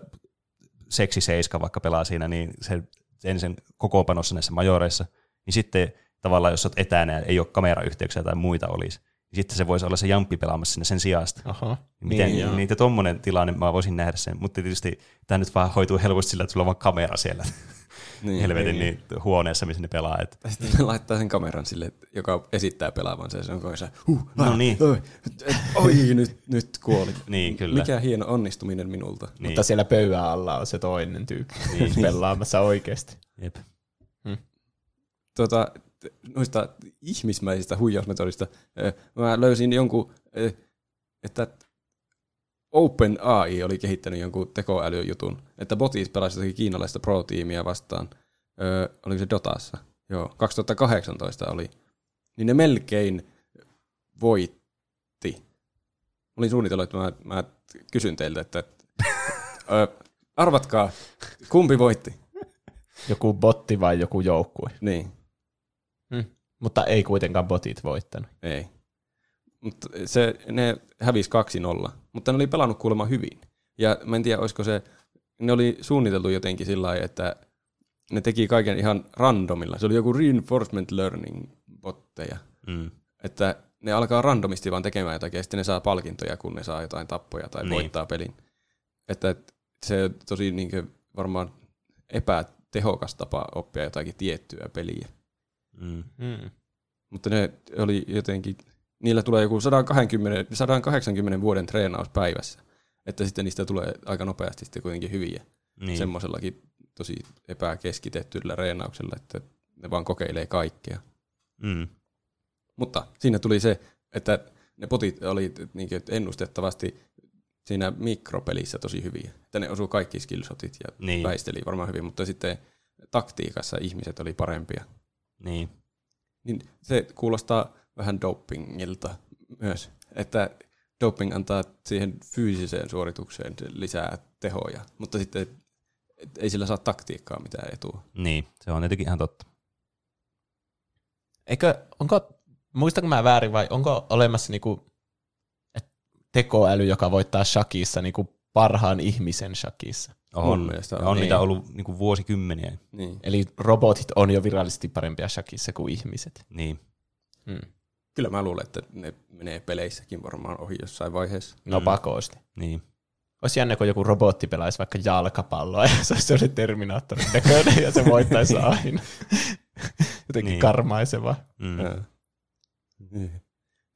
Seksi Seiska vaikka pelaa siinä, niin se ensin kokoonpanossa näissä majoreissa, niin sitten tavallaan jos olet etänä ei ole kamerayhteyksiä tai muita olisi, niin sitten se voisi olla se jamppi pelaamassa sinne sen sijasta. Aha. Miten, Niin, niin, joo. niin tuommoinen tilanne mä voisin nähdä sen, mutta tietysti tämä nyt vaan hoituu helposti sillä, että sulla on vaan kamera siellä Niin, helvetin niin, huoneessa, missä ne pelaa. Et, Tai sitten ne laittaa sen kameran sille, joka esittää pelaavansa ja se on koko ajan se, huh, No ah, niin. oi, oi, nyt, nyt kuoli. Niin, kyllä. Mikä hieno onnistuminen minulta. niin, Mutta siellä pöydän alla on se toinen tyyppi niin. pelaamassa oikeasti. jep. Tuota, t- noista ihmismäisistä huijausmetodista mä löysin jonkun, että OpenAI oli kehittänyt jonkun tekoälyjutun, että botit pelasivat jotakin kiinalaista pro-tiimiä vastaan. Ö, oliko se Dotassa? Joo, 2018 oli. Niin ne melkein voitti. Olin suunnitellut, että mä, mä kysyn teiltä, että ö, arvatkaa, kumpi voitti? Joku botti vai joku joukkue. Niin. Hmm. Mutta ei kuitenkaan botit voittanut. Ei. Mutta se, ne hävisi 2-0, mutta ne oli pelannut kuulemma hyvin. Ja mä en tiedä, olisiko se, ne oli suunniteltu jotenkin sillä lailla, että ne teki kaiken ihan randomilla. Se oli joku reinforcement learning botteja. Mm. Että ne alkaa randomisti vaan tekemään jotakin, ja sitten ne saa palkintoja, kun ne saa jotain tappoja tai Niin. voittaa pelin. Että se on tosi niin varmaan epätehokas tapa oppia jotakin tiettyä peliä. Mm. Hmm. Mutta ne oli jotenkin, niillä tulee joku 120, 180 vuoden treenaus päivässä. Että sitten niistä tulee aika nopeasti sitten kuitenkin hyviä. Niin. Semmoisellakin tosi epäkeskitettyllä treenauksella, että ne vaan kokeilee kaikkea. Mm. Mutta siinä tuli se, että ne potit oli niin ennustettavasti siinä mikropelissä tosi hyviä. Että ne osui kaikki skillshotit ja niin. väisteli varmaan hyvin, mutta sitten taktiikassa ihmiset oli parempia. Niin. Niin se kuulostaa vähän dopingilta myös, että doping antaa siihen fyysiseen suoritukseen lisää tehoja, mutta sitten et ei sillä saa taktiikkaa mitään etua. Niin, se on tietenkin ihan totta. Eikö, onko, muistanko mä väärin vai onko olemassa niinku, et tekoäly, joka voittaa shakissa niinku parhaan ihmisen shakissa? On, Mun mielestä on. on Niin. niitä ollut niin kuin vuosikymmeniä. Niin. Eli robotit on jo virallisesti parempia shakissa kuin ihmiset. Niin. Hmm. Kyllä mä luulen, että ne menee peleissäkin varmaan ohi jossain vaiheessa. No Mm. pakosti. Niin. Olisi jännä, kun joku robotti pelaisi vaikka jalkapalloa ja se olisi sellainen Terminaattorin näköinen ja se voittaisi aina. Jotenkin Niin. karmaiseva. Mm. Niin.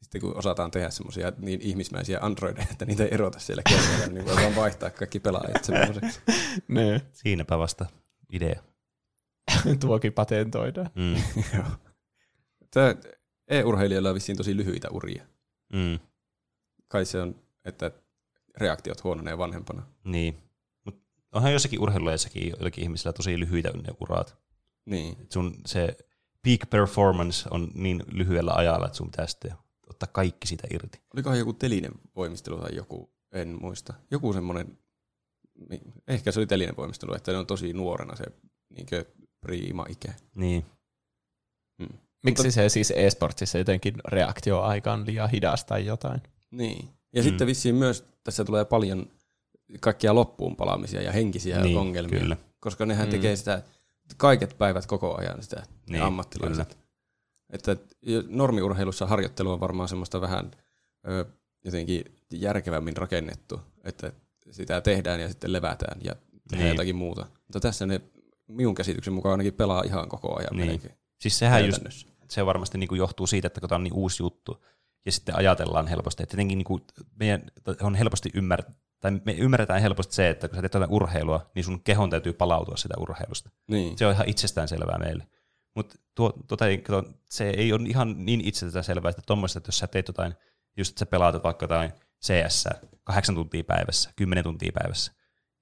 Sitten kun osataan tehdä semmoisia niin ihmismäisiä androideja, että niitä ei erota siellä kentällä, niin voidaan vaihtaa kaikki pelaajat semmoiseksi. Ne, Siinäpä vasta idea. tuokin patentoidaan. Mm. Joo. Tämä e-urheilijoilla on vissiin tosi lyhyitä uria. Mm. Kai se on, että reaktiot huononee vanhempana. Niin. Mut onhan jossakin urheilulajeissakin joillakin ihmisillä tosi lyhyitä ne uraat. Niin. Et sun se peak performance on niin lyhyellä ajalla, että sun pitää sitten ottaa kaikki siitä irti. Olikohan joku telinen voimistelu tai joku, en muista. Joku semmoinen, mi- ehkä se oli telinen voimistelu, että ne on tosi nuorena se niinkö priima-ikä. Niin. Miksi Mutta- se siis e-sportsissa jotenkin reaktioaika on liian hidas tai jotain? Niin. Ja Mm. sitten vissiin myös tässä tulee paljon kaikkia loppuun palaamisia ja henkisiä Niin, ongelmia. kyllä. Koska nehän Mm. tekee sitä kaiket päivät koko ajan sitä, Niin, ammattilaiset. Että jo- normiurheilussa harjoittelu on varmaan semmoista vähän ö, jotenkin järkevämmin rakennettu, että sitä tehdään ja sitten levätään ja tehdään Niin. niin. jotakin muuta. Mutta tässä ne minun käsityksen mukaan ainakin pelaa ihan koko ajan Niin. melkein Siis sehän just, se varmasti niin kuin johtuu siitä, että kun tämä on niin uusi juttu, ja sitten ajatellaan helposti, että tietenkin niin kuin meidän on helposti ymmär, tai me ymmärretään helposti se, että kun sä teet jotain urheilua, niin sun kehon täytyy palautua sitä urheilusta. Niin. Se on ihan itsestään selvää meille. Mutta tuo, tuota, kato, se ei ole ihan niin itsestään selvää, että tuommoista, että jos sä teet jotain just että sä pelaat vaikka jotain CS kahdeksan tuntia päivässä, kymmenen tuntia päivässä,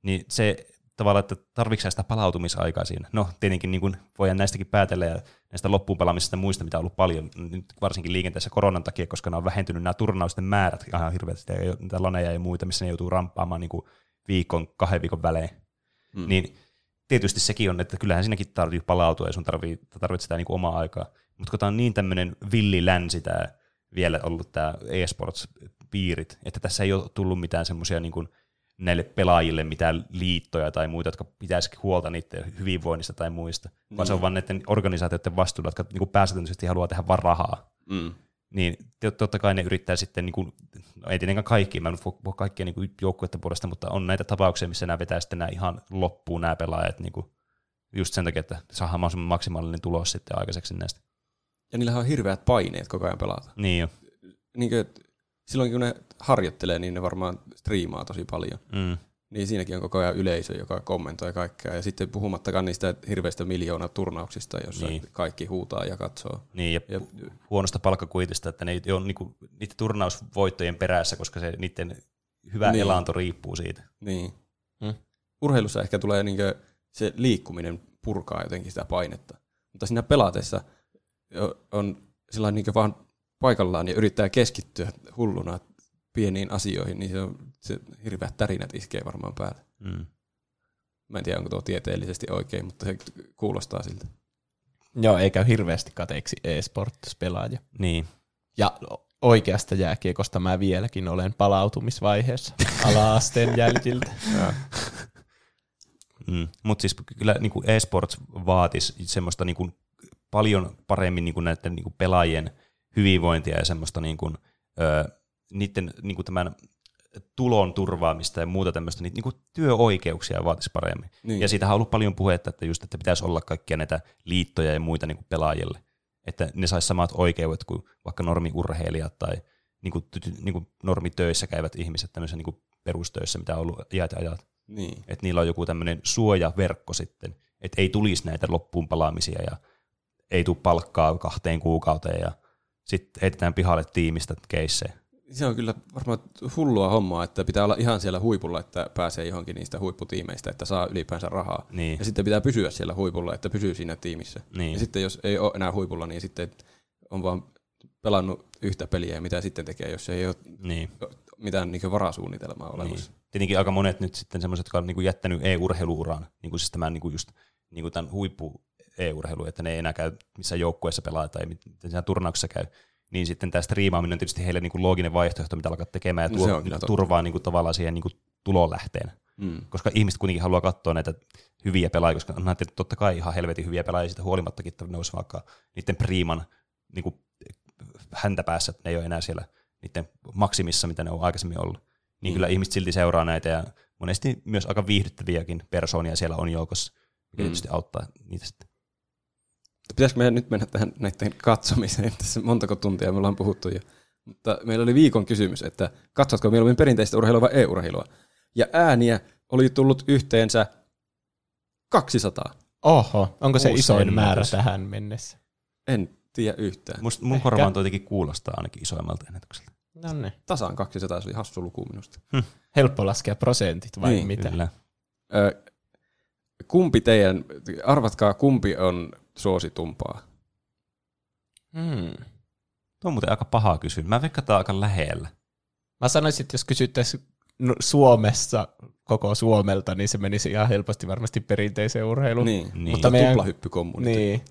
niin se tavallaan, että tarvitsetko sitä palautumisaikaa siinä. No tietenkin niin kuin voidaan näistäkin päätellä ja näistä loppuun pelaamisista muista, mitä on ollut paljon, nyt varsinkin liikenteessä koronan takia, koska ne on vähentynyt nämä turnausten määrät ihan hirveästi, ja niitä laneja ja muita, missä ne joutuu ramppaamaan niin kuin viikon, kahden viikon välein. Mm. Niin tietysti sekin on, että kyllähän siinäkin tarvitsee palautua ja sun tarvii, tarvitsee sitä niin kuin omaa aikaa. Mutta kun tämä on niin tämmöinen villi länsi tämä vielä ollut tämä e-sports-piirit, että tässä ei ole tullut mitään semmoisia niin kuin näille pelaajille mitään liittoja tai muita, jotka pitäisi huolta niiden hyvinvoinnista tai muista, mm. vaan se on vain näiden organisaatioiden vastuulla, jotka niin pääsääntöisesti haluaa tehdä vaan rahaa. Mm. Niin totta kai ne yrittää sitten, niin kuin, no ei tietenkään kaikki, mä en voi kaikkia niin joukkueiden puolesta, mutta on näitä tapauksia, missä nämä vetää sitten nämä ihan loppuun nämä pelaajat, niin kuin, just sen takia, että saadaan mahdollisimman maksimaalinen tulos sitten aikaiseksi näistä. Ja niillä on hirveät paineet koko ajan pelata. Niin jo. Niin kuin, silloin kun ne harjoittelee, niin ne varmaan striimaa tosi paljon. Mm. Niin siinäkin on koko ajan yleisö, joka kommentoi kaikkea. Ja sitten puhumattakaan niistä hirveistä miljoona turnauksista, jossa niin. kaikki huutaa ja katsoo. Niin, ja, ja huonosta palkkakuitista, että ne ei ole niinku, niiden turnausvoittojen perässä, koska se niiden hyvä niin. elanto riippuu siitä. Niin. Hmm. Urheilussa ehkä tulee niinku se liikkuminen purkaa jotenkin sitä painetta. Mutta siinä pelatessa on sellainen niin vaan paikallaan ja yrittää keskittyä hulluna pieniin asioihin, niin se, on, se hirveät tärinät iskee varmaan päälle. Mm. Mä en tiedä, onko tuo tieteellisesti oikein, mutta se kuulostaa siltä. Joo, eikä hirveästi kateeksi e-sports-pelaaja. Niin. Ja oikeasta jääkiekosta mä vieläkin olen palautumisvaiheessa ala-asteen jäljiltä. mm. Mutta siis kyllä niin kuin e-sports vaatisi semmoista niin kuin paljon paremmin niin kuin näiden niin kuin pelaajien hyvinvointia ja semmoista niin kuin, ö, niiden niin kuin tämän tulon turvaamista ja muuta tämmöistä, niin, niin kuin työoikeuksia vaatisi paremmin. Niin. Ja siitä on ollut paljon puhetta, että just, että pitäisi olla kaikkia näitä liittoja ja muita niin kuin pelaajille, että ne saisi samat oikeudet kuin vaikka normiurheilijat tai niin kuin, niin kuin normitöissä käyvät ihmiset tämmöisissä niin kuin perustöissä, mitä on ollut ajat ja ajat. Niin. Että niillä on joku tämmöinen suojaverkko sitten, että ei tulisi näitä loppuun palaamisia ja ei tule palkkaa kahteen kuukauteen ja sitten heitetään pihalle tiimistä keissejä. Se on kyllä varmaan hullua hommaa, että pitää olla ihan siellä huipulla, että pääsee johonkin niistä huipputiimeistä, että saa ylipäänsä rahaa. Niin. Ja sitten pitää pysyä siellä huipulla, että pysyy siinä tiimissä. Niin. Ja sitten jos ei ole enää huipulla, niin sitten on vaan pelannut yhtä peliä, mitä sitten tekee, jos ei ole niin. mitään niin varasuunnitelmaa olemassa. Niin. Tietenkin aika monet nyt sitten semmoiset, jotka on niin jättänyt e-urheiluuraan, niin kuin siis tämän niin kuin just niin kuin tämän huippu e-urheilu, että ne ei enää käy missään joukkueessa pelaa tai miten turnauksessa käy, niin sitten tämä striimaaminen on tietysti heille niin kuin looginen vaihtoehto, mitä alkaa tekemään ja tuo, no turvaa niin kuin tavallaan siihen niin kuin tulolähteen. Mm. Koska ihmiset kuitenkin haluaa katsoa näitä hyviä pelaajia, koska on näitä totta kai ihan helvetin hyviä pelaajia siitä huolimattakin, että ne olisi vaikka niiden priiman niin kuin häntä päässä, että ne ei ole enää siellä niiden maksimissa, mitä ne on aikaisemmin ollut. Niin mm. kyllä ihmiset silti seuraa näitä ja monesti myös aika viihdyttäviäkin persoonia siellä on joukossa, mikä mm. tietysti auttaa niitä sitten. Pitäisikö meidän nyt mennä tähän näiden katsomiseen? Tässä montako tuntia me ollaan puhuttu jo. Mutta meillä oli viikon kysymys, että katsotko mieluummin perinteistä urheilua vai e-urheilua? Ja ääniä oli tullut yhteensä 200. Oho, onko se isoin määrä tähän mennessä? En tiedä yhtään. Must, mun Ehkä. korvaan jotenkin kuulostaa ainakin isoimmalta ennätykseltä. No niin. Tasaan 200, se oli hassu luku minusta. Hm. Helppo laskea prosentit vai niin, mitä? Kyllä. Ö, kumpi teidän, arvatkaa kumpi on suositumpaa? Hmm. Tuo on muuten aika paha kysymys. Mä veikkaan, että aika lähellä. Mä sanoisin, että jos kysyttäisiin Suomessa koko Suomelta, niin se menisi ihan helposti varmasti perinteiseen urheiluun. Niin, niin. Mutta meidän, tuplahyppykommuniti. Niin,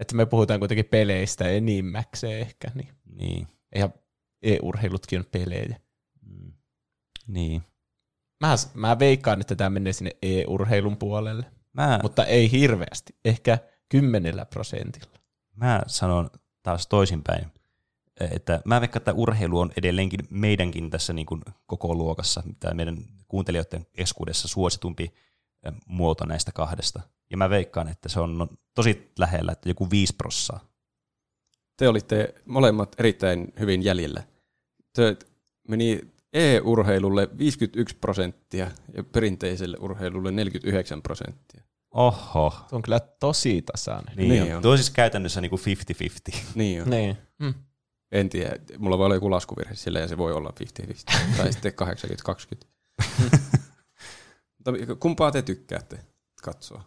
että me puhutaan kuitenkin peleistä enimmäkseen ehkä. Niin. niin. Eihän e-urheilutkin on pelejä. Mm. Niin. Mä, mä veikkaan, että tämä menee sinne e-urheilun puolelle. Mä... Mutta ei hirveästi. Ehkä kymmenellä prosentilla. Mä sanon taas toisinpäin, että mä veikkaan, että urheilu on edelleenkin meidänkin tässä niin kuin koko luokassa, tai meidän kuuntelijoiden keskuudessa suositumpi muoto näistä kahdesta. Ja mä veikkaan, että se on tosi lähellä, että joku 5 prossaa. Te olitte molemmat erittäin hyvin jäljellä. Te meni e-urheilulle 51 prosenttia ja perinteiselle urheilulle 49 prosenttia. Oho. Se on kyllä tosi tasainen. Niin, niin on. Tuo on siis käytännössä niinku 50-50. Niin on. Niin. Hmm. En tiedä, mulla voi olla joku laskuvirhe sillä ja se voi olla 50-50. tai sitten 80-20. Mutta kumpaa te tykkäätte katsoa?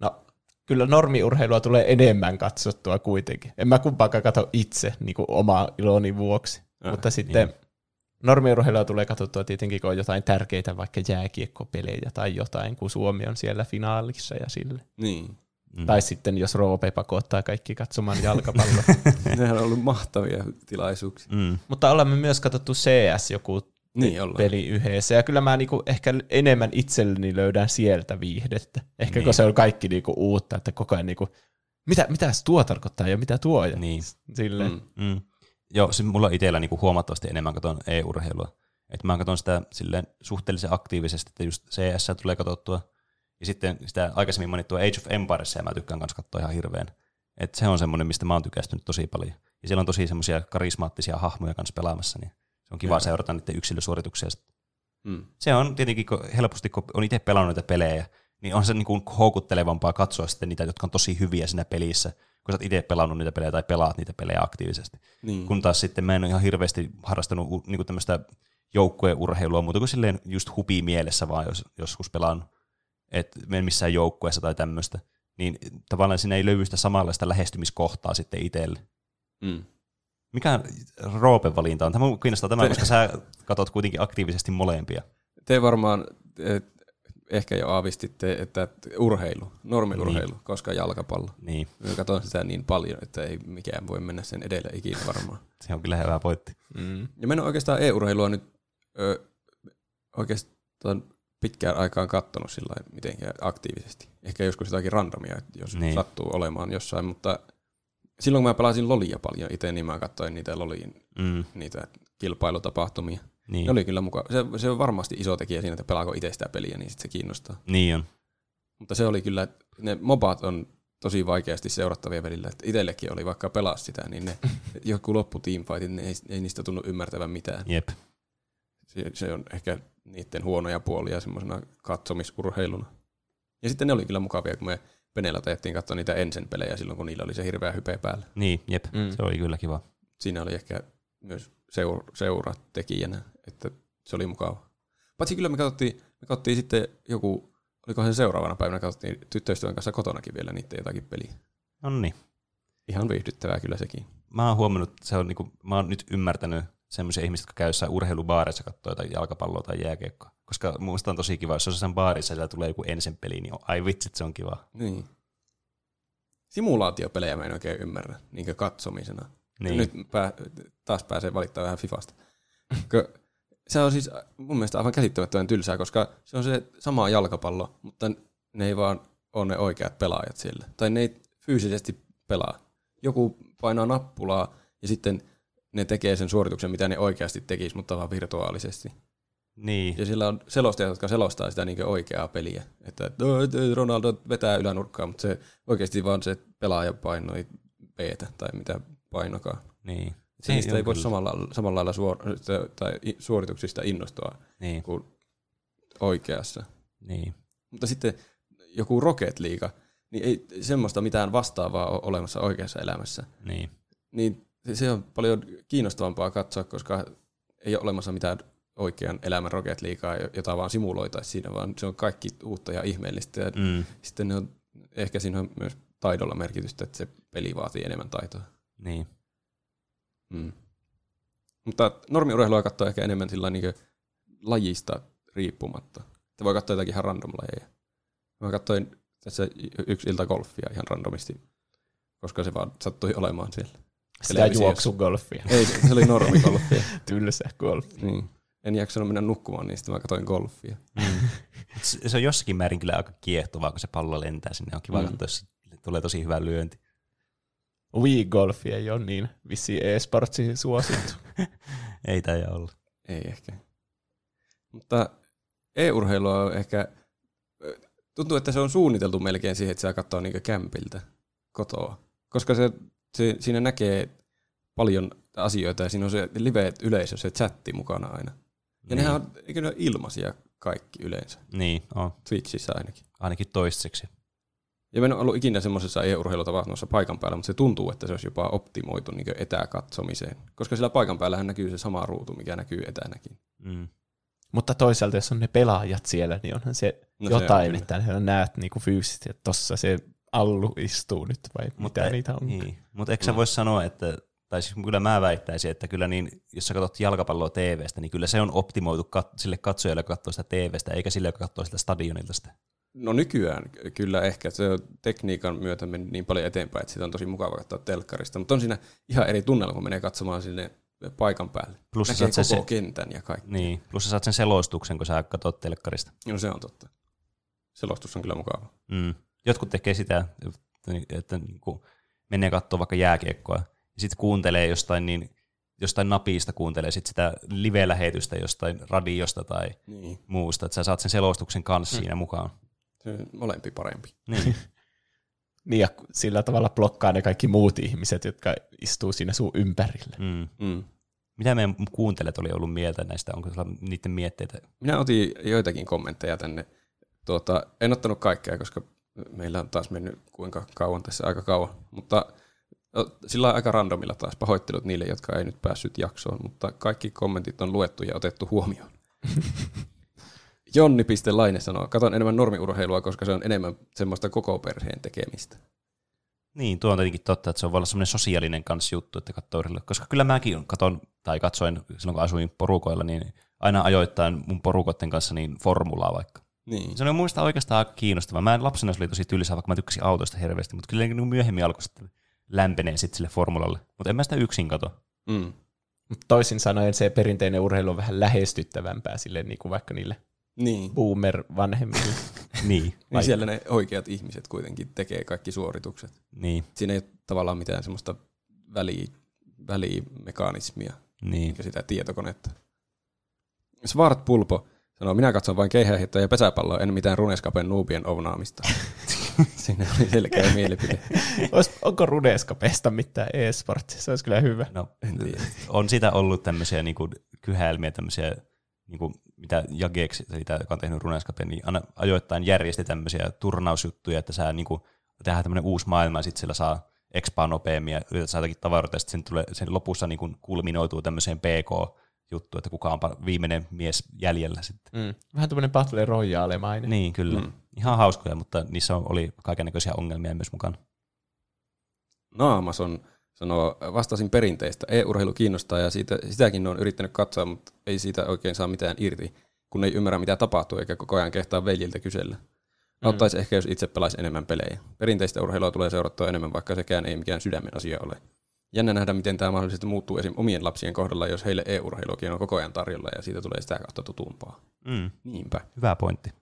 No, kyllä normiurheilua tulee enemmän katsottua kuitenkin. En mä kumpaakaan katso itse niin kuin oma iloni vuoksi. Ah, Mutta sitten niin. Normiurheilua tulee katsottua tietenkin, kun on jotain tärkeitä, vaikka jääkiekkopelejä tai jotain, kun Suomi on siellä finaalissa ja sille. Niin. Mm. Tai sitten jos Roope pakottaa kaikki katsomaan jalkapalloa. Nehän on ollut mahtavia tilaisuuksia. Mm. Mutta olemme myös katsottu CS joku Niin ollaan. peli yhdessä. Ja kyllä mä niinku ehkä enemmän itselleni löydän sieltä viihdettä. Ehkä Niin. kun se on kaikki niinku uutta, että koko ajan niinku, mitä, mitä tuo tarkoittaa ja mitä tuo. Ja Niin. Silleen. Mm. Mm. Joo, se mulla itsellä niinku huomattavasti enemmän katon e-urheilua. Et mä katon sitä silleen suhteellisen aktiivisesti, että just CS tulee katsottua. Ja sitten sitä aikaisemmin mainittua Age of Empires, mä tykkään kanssa katsoa ihan hirveän. Et se on semmoinen, mistä mä oon tykästynyt tosi paljon. Ja siellä on tosi semmoisia karismaattisia hahmoja kanssa pelaamassa, niin se on kiva Joo. seurata niiden yksilösuorituksia. Mm. Se on tietenkin kun helposti, kun on itse pelannut niitä pelejä, niin on se niinku houkuttelevampaa katsoa sitten niitä, jotka on tosi hyviä siinä pelissä, kun sä oot itse pelannut niitä pelejä tai pelaat niitä pelejä aktiivisesti. Niin. Kun taas sitten mä en ole ihan hirveästi harrastanut niinku tämmöistä joukkueurheilua muuta kuin silleen just hupi mielessä vaan, jos, joskus pelaan, että menen missään joukkueessa tai tämmöistä. Niin tavallaan siinä ei löydy sitä samanlaista lähestymiskohtaa sitten itselle. Mm. Mikä Roopen valinta on? Tämä kiinnostaa tämä, koska sä katot kuitenkin aktiivisesti molempia. Te varmaan ehkä jo aavistitte, että urheilu, normiurheilu, niin. koska jalkapallo. Niin, Mä katson sitä niin paljon, että ei mikään voi mennä sen edelle ikinä varmaan. se on kyllä hyvä pointti. Mm. Ja mä en ole oikeastaan e-urheilua nyt ö, oikeastaan pitkään aikaan kattonut sillä mitenkään aktiivisesti. Ehkä joskus jotakin randomia, jos Niin. niin. sattuu olemaan jossain, mutta silloin kun mä pelasin Lolia paljon itse, niin mä katsoin niitä Loliin Mm, niitä kilpailutapahtumia. Niin. Ne oli kyllä mukaan. Se, se on varmasti iso tekijä siinä, että pelaako itse sitä peliä, niin sit se kiinnostaa. Niin on. Mutta se oli kyllä, ne mobat on tosi vaikeasti seurattavia välillä. Että itsellekin oli vaikka pelaa sitä, niin ne joku loppu teamfightit, niin ei, ei niistä tunnu ymmärtävän mitään. Jep. Se, se on ehkä niiden huonoja puolia semmoisena katsomisurheiluna. Ja sitten ne oli kyllä mukavia, kun me Penellä tajettiin katsoa niitä ensin pelejä silloin, kun niillä oli se hirveä hype päällä. Niin, jep. Mm. Se oli kyllä kiva. Siinä oli ehkä myös seur- seuratekijänä, että se oli mukava. Paitsi kyllä me katsottiin, me katsottiin sitten joku, olikohan se seuraavana päivänä, katsottiin tyttöystävän kanssa kotonakin vielä niiden jotakin peliä. No niin. Ihan viihdyttävää kyllä sekin. Mä oon huomannut, se on niinku, mä oon nyt ymmärtänyt semmoisia ihmisiä, jotka käy jossain urheilubaareissa katsoo jotain jalkapalloa tai jääkiekkoa. Koska muista on tosi kiva, jos on jossain baarissa ja siellä tulee joku ensin peli, niin ai vitsit, se on kiva. Niin. Simulaatiopelejä mä en oikein ymmärrä, niin katsomisena. Niin. Nyt pää, taas pääsee valittaa vähän Fifasta. Se on siis mun mielestä aivan käsittämättömän tylsää, koska se on se sama jalkapallo, mutta ne ei vaan ole ne oikeat pelaajat sillä. Tai ne ei fyysisesti pelaa. Joku painaa nappulaa ja sitten ne tekee sen suorituksen, mitä ne oikeasti tekisi, mutta vaan virtuaalisesti. niin. Ja sillä on selostajat, jotka selostaa sitä niin oikeaa peliä. Että "No, et Ronaldo vetää ylänurkkaa, mutta se oikeasti vaan se pelaaja painoi b tai mitä painokaan. niin. Se niistä ei voi kyllä. samalla, samalla lailla suor, tai suorituksista innostua Niin, kuin oikeassa. niin. Mutta sitten joku Rocket League, niin ei semmoista mitään vastaavaa ole olemassa oikeassa elämässä. niin. Niin se- se on paljon kiinnostavampaa katsoa, koska ei ole olemassa mitään oikean elämän Rocket Leaguea, jota vaan simuloitaisiin siinä, vaan se on kaikki uutta ja ihmeellistä. Ja Mm, sitten ne on, ehkä siinä on myös taidolla merkitystä, että se peli vaatii enemmän taitoa. Niin. Mm. Mutta normiurheilua katsoo ehkä enemmän sillä niin lajista riippumatta. Että voi katsoa jotakin ihan random lajeja. Mä katsoin tässä yksi ilta golfia ihan randomisti, koska se vaan sattui olemaan siellä. Sitä juoksugolfia. Ei, se oli normigolfia. Tylsä golf. niin. En jaksanut mennä nukkumaan, niin sitten mä katsoin golfia. Mm. Se on jossakin määrin kyllä aika kiehtovaa, kun se pallo lentää sinne. On kiva Mm. mm. katsoa, jos tulee tosi hyvä lyönti. Wii golfi ei ole niin vissiin e-sportsi suosittu. Ei taida olla. Ei ehkä. Mutta e-urheilua on ehkä, tuntuu, että se on suunniteltu melkein siihen, että sitä katsoo niin kämpiltä kotoa. Koska se, se, siinä näkee paljon asioita ja siinä on se live-yleisö, se chatti mukana aina. Ja niin. nehän on, eikö ne ole ilmaisia kaikki yleensä? Niin, on. Twitchissä ainakin. Ainakin toistaiseksi. Ja mä en ole ollut ikinä semmoisessa e-urheilutapahtumassa paikan päällä, mutta se tuntuu, että se olisi jopa optimoitu niin etäkatsomiseen. Koska sillä paikan päällähän näkyy se sama ruutu, mikä näkyy etänäkin. Mm. Mutta toisaalta, jos on ne pelaajat siellä, niin onhan se No no se on jotain, että näet niinku fyysisesti, että tossa se allu istuu nyt, vai Mutta, mitä niitä on. Niin. Mutta eikö sä voi sanoa, että, tai siis kyllä mä väittäisin, että kyllä niin, jos sä katsot jalkapalloa TVstä, niin kyllä se on optimoitu kat- sille katsojalle, joka katsoo sitä TVstä, eikä sille, joka katsoo sitä stadionilta sitä. No nykyään kyllä ehkä. Se on tekniikan myötä mennyt niin paljon eteenpäin, että sitä on tosi mukava katsoa telkkarista. Mutta on siinä ihan eri tunnelma, kun menee katsomaan sinne paikan päälle. Plus sä Näkee saat koko sen- kentän ja kaikki. Niin, plus sä saat sen selostuksen, kun sä katsot telkkarista. No se on totta. Selostus on kyllä mukava. Mm. Jotkut tekee sitä, että, niin kuin menee katsoa vaikka jääkiekkoa, ja sitten kuuntelee jostain, niin, jostain napista, kuuntelee sit sitä live-lähetystä jostain radiosta tai Niin. muusta, että sä saat sen selostuksen kanssa mm. siinä mukaan. Molempi parempi. Niin. Niin, ja sillä tavalla blokkaa ne kaikki muut ihmiset, jotka istuu siinä sun ympärillä. Mm. Mm. Mitä meidän kuuntelijat oli ollut mieltä näistä? Onko sulla niiden mietteitä? Minä otin joitakin kommentteja tänne. Tuota, en ottanut kaikkea, koska meillä on taas mennyt kuinka kauan tässä aika kauan. Mutta o- sillä aika randomilla taas pahoittelut niille, jotka ei nyt päässyt jaksoon. Mutta kaikki kommentit on luettu ja otettu huomioon. Jonni.laine sanoo, katon enemmän normiurheilua, koska se on enemmän semmoista koko perheen tekemistä. Niin, tuo on tietenkin totta, että se on voi olla semmoinen sosiaalinen kans juttu, että katsoo urheilua. Koska kyllä mäkin katon, tai katsoin silloin kun asuin porukoilla, niin aina ajoittain mun porukotten kanssa niin formulaa vaikka. Niin. Se on mun mielestä oikeastaan aika kiinnostavaa. Mä en lapsena se oli tosi tylsää, vaikka mä tykkäsin autoista hirveästi, mutta kyllä niin myöhemmin alkoi sitten lämpenee sitten sille formulalle. Mutta en mä sitä yksin kato. Mm. Toisin sanoen se perinteinen urheilu on vähän lähestyttävämpää sille niin kuin vaikka niille Niin. boomer-vanhemmille. Niin, Niin siellä ne oikeat ihmiset kuitenkin tekee kaikki suoritukset. niin, Siinä ei ole tavallaan mitään semmoista väli, välimekanismia, niin. eikä sitä tietokonetta. Svart Pulpo sanoo, minä katson vain keihähiihtoa ja pesäpalloa, en mitään Runeskapen nuubien ovnaamista. Siinä oli selkeä mielipide. Ois, onko Rudeskapesta mitään e-sportsia? Se olisi kyllä hyvä. No, En tiedä. on sitä ollut tämmöisiä niinku kyhäilmiä, tämmöisiä, niinku, mitä Jagex, siitä, joka on tehnyt Runescapen, niin aina ajoittain järjesti tämmöisiä turnausjuttuja, että sä niinku, tehdään tämmöinen uusi maailma, ja sitten sillä saa expaa nopeammin, ja yrität saada jotakin tavaroita, ja sitten sen, tulee, sen lopussa niinku kulminoituu tämmöiseen PK-juttuun, että kuka on viimeinen mies jäljellä sitten. Mm. Vähän tämmöinen Battle Royale-mainen. Niin, kyllä. Mm. Ihan hauskoja, mutta niissä oli kaikennäköisiä ongelmia myös mukana. Naamason sanoo, vastasin perinteistä. E-urheilu kiinnostaa ja siitä, sitäkin on yrittänyt katsoa, mutta ei siitä oikein saa mitään irti, kun ei ymmärrä mitä tapahtuu eikä koko ajan kehtaa veljiltä kysellä. Auttaisi ehkä, jos itse pelaisi enemmän pelejä. Perinteistä urheilua tulee seurattua enemmän, vaikka sekään ei mikään sydämen asia ole. Jännä nähdä, miten tämä mahdollisesti muuttuu esim. omien lapsien kohdalla, jos heille e-urheiluakin on koko ajan tarjolla ja siitä tulee sitä kautta tutumpaa. Mm. Niinpä. Hyvä pointti.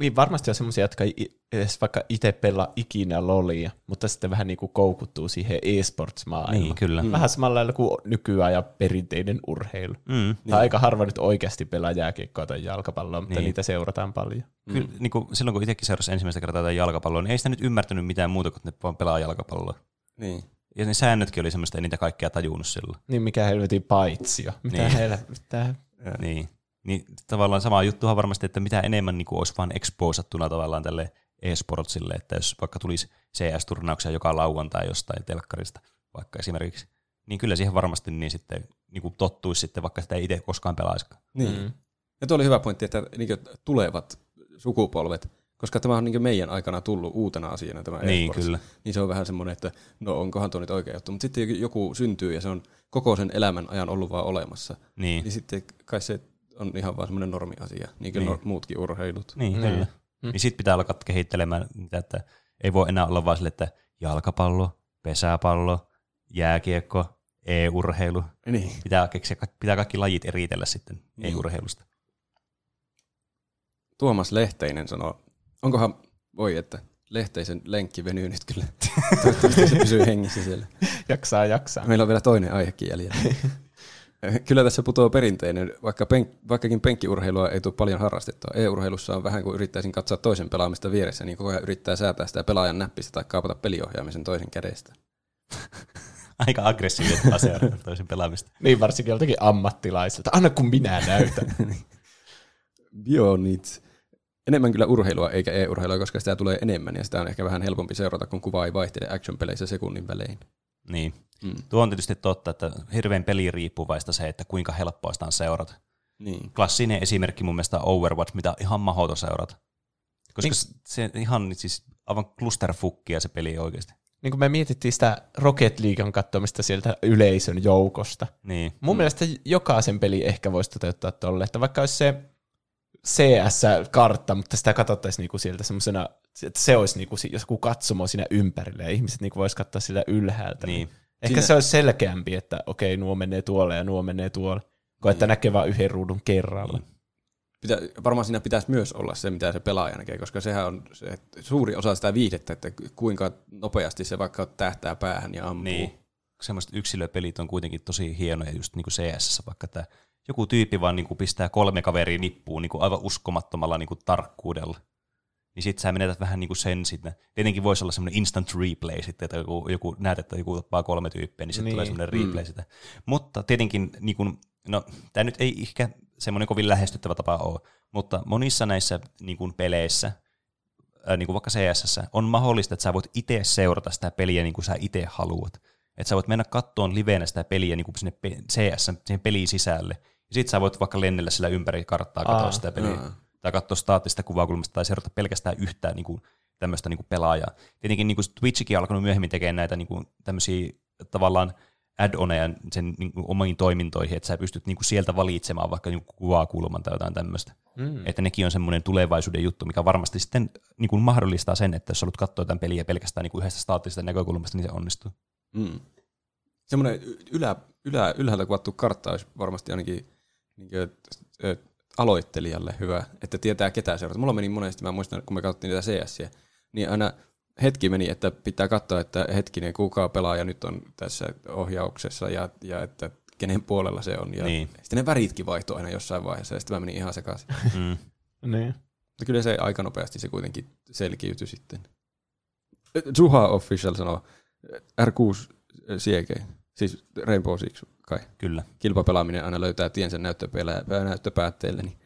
Niin varmasti on semmoisia, jotka ei edes vaikka itse pelaa ikinä lolia, mutta sitten vähän niin kuin koukuttuu siihen e-sports-maailmaan. Niin, kyllä. Vähän samalla lailla kuin nykyään ja perinteinen urheilu. Mm. Niin. Tai aika harva nyt oikeasti pelaa jääkiekkoa tai jalkapalloa, mutta Niin. niitä seurataan paljon. Kyllä, niin kuin silloin kun itsekin seurasi ensimmäistä kertaa tätä jalkapalloa, niin ei sitä nyt ymmärtänyt mitään muuta kuin, että ne vaan pelaa jalkapalloa. Niin. Ja ne säännötkin oli semmoista, ei niitä kaikkea tajunnut silloin. Niin mikä helvetin paitsio. Mitä Niin. niin. mitä, Niin. Niin tavallaan sama juttuhan varmasti, että mitä enemmän niin kuin olisi vaan exposattuna tavallaan tälle e-sportsille, että jos vaikka tulisi CS-turnauksia joka lauantai jostain telkkarista vaikka esimerkiksi, niin kyllä siihen varmasti niin sitten niin kuin tottuisi sitten, vaikka sitä ei itse koskaan pelaisikaan. Niin. Mm. Ja tuo oli hyvä pointti, että niin tulevat sukupolvet, koska tämä on niin meidän aikana tullut uutena asiana tämä Niin, e-sports. kyllä. Niin se on vähän semmoinen, että no onkohan tuo nyt oikea juttu. Mutta sitten joku syntyy ja se on koko sen elämän ajan ollut vaan olemassa. Niin, Niin sitten kai se on ihan vaan semmoinen normiasia, niin kuin Niin. muutkin urheilut. niin Niin. kyllä. Mm. Niin sitten pitää alkaa kehittelemään niitä, että ei voi enää olla vaan sille, että jalkapallo, pesäpallo, jääkiekko, e-urheilu. Niin. Pitää, keksiä, pitää kaikki lajit eritellä sitten Niin. ei-urheilusta. Tuomas Lehteinen sanoo, onkohan, voi että Lehteisen lenkki venyy nyt kyllä. Toivottavasti se pysyy hengissä siellä. jaksaa, jaksaa. Meillä on vielä toinen aihekin jäljellä. Kyllä tässä putoaa perinteinen, vaikka pen, vaikkakin penkkiurheilua ei tule paljon harrastettua. E-urheilussa on vähän kuin yrittäisin katsoa toisen pelaamista vieressä, niin koko ajan yrittää säätää sitä pelaajan näppistä tai kaapata peliohjaamisen toisen kädestä. Aika aggressiivinen asia toisen pelaamista. Niin varsinkin joltakin ammattilaisilta. Anna kun minä näytän. Bionits enemmän kyllä urheilua eikä e-urheilua, koska sitä tulee enemmän ja sitä on ehkä vähän helpompi seurata, kun kuva ei vaihtele action-peleissä sekunnin välein. Niin. Mm. Tuo on tietysti totta, että hirveän peliriippuvaista se, että kuinka helppoa sitä on seurata. Niin. Klassinen esimerkki mun mielestä on Overwatch, mitä on ihan mahdoton seurata. Koska niin. se ihan siis aivan clusterfuckia se peli oikeasti. Niin kuin me mietittiin sitä Rocket Leaguean katsomista sieltä yleisön joukosta. Niin. Mun mm. mielestä jokaisen peli ehkä voisi toteuttaa tolle, että vaikka olisi se CS-kartta, mutta sitä katsottaisiin niinku sieltä semmoisena, että se olisi niinku joku katsomo siinä ympärillä ja ihmiset niinku voisi katsoa sitä ylhäältä. Niin. Ehkä siinä... se olisi selkeämpi, että okei, nuo menee tuolle ja nuo menee tuolle, kun niin. että näkee vain yhden ruudun kerralla. Niin. Pitä, varmaan siinä pitäisi myös olla se, mitä se pelaaja näkee, koska sehän on se, suuri osa sitä viihdettä, että kuinka nopeasti se vaikka tähtää päähän ja ampuu. Niin. Semmoiset yksilöpelit on kuitenkin tosi hienoja just niin kuin CS, vaikka tämä joku tyyppi vaan niin kuin pistää kolme kaveria nippuun niin kuin aivan uskomattomalla niin kuin tarkkuudella. Niin sit sä menetät vähän niin kuin sen sitten. Tietenkin voisi olla semmoinen instant replay sitten, että joku, joku näet, että joku tappaa kolme tyyppiä, niin sitten niin. tulee semmoinen replay mm. sitä. Mutta tietenkin, niin kuin, no tämä nyt ei ehkä semmoinen kovin lähestyttävä tapa ole, mutta monissa näissä niin kuin peleissä, ää, niin kuin vaikka CSS, on mahdollista, että sä voit itse seurata sitä peliä niin kuin sä itse haluat. Että sä voit mennä kattoon livenä sitä peliä niin kuin sinne CS, siihen peliin sisälle, ja sit sä voit vaikka lennellä sillä ympäri karttaa, katsoa Aa, sitä peliä. Jaa. Tai katsoa staattista kuvakulmasta tai seurata pelkästään yhtään niin kuin, tämmöistä niin kuin pelaajaa. Tietenkin niin kuin Twitchikin on alkanut myöhemmin tekemään näitä niin kuin, tämmöisiä tavallaan add-oneja sen niin kuin, omiin toimintoihin, että sä pystyt niin kuin, sieltä valitsemaan vaikka niin kuin, kuvakulman tai jotain tämmöistä. Mm. Että nekin on semmoinen tulevaisuuden juttu, mikä varmasti sitten niin kuin, mahdollistaa sen, että jos haluat katsoa tämän peliä pelkästään niin kuin yhdestä staattisesta näkökulmasta, niin se onnistuu. Mm. Semmoinen ylä, ylä, ylhäältä kuvattu kartta olisi varmasti ainakin niin kuin, aloittelijalle hyvä, että tietää ketä seurata. Mulla meni monesti, mä muistan, kun me katsottiin niitä CS, niin aina hetki meni, että pitää katsoa, että hetkinen, kuka pelaaja nyt on tässä ohjauksessa ja, ja että kenen puolella se on. Ja niin. sitten ne väritkin vaihtoi aina jossain vaiheessa ja sitten mä menin ihan sekaisin. Mm. niin. Mutta kyllä se aika nopeasti se kuitenkin selkiytyi sitten. Zuha Official sanoo, R6 CG, siis Rainbow Six kai. Kyllä. Kilpapelaaminen aina löytää tiensä näyttöpäätteelle, niin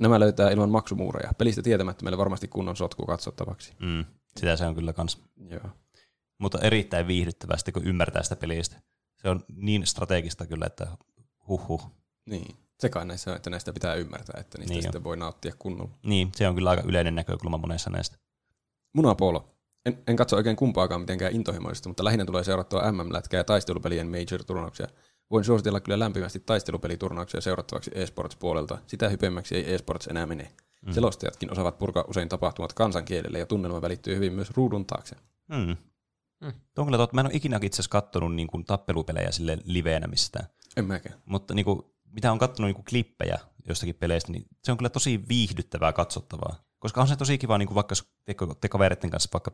nämä löytää ilman maksumuureja. Pelistä tietämättä meille varmasti kunnon sotku katsottavaksi. Mm, sitä se on kyllä kans. Joo. Mutta erittäin viihdyttävästi, kun ymmärtää sitä pelistä. Se on niin strategista kyllä, että huhhuh. Niin, se kai näissä on, että näistä pitää ymmärtää, että niistä niin sitten voi nauttia kunnolla. Niin, se on kyllä aika yleinen näkökulma monessa näistä. Munapolo. En, en katso oikein kumpaakaan mitenkään intohimoisesti, mutta lähinnä tulee seurattua MM-lätkää ja taistelupelien major-turnauksia. Voin suositella kyllä lämpimästi taistelupeliturnauksia seurattavaksi eSports-puolelta. Sitä hypemmäksi ei eSports enää mene. Mm. Selostajatkin osaavat purkaa usein tapahtumat kansankielelle ja tunnelma välittyy hyvin myös ruudun taakse. Mm. Mm. Tuo on kyllä totta. Mä en ole ikinä itse asiassa kattonut niin kuin tappelupelejä sille liveenä mistään. En mäkään. Mutta niin kuin, mitä on kattonut niin kuin klippejä jostakin peleistä, niin se on kyllä tosi viihdyttävää katsottavaa. Koska on se tosi kiva, niin kuin vaikka te, te kavereiden kanssa vaikka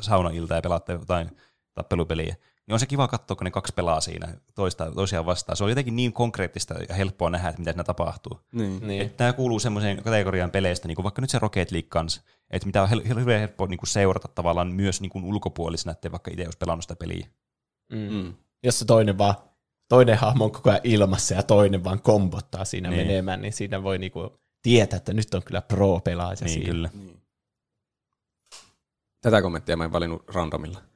saunailta ja pelaatte jotain tappelupeliä, niin on se kiva katsoa, kun ne kaksi pelaa siinä toista, toisiaan vastaan. Se on jotenkin niin konkreettista ja helppoa nähdä, että mitä siinä tapahtuu. Niin. niin. Että tämä kuuluu semmoiseen kategoriaan peleistä, niin kuin vaikka nyt se Rocket League kanssa, että mitä on hirveän helppoa niin kuin seurata tavallaan myös niin kuin ulkopuolisena, ettei vaikka itse olisi pelannut sitä peliä. Mm. mm. Jos se toinen vaan, toinen hahmo on koko ajan ilmassa ja toinen vaan kombottaa siinä niin. menemään, niin siinä voi niinku tietää, että nyt on kyllä pro-pelaaja niin, siinä. Kyllä. Niin. Tätä kommenttia mä en valinnut randomilla.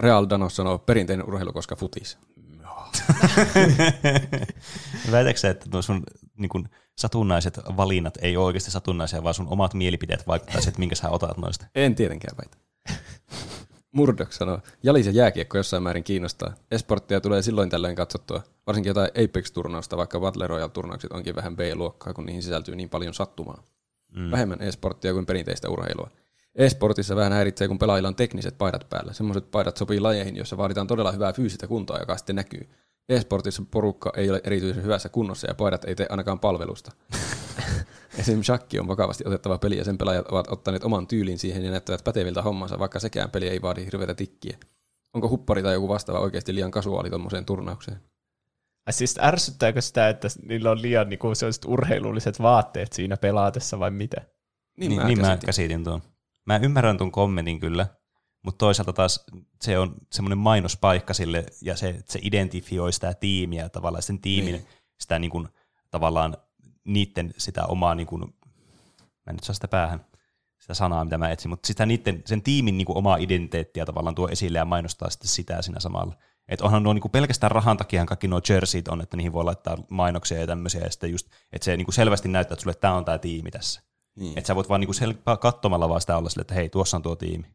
Real Danos sanoo perinteinen urheilu, koska futis. Väitätkö että tuo sun niin kun, satunnaiset valinnat ei ole oikeasti satunnaisia, vaan sun omat mielipiteet vaikuttaisivat, että minkä sä otat noista? En tietenkään väitä. Murdoch sanoo, jalis ja jääkiekko jossain määrin kiinnostaa. Esporttia tulee silloin tällöin katsottua, varsinkin jotain Apex-turnausta, vaikka Battle Royale-turnaukset onkin vähän B-luokkaa, kun niihin sisältyy niin paljon sattumaa. Mm. Vähemmän esporttia kuin perinteistä urheilua. E-sportissa vähän häiritsee, kun pelaajilla on tekniset paidat päällä. Semmoiset paidat sopii lajeihin, joissa vaaditaan todella hyvää fyysistä kuntoa, joka sitten näkyy. E-sportissa porukka ei ole erityisen hyvässä kunnossa ja paidat ei tee ainakaan palvelusta. Esimerkiksi shakki on vakavasti otettava peli ja sen pelaajat ovat ottaneet oman tyylin siihen ja näyttävät päteviltä hommansa, vaikka sekään peli ei vaadi hirveätä tikkiä. Onko huppari tai joku vastaava oikeasti liian kasuaali tuommoiseen turnaukseen? Ja siis ärsyttääkö sitä, että niillä on liian niin kuin, urheilulliset vaatteet siinä pelaatessa vai mitä? Niin, niin, mä, niin käsitin. mä käsitin tuon. Mä ymmärrän tuon kommentin kyllä, mutta toisaalta taas se on semmoinen mainospaikka sille, ja se, se identifioi sitä tiimiä, tavallaan sen tiimin, niin. sitä niin kuin, tavallaan niiden sitä omaa, niin kuin, Mä en nyt saa sitä päähän, sitä sanaa, mitä mä etsin, mutta sitä niiden, sen tiimin niin kuin omaa identiteettiä tavallaan tuo esille ja mainostaa sitten sitä siinä samalla. Että onhan nuo niinku pelkästään rahan takia kaikki nuo jerseyt on, että niihin voi laittaa mainoksia ja tämmöisiä, ja sitten just, että se niinku selvästi näyttää, että sulle tämä on tämä tiimi tässä. Niin. Että sä voit vaan niinku sel- katsomalla vaan sitä olla sille, että hei, tuossa on tuo tiimi.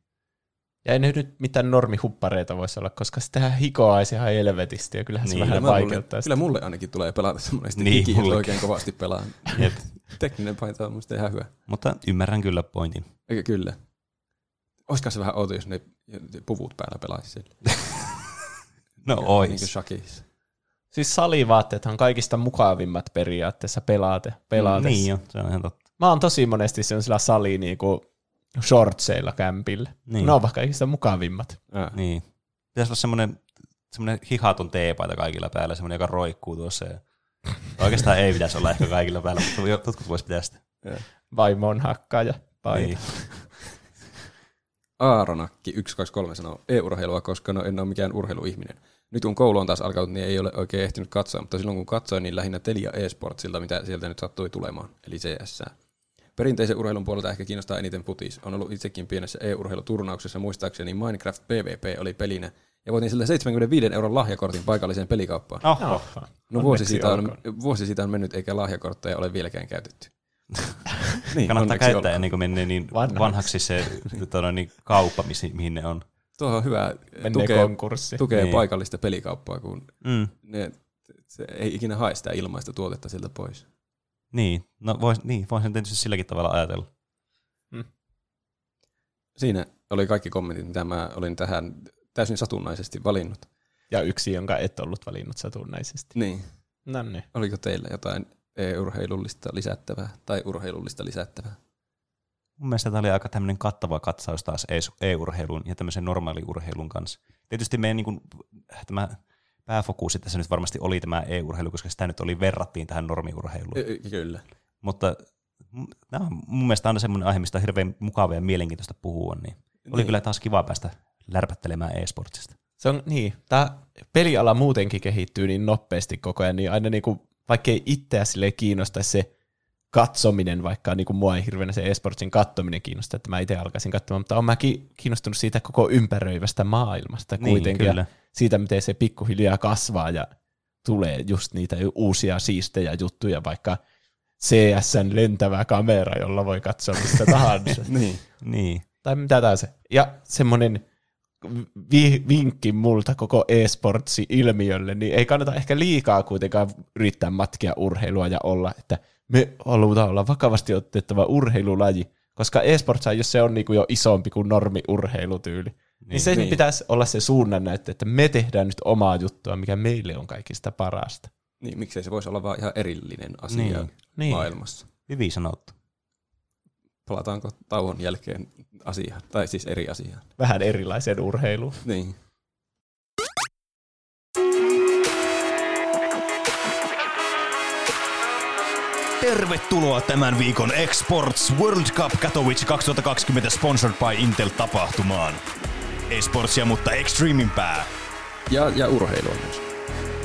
Ja ei ne nyt mitään normihuppareita voisi olla, koska sitähän hikoaisi ihan helvetisti, ja kyllähän se Niin. vähän Kyllä, mulle, vaikeuttaa kyllä mulle ainakin tulee pelata semmoisesti Niin, niin, hiki, oikein kovasti pelaa. Tekninen paita on musta ihan hyvä. Mutta ymmärrän kyllä pointin. Eikä kyllä. Olisiko se vähän outo, jos ne puvut päällä pelaisi sille. No Niin ois. kuin Shakis. Siis salivaatteet on kaikista mukavimmat periaatteessa pelaate, pelaatessa. Niin jo, se on ihan totta. Mä oon tosi monesti sellaisilla sali niinku shortseilla kämpillä. Niin. Niin. Ne on vaikka kaikista mukavimmat. Ah. Niin. Pitäisi olla semmoinen, semmoinen hihaton teepaita kaikilla päällä, semmoinen, joka roikkuu tuossa. Ja... Oikeastaan ei pitäisi olla ehkä kaikilla päällä, mutta jotkut voisi pitää sitä. Vaimon hakkaaja paita. Niin. Aaronakki 123 sanoo e-urheilua, koska no en ole mikään urheiluihminen. Nyt kun koulu on taas alkanut, niin ei ole oikein ehtinyt katsoa, mutta silloin kun katsoin, niin lähinnä Telia eSportsilta, mitä sieltä nyt sattui tulemaan, eli CS. Perinteisen urheilun puolelta ehkä kiinnostaa eniten futis. On ollut itsekin pienessä e-urheiluturnauksessa, muistaakseni Minecraft PvP oli pelinä, ja voitin sille 75 euron lahjakortin paikalliseen pelikauppaan. Oho. No vuosi siitä, on, vuosi siitä on mennyt, eikä lahjakortteja ole vieläkään käytetty. niin, Kannattaa käyttää olkoon. ennen kuin menee niin Vanhaksi. vanhaksi, se tota, niin, kauppa, mihin ne on. Tuo on hyvä. Menee Tukee, konkurssi. tukee Niin. niin. paikallista pelikauppaa, kun Mm. ne, se ei ikinä hae sitä ilmaista tuotetta sieltä pois. Niin, no vois, niin, voi sen tietysti silläkin tavalla ajatella. Siinä oli kaikki kommentit, mitä mä olin tähän täysin satunnaisesti valinnut. Ja yksi, jonka et ollut valinnut satunnaisesti. Niin. No niin. Oliko teillä jotain e-urheilullista lisättävää tai urheilullista lisättävää? Mun mielestä tämä oli aika tämmöinen kattava katsaus taas e-urheilun ja tämmöisen normaaliurheilun kanssa. Tietysti meidän niin kuin, tämä pääfokusi tässä nyt varmasti oli tämä e-urheilu, koska sitä nyt oli verrattiin tähän normiurheiluun. Kyllä. Mutta tämä on mun mielestä aina semmoinen aihe, mistä on hirveän mukavaa ja mielenkiintoista puhua, niin oli Niin. kyllä taas kiva päästä lärpättelemään e-sportsista. Se on niin, tämä peliala muutenkin kehittyy niin nopeasti koko ajan, niin aina niinku, vaikka ei itseä sille kiinnostaisi se katsominen, vaikka niinku mua ei hirveänä se esportsin katsominen kiinnostaa, että mä itse alkaisin katsomaan, mutta olen mäkin kiinnostunut siitä koko ympäröivästä maailmasta Niin, kuitenkin, kyllä. ja siitä, miten se pikkuhiljaa kasvaa ja tulee just niitä uusia siistejä juttuja, vaikka CSN lentävä kamera, jolla voi katsoa mistä tahansa. Niin. Niin. tai mitä tahansa. Ja semmoinen vi- vinkki multa koko e-sportsi-ilmiölle, niin ei kannata ehkä liikaa kuitenkaan yrittää matkia urheilua ja olla, että me halutaan olla vakavasti otettava urheilulaji, koska e-sports, jos se on niinku jo isompi kuin normi-urheilutyyli, niin, niin se niin. pitäisi olla se suunnannäyttö, että me tehdään nyt omaa juttua, mikä meille on kaikista parasta. niin, miksei se voisi olla vaan ihan erillinen asia Niin. niin. Niin. maailmassa. Hyvin sanottu. Palataanko tauon jälkeen asiaan, tai siis eri asiaan? Vähän erilaiseen urheiluun. Niin. Tervetuloa tämän viikon Exports World Cup Katowice 2020 sponsored by Intel tapahtumaan. Esportsia, mutta extremimpää. Ja, ja urheilua myös.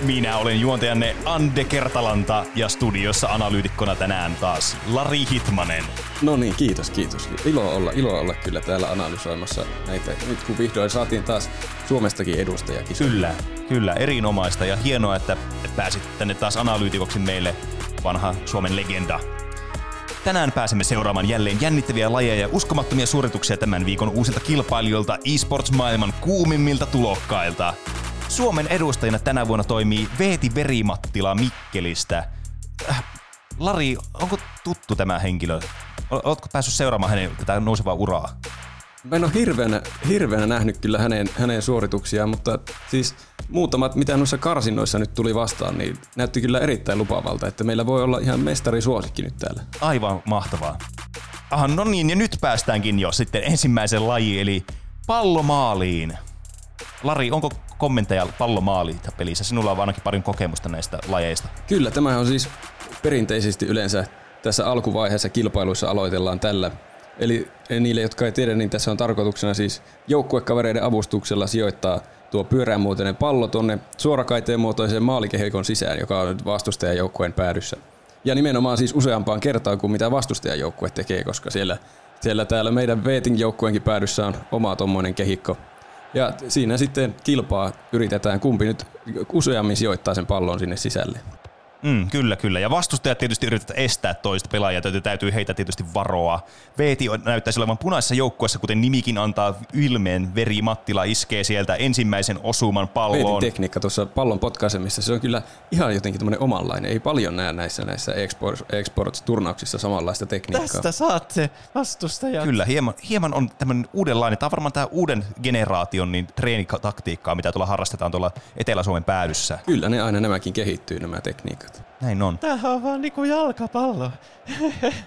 Minä olen juontajanne Ande Kertalanta ja studiossa analyytikkona tänään taas Lari Hitmanen. No niin, kiitos, kiitos. Ilo olla, ilo olla kyllä täällä analysoimassa näitä. Nyt kun vihdoin saatiin taas Suomestakin edustaja. Kyllä, kyllä, erinomaista ja hienoa, että pääsit tänne taas analyytikoksi meille, vanha Suomen legenda. Tänään pääsemme seuraamaan jälleen jännittäviä lajeja ja uskomattomia suorituksia tämän viikon uusilta kilpailijoilta esports-maailman kuumimmilta tulokkailta. Suomen edustajana tänä vuonna toimii Veeti Verimattila Mikkelistä. Äh, Lari, onko tuttu tämä henkilö? Oletko päässyt seuraamaan hänen tätä nousevaa uraa? Mä en ole hirveänä, hirveänä nähnyt kyllä hänen, hänen suorituksiaan, mutta siis muutamat, mitä noissa karsinnoissa nyt tuli vastaan, niin näytti kyllä erittäin lupavalta, että meillä voi olla ihan mestarisuosikki nyt täällä. Aivan mahtavaa. Aha, no niin, ja nyt päästäänkin jo sitten ensimmäisen lajiin, eli pallomaaliin. Lari, onko kommentteja pallomaaliin pelissä? Sinulla on ainakin paljon kokemusta näistä lajeista. Kyllä, tämä on siis perinteisesti yleensä tässä alkuvaiheessa kilpailuissa aloitellaan tällä. Eli niille, jotka ei tiedä, niin tässä on tarkoituksena siis joukkuekavereiden avustuksella sijoittaa tuo pyöräänmuotoinen pallo tuonne suorakaiteen muotoiseen maalikehikon sisään, joka on nyt vastustajan joukkueen päädyssä. Ja nimenomaan siis useampaan kertaan kuin mitä vastustajajoukkue tekee, koska siellä, siellä täällä meidän Veetin joukkueenkin päädyssä on oma tommonen kehikko. Ja siinä sitten kilpaa yritetään, kumpi nyt useammin sijoittaa sen pallon sinne sisälle. Mm, kyllä, kyllä. Ja vastustajat tietysti yrittävät estää toista pelaajaa, joten täytyy heitä tietysti varoa. Veeti on- näyttäisi olevan punaisessa joukkueessa, kuten nimikin antaa ilmeen. Veri Mattila iskee sieltä ensimmäisen osuman Veetin palloon. tekniikka tuossa pallon potkaisemissa, se on kyllä ihan jotenkin tämmöinen omanlainen. Ei paljon näe näissä, näissä Exports- Exports-turnauksissa samanlaista tekniikkaa. Tästä saatte vastustajat. Kyllä, hieman, hieman on tämmöinen uudenlainen, tämä on varmaan tämä uuden generaation niin treenitaktiikkaa, mitä tuolla harrastetaan tuolla Etelä-Suomen päädyssä. Kyllä ne aina nämäkin kehittyy, nämä tekniikat. Näin on. Tämähän on vaan niinku jalkapallo.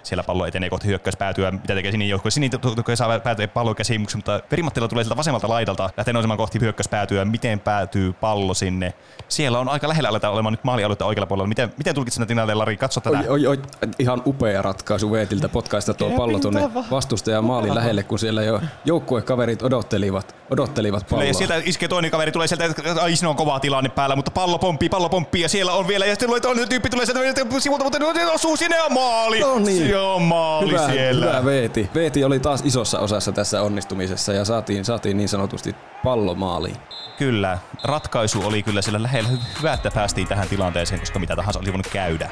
Siellä pallo etenee kohti hyökkäyspäätyä, mitä tekee Sinin joukkue. Sinin toki saa päätyä pallon käsiin, mutta Verimattila tulee sieltä vasemmalta laidalta, lähtee nousemaan kohti hyökkäyspäätyä. Miten päätyy pallo sinne? Siellä on aika lähellä aletaan olemaan nyt maalialuetta oikealla puolella. Miten, miten tulkitset sen tilanteen, Lari? Katso tätä. Oi, oi, oi, ihan upea ratkaisu Veetiltä potkaista tuo pallo tuonne vastustajan maalin lähelle, kun siellä jo joukkuekaverit odottelivat, odottelivat palloa. ja sieltä iskee toinen kaveri, tulee sieltä, että ai on kova tilanne päällä, mutta pallo pomppii, pallo pomppii ja siellä on vielä, ja sitten tulee toinen tyyppi, tulee sieltä sivulta, mutta osuu sinne ja maali. No niin. Se on maali Hyvä, siellä. hyvä Veeti. Veeti oli taas isossa osassa tässä onnistumisessa ja saatiin, saatiin niin sanotusti pallo maaliin. Kyllä, ratkaisu oli kyllä siellä lähellä. Hyvä, että päästiin tähän tilanteeseen, koska mitä tahansa olisi voinut käydä.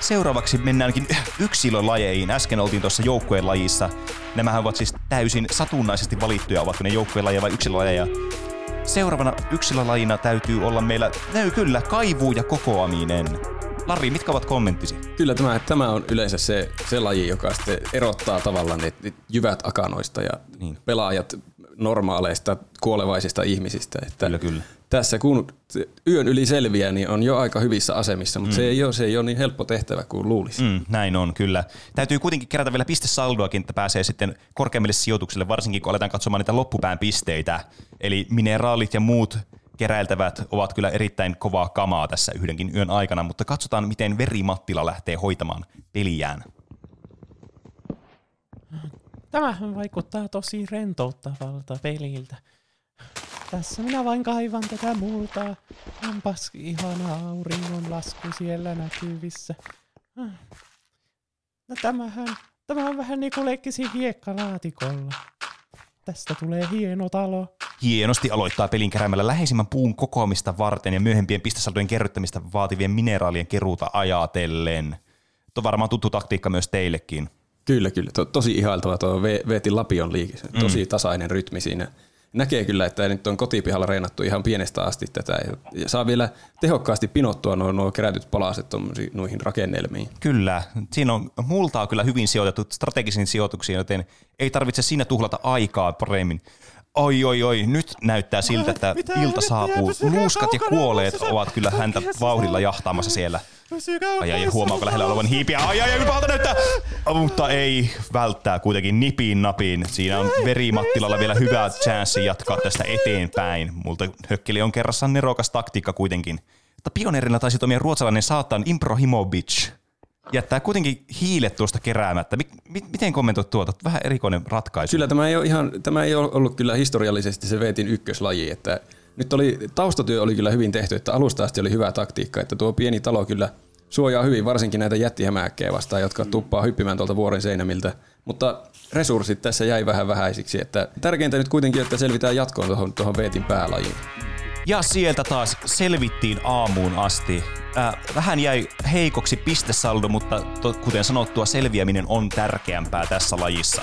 Seuraavaksi mennäänkin yksilölajeihin. Äsken oltiin tuossa joukkueen lajissa. Nämähän ovat siis täysin satunnaisesti valittuja, ovatko ne joukkueen lajeja vai yksilölajeja. Seuraavana yksilölajina täytyy olla meillä, näy kyllä, kaivuu ja kokoaminen. Lari, mitkä ovat kommenttisi? Kyllä tämä, tämä on yleensä se, se laji, joka sitten erottaa tavallaan ne, ne jyvät akanoista ja Niin. pelaajat normaaleista kuolevaisista ihmisistä. Että Kyllä, kyllä. Tässä kun yön yli selviää, niin on jo aika hyvissä asemissa, mutta mm. se, ei ole, se ei ole niin helppo tehtävä kuin luulisi. Mm, näin on, kyllä. Täytyy kuitenkin kerätä vielä pistesaldoakin, että pääsee sitten korkeammille sijoituksille, varsinkin kun aletaan katsomaan niitä loppupään pisteitä. Eli mineraalit ja muut keräiltävät ovat kyllä erittäin kovaa kamaa tässä yhdenkin yön aikana, mutta katsotaan, miten Veri Mattila lähtee hoitamaan peliään. Tämähän vaikuttaa tosi rentouttavalta peliltä. Tässä minä vain kaivan tätä multaa. Onpas ihana auringonlasku siellä näkyvissä. Ah. No tämähän, tämä on vähän niin kuin leikkisi hiekkalaatikolla. Tästä tulee hieno talo. Hienosti aloittaa pelin keräämällä läheisimmän puun kokoamista varten ja myöhempien pistesaldojen kerryttämistä vaativien mineraalien keruuta ajatellen. Tuo on varmaan tuttu taktiikka myös teillekin. Kyllä, kyllä. To, tosi ihailtava tuo Ve- Veetin Lapion liike. Tosi tasainen rytmi siinä. Näkee kyllä, että nyt on kotipihalla reenattu ihan pienestä asti tätä. Ja, saa vielä tehokkaasti pinottua nuo, nuo kerätyt palaset noihin rakennelmiin. Kyllä, siinä on multaa kyllä hyvin sijoitettu strategisiin sijoituksiin, joten ei tarvitse siinä tuhlata aikaa paremmin. Oi, oi, oi, nyt näyttää siltä, että ilta saapuu. Luuskat ja kuoleet ovat kyllä häntä vauhdilla jahtaamassa siellä. Ai ai, huomaako lähellä olevan hiipiä? Ai ai, ai, pahalta näyttää! Mutta ei, välttää kuitenkin nipiin napiin. Siinä on Verimattilalla vielä hyvä chanssi jatkaa tästä eteenpäin. Multa hökkeli on kerrassaan nerokas taktiikka kuitenkin. Mutta pioneerina taisi toimia ruotsalainen saatan Improhimovic. Jättää kuitenkin hiilet tuosta keräämättä. Mi- mi- miten kommentoit tuota? Vähän erikoinen ratkaisu. Kyllä tämä ei ole, ihan, tämä ei ole ollut kyllä historiallisesti se Veetin ykköslaji, että nyt oli, taustatyö oli kyllä hyvin tehty, että alusta asti oli hyvä taktiikka, että tuo pieni talo kyllä suojaa hyvin varsinkin näitä jättihämääkkejä vastaan, jotka tuppaa hyppimään tuolta vuoren seinämiltä, mutta resurssit tässä jäi vähän vähäisiksi, että tärkeintä nyt kuitenkin, että selvitään jatkoon tuohon, tuohon Veetin päälajiin. Ja sieltä taas selvittiin aamuun asti. Äh, vähän jäi heikoksi pistesaldo, mutta to, kuten sanottua, selviäminen on tärkeämpää tässä lajissa.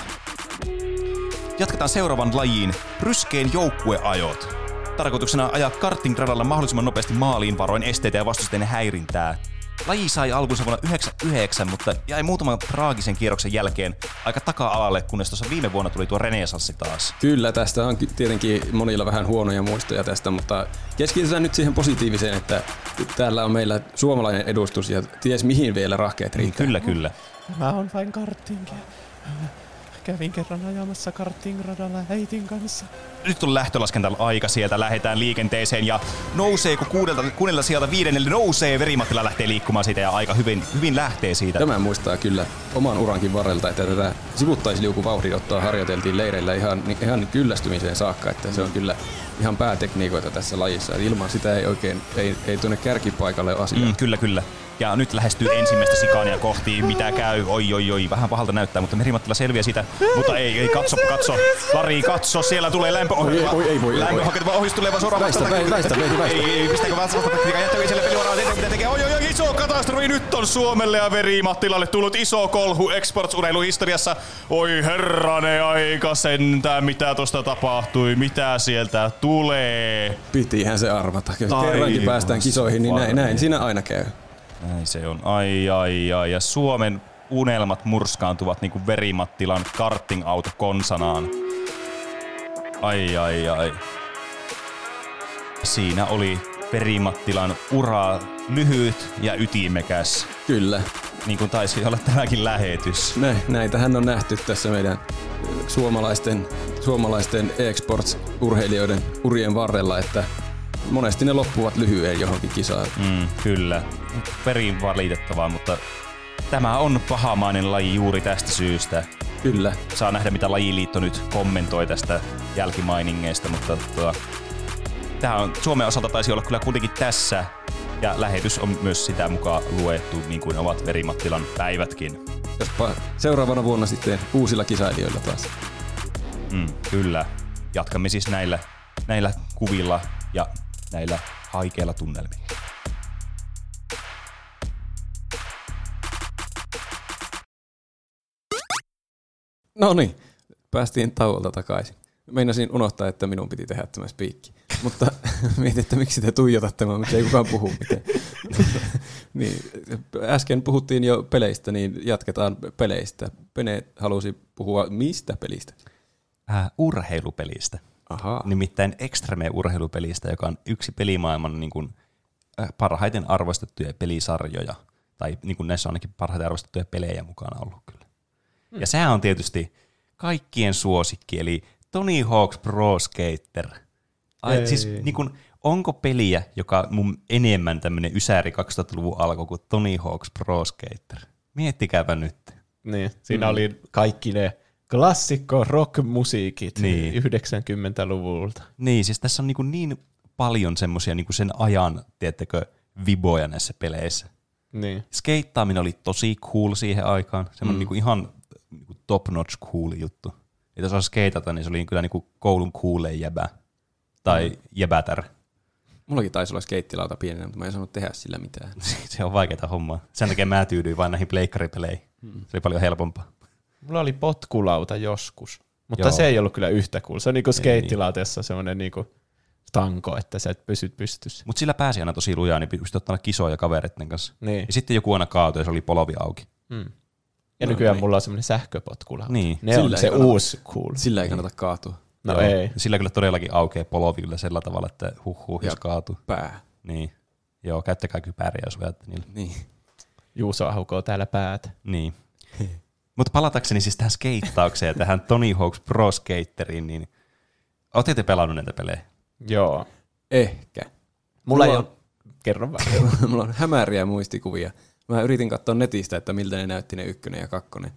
Jatketaan seuraavan lajiin, ryskeen joukkueajot. Tarkoituksena ajaa kartingradalla mahdollisimman nopeasti maaliin varoin esteitä ja vastustajien häirintää. Laji sai alkunsa vuonna 1999, mutta jäi muutaman traagisen kierroksen jälkeen aika taka-alalle, kunnes tuossa viime vuonna tuli tuo renesanssi taas. Kyllä, tästä on tietenkin monilla vähän huonoja muistoja tästä, mutta keskitytään nyt siihen positiiviseen, että täällä on meillä suomalainen edustus ja ties mihin vielä rahkeet riittää. Kyllä, kyllä. Mä oon vain karttingia. Kävin kerran ajamassa kartingradalla äitin kanssa. nyt on lähtölaskenta aika sieltä, lähdetään liikenteeseen ja nousee, kun kuudelta, kuunnella sieltä viidennelle nousee, Verimattila lähtee liikkumaan siitä ja aika hyvin, hyvin lähtee siitä. Tämä muistaa kyllä oman urankin varrelta, että tätä sivuttaisliukuvauhdinottoa harjoiteltiin leireillä ihan, ihan kyllästymiseen saakka, että se on kyllä ihan päätekniikoita tässä lajissa. Ilman sitä ei oikein, ei, ei tuonne kärkipaikalle asiaa. Mm, kyllä, kyllä. Ja nyt lähestyy ensimmäistä sikania kohti, mitä käy, oi oi oi, vähän pahalta näyttää, mutta Merimattila selviää siitä, mutta ei, ei, katso, katso, Lari, katso, siellä tulee lämpö, Oi, oi, ei voi, ei lämpö haketava ohjus tulee vaan suoraan Väistä, vastaan. väistä, väistä, väistä. Ei, ei, pistääkö vähän sellaista taktiikkaa, jättäkö siellä pelivaraa, tehdä mitä tekee, oi oi oi, iso katastrofi, nyt on Suomelle ja Verimattilalle tullut iso kolhu Exports-urheiluhistoriassa. Oi herranen aika sentään, mitä tosta tapahtui, mitä sieltä tulee. Pitihän se arvata. Kerrankin päästään kisoihin, niin näin, näin siinä aina käy. Näin se on. Ai ai ai. Ja Suomen unelmat murskaantuvat niinku Verimattilan karting-auto konsanaan. Ai ai ai. Siinä oli Verimattilan ura lyhyt ja ytimekäs. Kyllä. Niin kuin taisi olla tämäkin lähetys. Nä, näitähän on nähty tässä meidän ö, suomalaisten, suomalaisten e-sports-urheilijoiden urien varrella, että monesti ne loppuvat lyhyen johonkin kisaan. Mm, kyllä. Perin valitettavaa, mutta tämä on pahamainen laji juuri tästä syystä. Kyllä. saa nähdä, mitä lajiliitto nyt kommentoi tästä jälkimainingeista, mutta tota, tämä on, Suomen osalta taisi olla kyllä kuitenkin tässä, ja lähetys on myös sitä mukaan luettu, niin kuin ovat Verimattilan päivätkin. Jospa seuraavana vuonna sitten uusilla kisailijoilla taas. Mm, kyllä. Jatkamme siis näillä, näillä kuvilla ja näillä haikeilla tunnelmilla. No niin, päästiin tauolta takaisin. Meinasin unohtaa, että minun piti tehdä tämä spiikki. Mutta mietin, että miksi te tuijotatte mua, miksi ei kukaan puhu mitään. niin, äsken puhuttiin jo peleistä, niin jatketaan peleistä. Pene halusi puhua mistä pelistä? Äh, urheilupelistä. Ahaa. Nimittäin Extreme-urheilupelistä, joka on yksi pelimaailman niin kuin, äh, parhaiten arvostettuja pelisarjoja. Tai niin kuin näissä on ainakin parhaiten arvostettuja pelejä mukana ollut kyllä. Ja sehän on tietysti kaikkien suosikki, eli Tony Hawk's Pro Skater. Ai, siis niin kuin, onko peliä, joka mun enemmän tämmöinen ysäri 2000-luvun alku kuin Tony Hawk's Pro Skater? Miettikääpä nyt. Niin, siinä mm. oli kaikki ne klassikko rock-musiikit Niin. 90-luvulta. Niin, siis tässä on niin, kuin niin paljon semmoisia niin sen ajan, tiedättekö, viboja näissä peleissä. Niin. Skeittaaminen oli tosi cool siihen aikaan. Semmoinen mm. niin kuin ihan niin kuin top-notch cool juttu. Ja jos osaa skeitata, niin se oli kyllä niin kuin koulun coolein jäbä. Tai mm. jäbätär. Mullakin taisi olla skeittilauta pienenä, mutta mä en saanut tehdä sillä mitään. se on vaikeaa hommaa. Sen takia mä tyydyin vain näihin pleikkaripeleihin. Mm. Se oli paljon helpompaa. Mulla oli potkulauta joskus, mutta Joo. se ei ollut kyllä yhtä cool. Se on niinku skeittilauta, jossa semmoinen niinku tanko, että sä et pysyt pystyssä. Mutta sillä pääsi aina tosi lujaa, niin pystyi ottaa kisoja kavereiden kanssa. Niin. Ja sitten joku aina kaatui ja se oli polovi auki. Mm. Ja No nykyään niin. mulla on semmoinen sähköpotkulauta. Niin. Ne on Sillä se ei kannata- uusi cool. Sillä ei kannata kaatua. No Joo. ei. Sillä kyllä todellakin aukeaa polovi kyllä sillä tavalla, että huh huh, jos kaatuu. Pää. Niin. Joo, käyttäkää kypäriä, jos veätte niillä. Niin. Juuso ahukoo täällä päätä. Niin. Mutta palatakseni siis tähän skeittaukseen ja tähän Tony Hawk's Pro Skateriin, niin ootte te pelannut näitä pelejä? Joo. Ehkä. Mulla, ei Mulla ole... Kerro vähän. Mulla on hämäriä muistikuvia. Mä yritin katsoa netistä, että miltä ne näytti ne ykkönen ja kakkonen.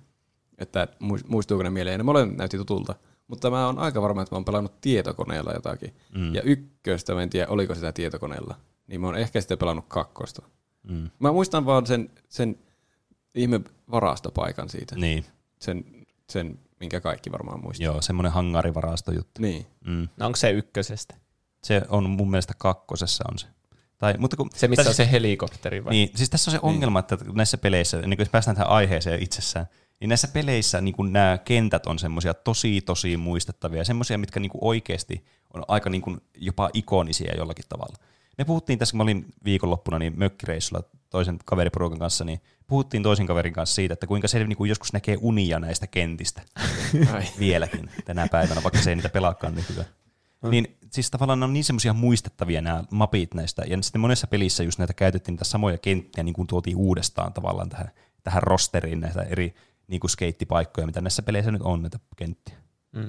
Että muis- muistuuko ne mieleen. Ne molemmat näytti tutulta. Mutta mä oon aika varma, että mä oon pelannut tietokoneella jotakin. Mm. Ja ykköstä, mä en tiedä, oliko sitä tietokoneella. Niin mä oon ehkä sitten pelannut kakkosta. Mm. Mä muistan vaan sen, sen ihme varastopaikan siitä. Niin, Sen, sen, minkä kaikki varmaan muistaa. joo, semmoinen hangarivarastojuttu. Niin. Mm. No onko se ykkösestä? Se on mun mielestä kakkosessa on se. Tai, mutta kun, Se, missä tai on se helikopteri vai? Niin, siis tässä on se ongelma, että näissä peleissä, niin kun jos päästään tähän aiheeseen itsessään, niin näissä peleissä niin kun nämä kentät on semmoisia tosi, tosi muistettavia, semmoisia, mitkä niin kuin oikeasti on aika niin kuin jopa ikonisia jollakin tavalla. Me puhuttiin tässä, kun mä olin viikonloppuna niin mökkireissulla toisen kaveriporukan kanssa, niin puhuttiin toisen kaverin kanssa siitä, että kuinka se niin kuin joskus näkee unia näistä kentistä Ai. vieläkin tänä päivänä, vaikka se ei niitä pelaakaan nykyään. Niin siis tavallaan ne on niin semmoisia muistettavia nämä mapit näistä, ja sitten monessa pelissä just näitä käytettiin niitä samoja kenttiä, niin kuin tuotiin uudestaan tavallaan tähän, tähän rosteriin näitä eri niin kuin skeittipaikkoja, mitä näissä peleissä nyt on näitä kenttiä.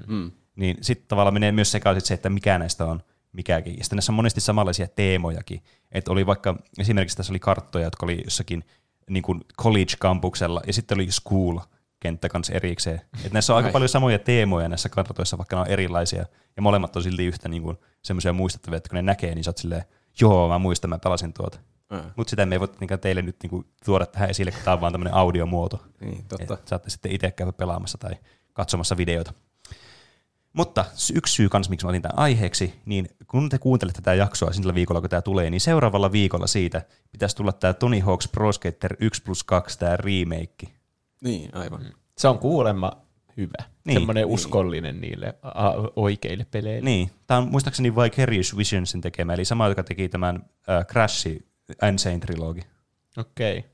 Mm. niin sitten tavallaan menee myös sekaisin se, että mikä näistä on mikäkin. Ja sitten näissä on monesti samanlaisia teemojakin. Että oli vaikka, esimerkiksi tässä oli karttoja, jotka oli jossakin niin kuin college-kampuksella, ja sitten oli school-kenttä kanssa erikseen. Että näissä on aika Ai. paljon samoja teemoja näissä kartoissa, vaikka ne on erilaisia, ja molemmat on silti yhtä niin semmoisia muistettavia, että kun ne näkee, niin sä oot silleen, joo, mä muistan, mä pelasin tuota. Ää, Mutta sitä me ei voi teille nyt niinku tuoda tähän esille, kun tämä on vaan tämmöinen audiomuoto. niin, totta. Et saatte sitten itse käydä pelaamassa tai katsomassa videoita. Mutta yksi syy kanssa, miksi mä otin tämän aiheeksi, niin kun te kuuntelette tätä jaksoa sillä viikolla, kun tämä tulee, niin seuraavalla viikolla siitä pitäisi tulla tämä Tony Hawk's Pro Skater 1 plus 2, tämä remake. Niin, aivan. Se on kuulemma hyvä. Niin, Niin, Semmoinen niin. uskollinen niille a- oikeille peleille. Niin, tämä on muistaakseni Vicarious Visionsin tekemä, eli sama, joka teki tämän äh, Crash Insane Trilogy. Okei. Okay.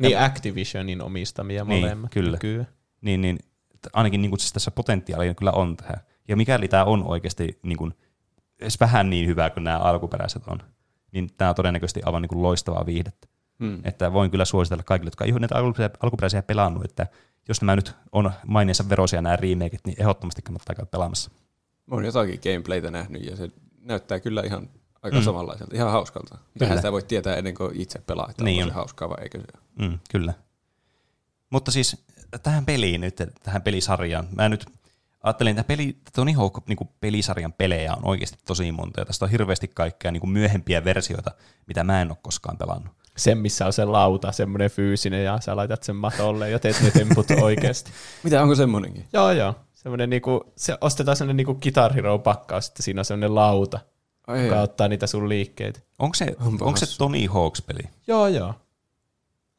Niin Activisionin omistamia Niin, molemmat kyllä. nykyään. niin, niin ainakin niin kuin siis tässä potentiaalia kyllä on tähän. Ja mikäli tämä on oikeasti niin kuin, edes vähän niin hyvä kuin nämä alkuperäiset on, niin tämä on todennäköisesti aivan niin kuin loistavaa viihdettä. Hmm. Että voin kyllä suositella kaikille, jotka ei ole näitä alkuperäisiä, pelannut, että jos nämä nyt on maineensa verosia nämä remakeit, niin ehdottomasti kannattaa käydä pelaamassa. Mä oon jotakin gameplaytä nähnyt ja se näyttää kyllä ihan aika Mm. samanlaiselta, ihan hauskalta. Tähän sitä voi tietää ennen kuin itse pelaa, että Niin on. se hauskaa vai eikö se. Mm, kyllä. Mutta siis tähän peliin nyt, tähän pelisarjaan, mä nyt ajattelin, että peli, Tony Hawk niin pelisarjan pelejä on oikeasti tosi monta, ja tästä on hirveästi kaikkea niin kuin myöhempiä versioita, mitä mä en ole koskaan pelannut. Sen, missä on se lauta, semmoinen fyysinen, ja sä laitat sen matolle ja teet ne temput oikeasti. Mitä, onko semmonenkin? Joo, joo. Semmoinen niinku, se ostetaan semmoinen niinku Guitar pakkaus, että siinä on semmoinen lauta, Ai, joka ottaa niitä sun liikkeitä. Onko se, onko se. Tony Hawks peli? Joo, joo.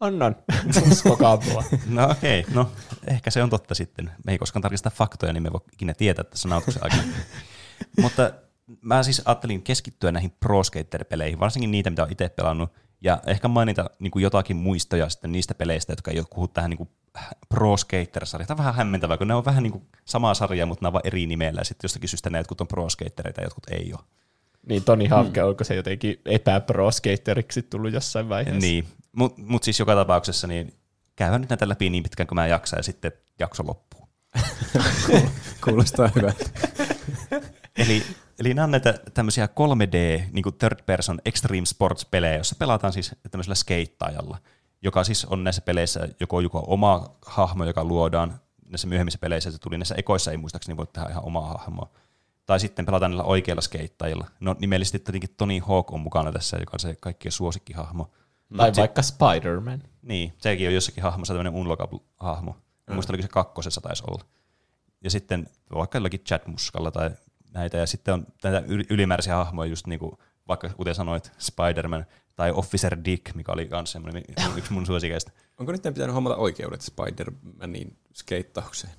Annan. Uskokaa mua. No okei, okay. no ehkä se on totta sitten. Me ei koskaan tarkista faktoja, niin me ei voi ikinä tietää tässä nautuksen aikana. Mutta mä siis ajattelin keskittyä näihin Pro Skater-peleihin, varsinkin niitä, mitä olen itse pelannut, ja ehkä mainita niin kuin jotakin muistoja sitten niistä peleistä, jotka ei ole kuhu tähän niin kuin Pro Skater-sarjaan. Tämä on vähän hämmentävää, kun ne on vähän niin kuin samaa sarjaa, mutta ne on vaan eri nimellä, ja sitten jostakin syystä ne jotkut on Pro Skatereita ja jotkut ei ole. Niin Toni Hawk, mm. onko se jotenkin epäpro skateriksi tullut jossain vaiheessa? Niin, mutta mut siis joka tapauksessa niin käydään nyt näitä läpi niin pitkään kuin mä jaksan, ja sitten jakso loppuu. Kuulostaa hyvältä. Eli, eli nämä on näitä tämmöisiä 3D, niin kuin third person extreme sports-pelejä, joissa pelataan siis tämmöisellä skeittaajalla, joka siis on näissä peleissä joko, joko oma hahmo, joka luodaan näissä myöhemmissä peleissä, se tuli näissä ekoissa, ei muistaakseni voi tehdä ihan omaa hahmoa. Tai sitten pelataan niillä oikeilla skeittaajilla. No nimellisesti tietenkin Tony Hawk on mukana tässä, joka on se kaikkien suosikkihahmo. Tai Mut vaikka Spider-Man. niin, sekin on jossakin hahmossa tämmöinen unlockable-hahmo. Mm. Muista oliko se kakkosessa taisi olla. Ja sitten vaikka jollakin Chad Muskalla tai näitä. Ja sitten on näitä yl- ylimääräisiä hahmoja, just niin kuin, vaikka kuten sanoit, Spider-Man tai Officer Dick, mikä oli myös semmoinen yksi mun suosikeista. Onko nyt pitänyt hommata oikeudet Spider-Manin skeittaukseen?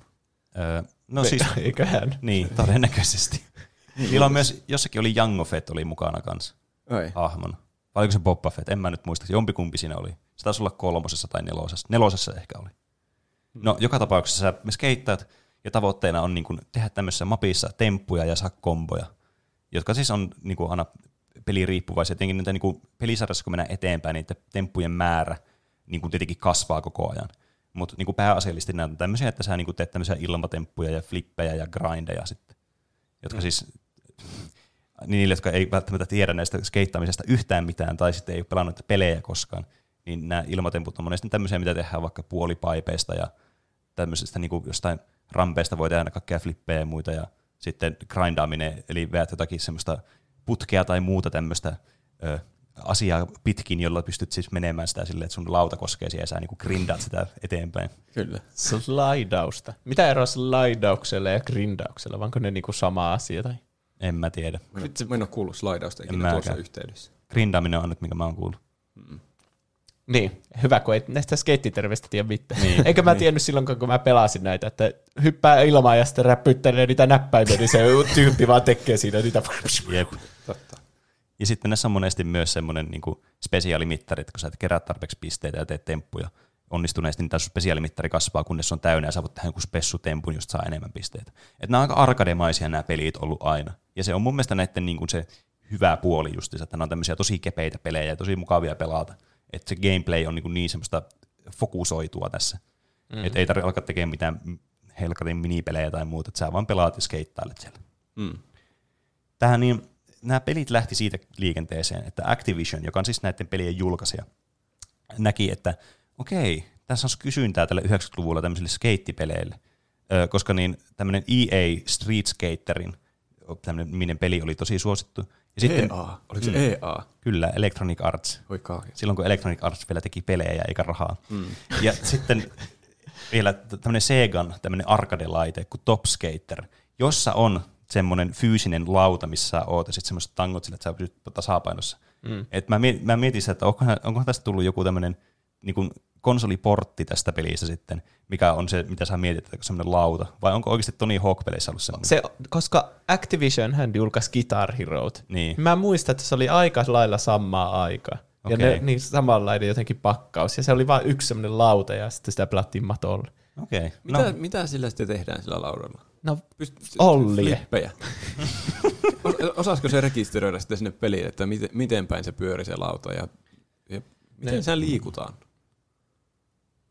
Öö, no siis, Eiköhän. niin, todennäköisesti. Niillä on myös, jossakin oli Jango Fett oli mukana kanssa Ai. hahmona. Vai oliko se Boba Fett? En mä nyt muista. Jompikumpi siinä oli. Se taisi olla kolmosessa tai nelosessa. Nelosessa ehkä oli. No, joka tapauksessa sä me skeittaat, ja tavoitteena on niin kuin tehdä tämmöisessä mapissa temppuja ja saa komboja, jotka siis on niin kuin aina peliriippuvaisia. Tietenkin niitä niin pelisarjassa, kun mennään eteenpäin, niin niiden temppujen määrä niin kuin tietenkin kasvaa koko ajan. Mutta niin pääasiallisesti nämä on tämmöisiä, että sä niin kuin teet tämmöisiä ilmatemppuja ja flippejä ja grindeja sitten, jotka mm. siis niille, jotka ei välttämättä tiedä näistä skeittaamisesta yhtään mitään, tai sitten ei ole pelannut pelejä koskaan, niin nämä ilmatemput on monesti tämmöisiä, mitä tehdään vaikka puolipaipeista ja tämmöisestä niin kuin jostain rampeista voi tehdä kaikkea flippejä ja muita, ja sitten grindaaminen, eli veät jotakin semmoista putkea tai muuta tämmöistä ö, asiaa pitkin, jolla pystyt siis menemään sitä silleen, että sun lauta koskee siihen ja sä niin grindaat sitä eteenpäin. Kyllä. Slaidausta. Mitä eroa slaidauksella ja grindauksella? Onko ne niinku sama asia? Tai? En mä tiedä. Mä en, mä en ole kuullut slaidausta ikinä tuossa mäkään. yhteydessä. Grindaaminen on nyt, minkä mä oon kuullut. Niin, hyvä, kun ei näistä skeittiterveistä tiedä mitään. Niin, Niin, Eikä mä tiennyt silloin, kun mä pelasin näitä, että hyppää ilmaan ja sitten räppyttelee niitä näppäimiä, niin se tyyppi vaan tekee siinä niitä. Jep. Totta. Ja sitten näissä on monesti myös semmoinen niin spesiaalimittari, että kun sä et kerää tarpeeksi pisteitä ja teet temppuja onnistuneesti, niin tämä spesiaalimittari kasvaa, kunnes se on täynnä ja voit tehdä jonkun spessutempun, josta saa enemmän pisteitä. Et nämä on aika arkademaisia nämä pelit ollut aina. Ja se on mun mielestä näiden niin kuin se hyvä puoli justiinsa, että nämä on tämmöisiä tosi kepeitä pelejä ja tosi mukavia pelata. Että se gameplay on niin, kuin niin semmoista fokusoitua tässä. Mm. Että ei tarvitse alkaa tekemään mitään helkatin minipelejä tai muuta, että sä vaan pelaat ja skeittailet siellä. Mm. Tähän niin, nämä pelit lähti siitä liikenteeseen, että Activision, joka on siis näiden pelien julkaisija, näki, että okei, tässä on kysyntää tälle 90-luvulla tämmöisille skeittipeleille, Ö, koska niin tämmöinen EA Street Skaterin tämmöinen peli oli tosi suosittu. Ja sitten, EA. Oliko se mm. EA? Kyllä, Electronic Arts. Oi. Silloin kun Electronic Arts vielä teki pelejä eikä rahaa. Mm. Ja sitten vielä tämmöinen Segan tämmöinen arcade-laite kuin Top Skater, jossa on semmoinen fyysinen lauta, missä sä oot, ja sitten semmoiset tangot sillä, että sä pysyt tasapainossa. Mm. Et mä, mietin, mä mietin sitä, että onkohan, onkohan tästä tullut joku tämmöinen niin kuin konsoliportti tästä pelistä sitten, mikä on se, mitä sä mietit, että semmoinen lauta, vai onko oikeasti Tony Hawk-peleissä ollut semmoinen? Se, koska Activision hän julkaisi Guitar Heroet. Niin. Mä muistan, että se oli aika lailla samaa aikaa. Ja Okei. ne, niin samanlainen jotenkin pakkaus. Ja se oli vain yksi semmoinen lauta ja sitten sitä pelattiin matolla. Okei. Mitä, No, no. mitä sillä sitten tehdään sillä laudalla? No, Pyst- Ollie. Flippejä. O- Osaisiko se rekisteröidä sitten sinne peliin, että miten, miten päin se pyöri se lauta ja, ja miten Ne- se liikutaan?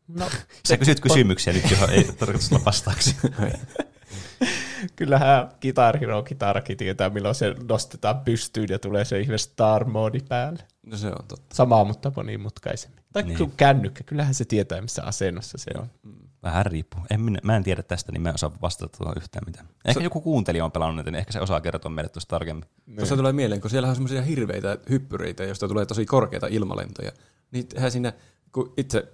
No sä kysyt kysymyksiä nyt, johon ei tarkoitus olla vastauksia. kyllähän Guitar Hero kitarakin tietää, milloin se nostetaan pystyyn ja tulee se ihme Star Mode päälle. No se on totta. Samaa, mutta monimutkaisemmin. Tai Niin. niin. kännykkä, kyllähän se tietää, missä asennossa se on. Vähän riippuu. En minä, mä en tiedä tästä, niin mä en osaa vastata tuohon yhtään mitään. Ehkä Se- joku kuuntelija on pelannut niin ehkä se osaa kertoa meille tuosta tarkemmin. Tuossa tulee mieleen, kun siellä on semmoisia hirveitä hyppyreitä, joista tulee tosi korkeita ilmalentoja. Niin siinä, kun itse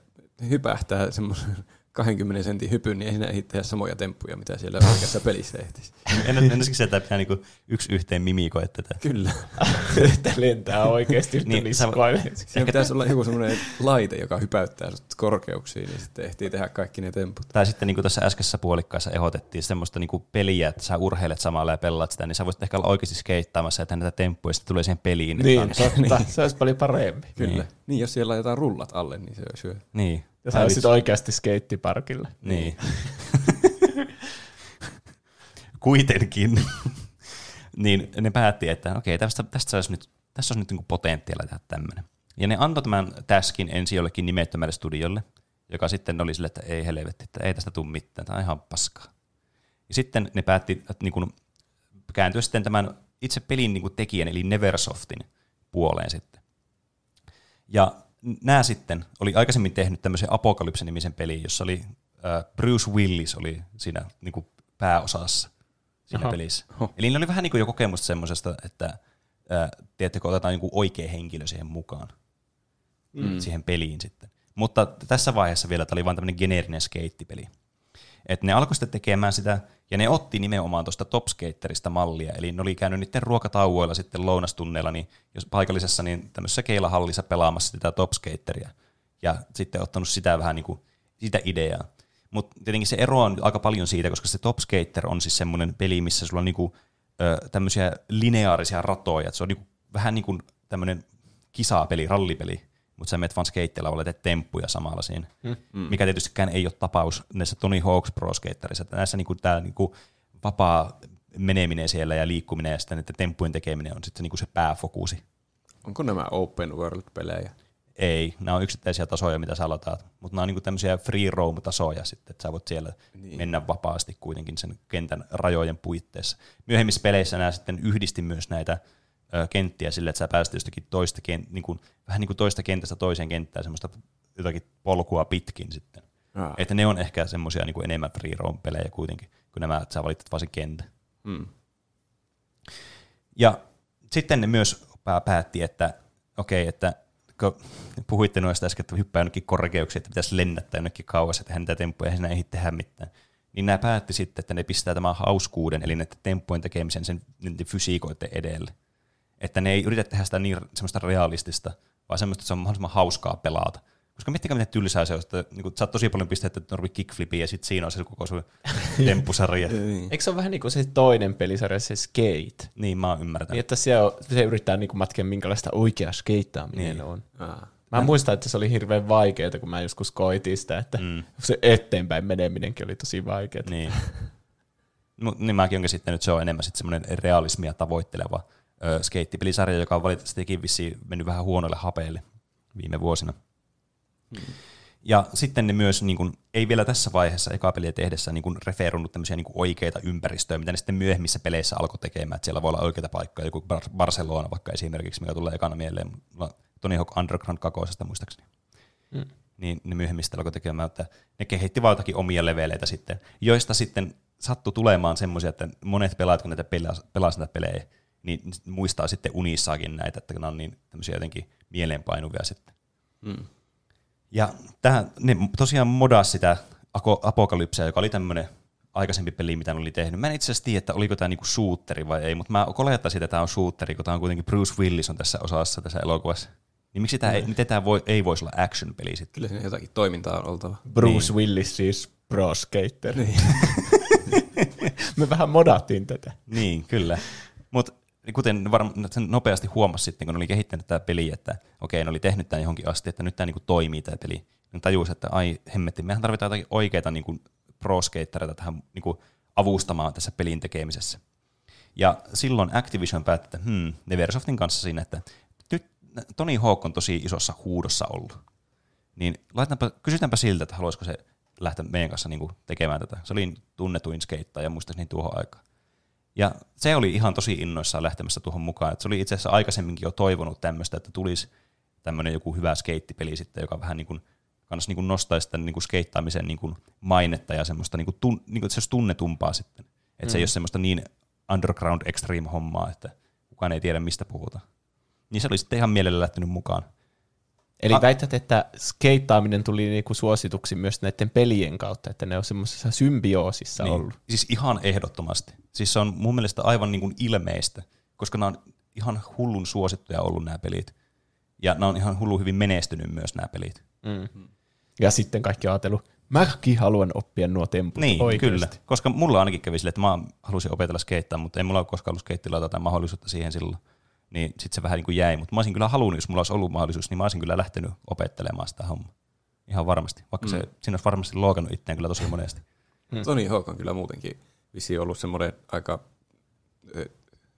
hypähtää semmoisen 20 sentin hypyn, niin ei siinä ehdi tehdä samoja temppuja, mitä siellä oikeassa pelissä ehtisi. En, en siksi, että pitää niinku yksi yhteen mimikoida tätä. Kyllä. Että lentää oikeasti yhtä Niin, niin, niskoille. Siinä pitäisi olla joku semmoinen laite, joka hypäyttää sut korkeuksiin, niin sitten ehtii tehdä kaikki ne temput. Tai sitten niin kuin tässä äskeisessä puolikkaassa ehdotettiin semmoista niin kuin peliä, että sä urheilet samalla ja pelaat sitä, niin sä voisit ehkä olla oikeasti skeittaamassa ja tehdä näitä temppuja, ja sitten tulee siihen peliin. Niin, totta. Se olisi paljon parempi. Kyllä. Niin. Niin. niin, jos siellä laitetaan rullat alle, niin se olisi hyvä. Niin. Ja sä olisit oikeasti skeittiparkilla. Niin. Kuitenkin. niin ne päätti, että okei, tästä, tästä olisi nyt, tässä olisi nyt niin potentiaalia tehdä tämmöinen. Ja ne antoi tämän taskin ensin jollekin nimettömälle studiolle, joka sitten oli sille, että ei helvetti, että ei tästä tule mitään, tämä on ihan paskaa. Ja sitten ne päätti että niin kuin kääntyä sitten tämän itse pelin niin kuin tekijän, eli Neversoftin puoleen sitten. Ja nämä sitten oli aikaisemmin tehnyt tämmöisen Apokalypse-nimisen pelin, jossa oli äh, Bruce Willis oli siinä niin kuin pääosassa siinä Aha. pelissä. Oho. Eli niillä oli vähän niin kuin jo kokemusta semmoisesta, että äh, tiedättekö, otetaan joku oikea henkilö siihen mukaan, mm. siihen peliin sitten. Mutta tässä vaiheessa vielä tämä oli vain tämmöinen geneerinen skeittipeli. Et ne alkoi sitten tekemään sitä, ja ne otti nimenomaan tuosta Top Skaterista mallia, eli ne oli käynyt niiden ruokatauoilla sitten lounastunneilla, niin jos paikallisessa niin tämmöisessä keilahallissa pelaamassa sitä Top Skateria, ja sitten ottanut sitä vähän niin kuin, sitä ideaa. Mutta tietenkin se ero on aika paljon siitä, koska se Top Skater on siis semmoinen peli, missä sulla on niinku, ö, tämmöisiä lineaarisia ratoja, että se on niinku, vähän niin kuin tämmöinen kisapeli, rallipeli, mutta sä menet vaan skeitteillä teet temppuja samalla siinä, mm. mikä tietystikään ei ole tapaus näissä Tony Hawk's Pro Skaterissa. Että näissä niinku, tämä niinku, vapaa meneminen siellä ja liikkuminen ja sitten näiden temppujen tekeminen on sitten niinku se pääfokusi. Onko nämä open world-pelejä? Ei, nämä on yksittäisiä tasoja, mitä sä aloitat, mutta nämä on niinku tämmöisiä free roam-tasoja sitten, että sä voit siellä niin. mennä vapaasti kuitenkin sen kentän rajojen puitteissa. Myöhemmissä peleissä nämä sitten yhdisti myös näitä kenttiä sille, että sä pääsit jostakin toista, kent, niinku, vähän niin kuin toista kentästä toiseen kenttään semmoista jotakin polkua pitkin sitten. Ah. Että ne on ehkä semmoisia niin enemmän free roam-pelejä kuitenkin, kuin nämä, että sä valitat vaan sen kentän. Mm. Ja sitten ne myös pää- päätti, että okei, että kun puhuitte noista äsken, että hyppää jonnekin korkeuksiin, että pitäisi lennättää jonnekin kauas ja tehdä niitä temppuja, ja siinä ei tehdä mitään. Niin nämä päätti sitten, että ne pistää tämän hauskuuden, eli näiden temppujen tekemisen sen fysiikoiden edelle. Että ne ei yritä tehdä sitä niin semmoista realistista, vaan semmoista, että se on mahdollisimman hauskaa pelata. Koska miettikää, miten tylsää se on, että niin kun, saat tosi paljon pisteitä Norvi kickflipiin ja sitten siinä on se koko sun temppusarja. Eikö se ole vähän niin kuin se toinen pelisarja, se Skate? niin, mä oon ymmärtänyt. Niin, että se, on, se yrittää niin kuin matkia, minkälaista oikea skeittaaminen Niin. on. Ah. Mä muistan, että se oli hirveän vaikeaa, kun mä joskus koitin sitä, että mm. se eteenpäin meneminenkin oli tosi vaikeaa. Niin. Mut, niin mäkin olen käsittänyt, että se on enemmän sitten semmoinen realismia tavoitteleva ö, skeittipelisarja, joka on valitettavasti vissiin mennyt vähän huonoille hapeille viime vuosina. Hmm. Ja sitten ne myös, niin kuin, ei vielä tässä vaiheessa eka peliä tehdessä niin referoinut tämmöisiä niin oikeita ympäristöjä, mitä ne sitten myöhemmissä peleissä alkoi tekemään. Että siellä voi olla oikeita paikkoja, joku Bar- Barcelona vaikka esimerkiksi, mikä tulee ekana mieleen Tony Hawk Underground kakosesta muistaakseni. Mm. Niin ne myöhemmistä alkoi tekemään, että ne kehitti vaan jotakin omia leveleitä sitten, joista sitten sattui tulemaan semmoisia, että monet pelaat, kun näitä pelas, pelas näitä pelejä, niin muistaa sitten unissaakin näitä, että ne on niin tämmöisiä jotenkin mieleenpainuvia sitten. Mm. Ja tähän, ne tosiaan modas sitä Apokalypseä, joka oli tämmöinen aikaisempi peli, mitä ne oli tehnyt. Mä en itse asiassa tiedä, että oliko tämä niinku shooteri vai ei, mutta mä olettaisin, että tämä on shooteri, kun tämä on kuitenkin Bruce Willis on tässä osassa tässä elokuvassa. Niin miksi tämä ei, miten tämä voi, ei voisi olla action-peli sitten? Kyllä siinä jotakin toimintaa on oltava. Bruce Willis siis pro skater. Niin. Me vähän modattiin tätä. Niin, kyllä. Mutta kuten varmaan sen nopeasti huomasi sitten, kun oli kehittänyt tämä peli, että okei, ne oli tehnyt tämän johonkin asti, että nyt tämä niinku toimii tämä peli. Ne tajusi, että ai hemmetti, mehän tarvitaan jotakin oikeita niinku pro tähän niinku avustamaan tässä pelin tekemisessä. Ja silloin Activision päätti, että hmm, Neversoftin kanssa siinä, että nyt Tony Hawk on tosi isossa huudossa ollut. Niin kysytäänpä siltä, että haluaisiko se lähteä meidän kanssa niinku tekemään tätä. Se oli tunnetuin skeittaja muistaakseni tuohon aikaan. Ja se oli ihan tosi innoissaan lähtemässä tuohon mukaan. Et se oli itse asiassa aikaisemminkin jo toivonut tämmöistä, että tulisi tämmöinen joku hyvä skeittipeli sitten, joka vähän niin kuin, kans niin kuin nostaisi tämän niin kuin skeittaamisen niin kuin mainetta ja semmoista, niin kuin tun, niin kuin, että se olisi tunnetumpaa sitten. Että mm. se ei ole semmoista niin underground extreme hommaa, että kukaan ei tiedä mistä puhutaan. Niin se oli sitten ihan mielellä lähtenyt mukaan. Eli A- väität, että skeittaaminen tuli niinku suosituksi myös näiden pelien kautta, että ne on semmoisessa symbioosissa niin. ollut. Siis ihan ehdottomasti. Siis se on mun mielestä aivan niin kuin ilmeistä, koska nämä on ihan hullun suosittuja ollut nämä pelit. Ja nämä on ihan hullu hyvin menestynyt myös nämä pelit. Mm. Ja sitten kaikki on ajatellut, mäkin haluan oppia nuo temput Niin, oikeasti. kyllä. Koska mulla ainakin kävi sille, että mä halusin opetella skeittaa, mutta ei mulla ole koskaan ollut skeittilauta tai mahdollisuutta siihen silloin. Niin sitten se vähän niin kuin jäi. Mutta mä olisin kyllä halunnut, jos mulla olisi ollut mahdollisuus, niin mä olisin kyllä lähtenyt opettelemaan sitä hommaa. Ihan varmasti. Vaikka mm. se, siinä olisi varmasti lookannut itseään kyllä tosi monesti. Mm. Tony Hawk on kyllä muutenkin vissiin ollut semmoinen aika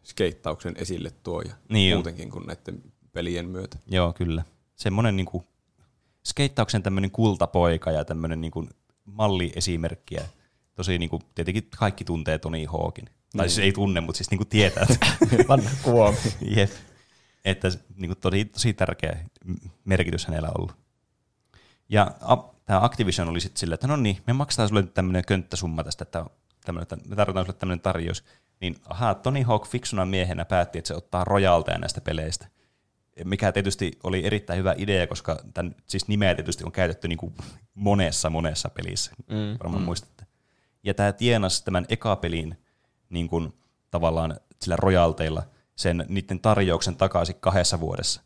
skeittauksen esille tuoja Niin muutenkin kuin näiden pelien myötä. Joo, kyllä. Semmoinen niin kuin, skeittauksen tämmöinen kultapoika ja tämmöinen niin kuin malliesimerkki. Ja tosi niin kuin, tietenkin kaikki tuntee Tony Hawkin. Tai siis ei tunne, mutta siis niin kuin tietää. Että, Vanha kuomi. jep. Että niin kuin, tosi, tosi tärkeä merkitys hänellä on ollut. Ja tämä Activision oli sitten silleen, että no niin, me maksetaan sulle nyt tämmöinen könttäsumma tästä, että tämmönen, että me tarvitaan sulle tämmöinen tarjous. Niin ahaa, Tony Hawk fiksuna miehenä päätti, että se ottaa rojalteja näistä peleistä. Mikä tietysti oli erittäin hyvä idea, koska tämän, siis nimeä tietysti on käytetty niin kuin monessa monessa pelissä, mm, varmaan mm. muistatte. Ja tämä tienasi tämän ekapelin niin kuin, tavallaan sillä rojalteilla sen niiden tarjouksen takaisin kahdessa vuodessa.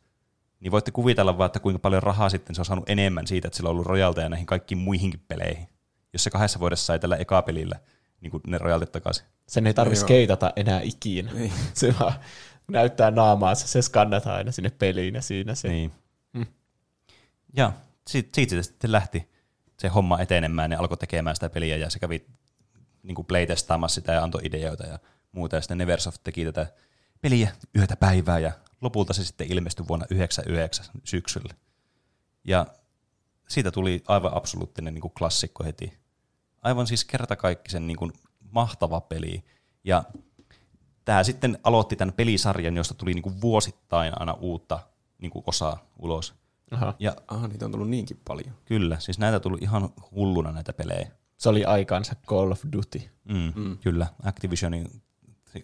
Niin voitte kuvitella vaan, että kuinka paljon rahaa sitten se on saanut enemmän siitä, että sillä on ollut rojalteja näihin kaikkiin muihinkin peleihin. Jos se kahdessa vuodessa sai tällä ekapelillä niin kuin ne rojaltit takaisin. Sen ei tarvitse Joo. skeitata enää ikinä. Niin. Se vaan näyttää naamaansa, se skannataan aina sinne peliin ja siinä se. Niin. Mm. Ja siitä, siitä se sitten lähti se homma etenemään ja alkoi tekemään sitä peliä ja se kävi niin kuin playtestaamassa sitä ja antoi ideoita ja muuta. Ja sitten Neversoft teki tätä peliä yötä päivää ja lopulta se sitten ilmestyi vuonna 99 syksyllä. Ja siitä tuli aivan absoluuttinen niin kuin klassikko heti. Aivan siis kertakaikkisen niin kuin mahtava peli. Ja tämä sitten aloitti tämän pelisarjan, josta tuli niin kuin vuosittain aina uutta niin kuin osaa ulos. Aha. Ja Aha, niitä on tullut niinkin paljon. kyllä, siis näitä tuli ihan hulluna näitä pelejä. Se oli aikaansa Call of Duty. Mm, mm. Kyllä, Activisionin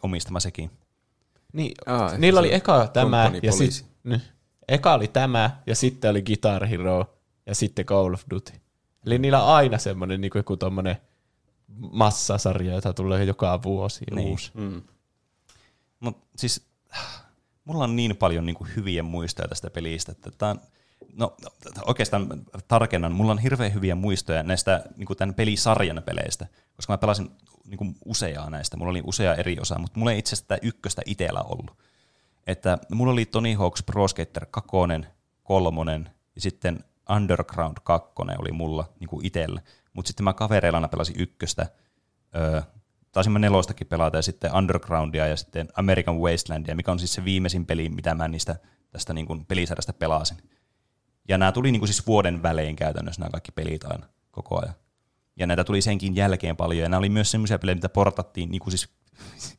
omistama sekin. Niin, Aa, niillä se oli eka tämä, ja Police. sitten eka oli tämä, ja sitten oli Guitar Hero, ja sitten Call of Duty. Eli niillä on aina semmoinen niin joku tommonen massasarja, jota tulee joka vuosi Niin. uusi. Mm. Mutta siis mulla on niin paljon niin kuin hyviä muistoja tästä pelistä, että tää on, no oikeastaan tarkennan, mulla on hirveän hyviä muistoja näistä niin kuin tämän pelisarjan peleistä, koska mä pelasin niin kuin useaa näistä, mulla oli usea eri osa, mutta mulla ei itse asiassa ykköstä itsellä ollut. Että mulla oli Tony Hawk's Pro Skater 2, 3 ja sitten Underground 2 oli mulla niin kuin itsellä. Mutta sitten mä kavereilla pelasin ykköstä, öö, taisin mä nelostakin pelata ja sitten Undergroundia ja sitten American Wastelandia, mikä on siis se viimeisin peli, mitä mä niistä tästä niin kuin pelisarjasta pelasin. Ja nämä tuli niinku siis vuoden välein käytännössä nämä kaikki pelit aina koko ajan. Ja näitä tuli senkin jälkeen paljon. Ja nämä oli myös semmoisia pelejä, mitä portattiin niinku siis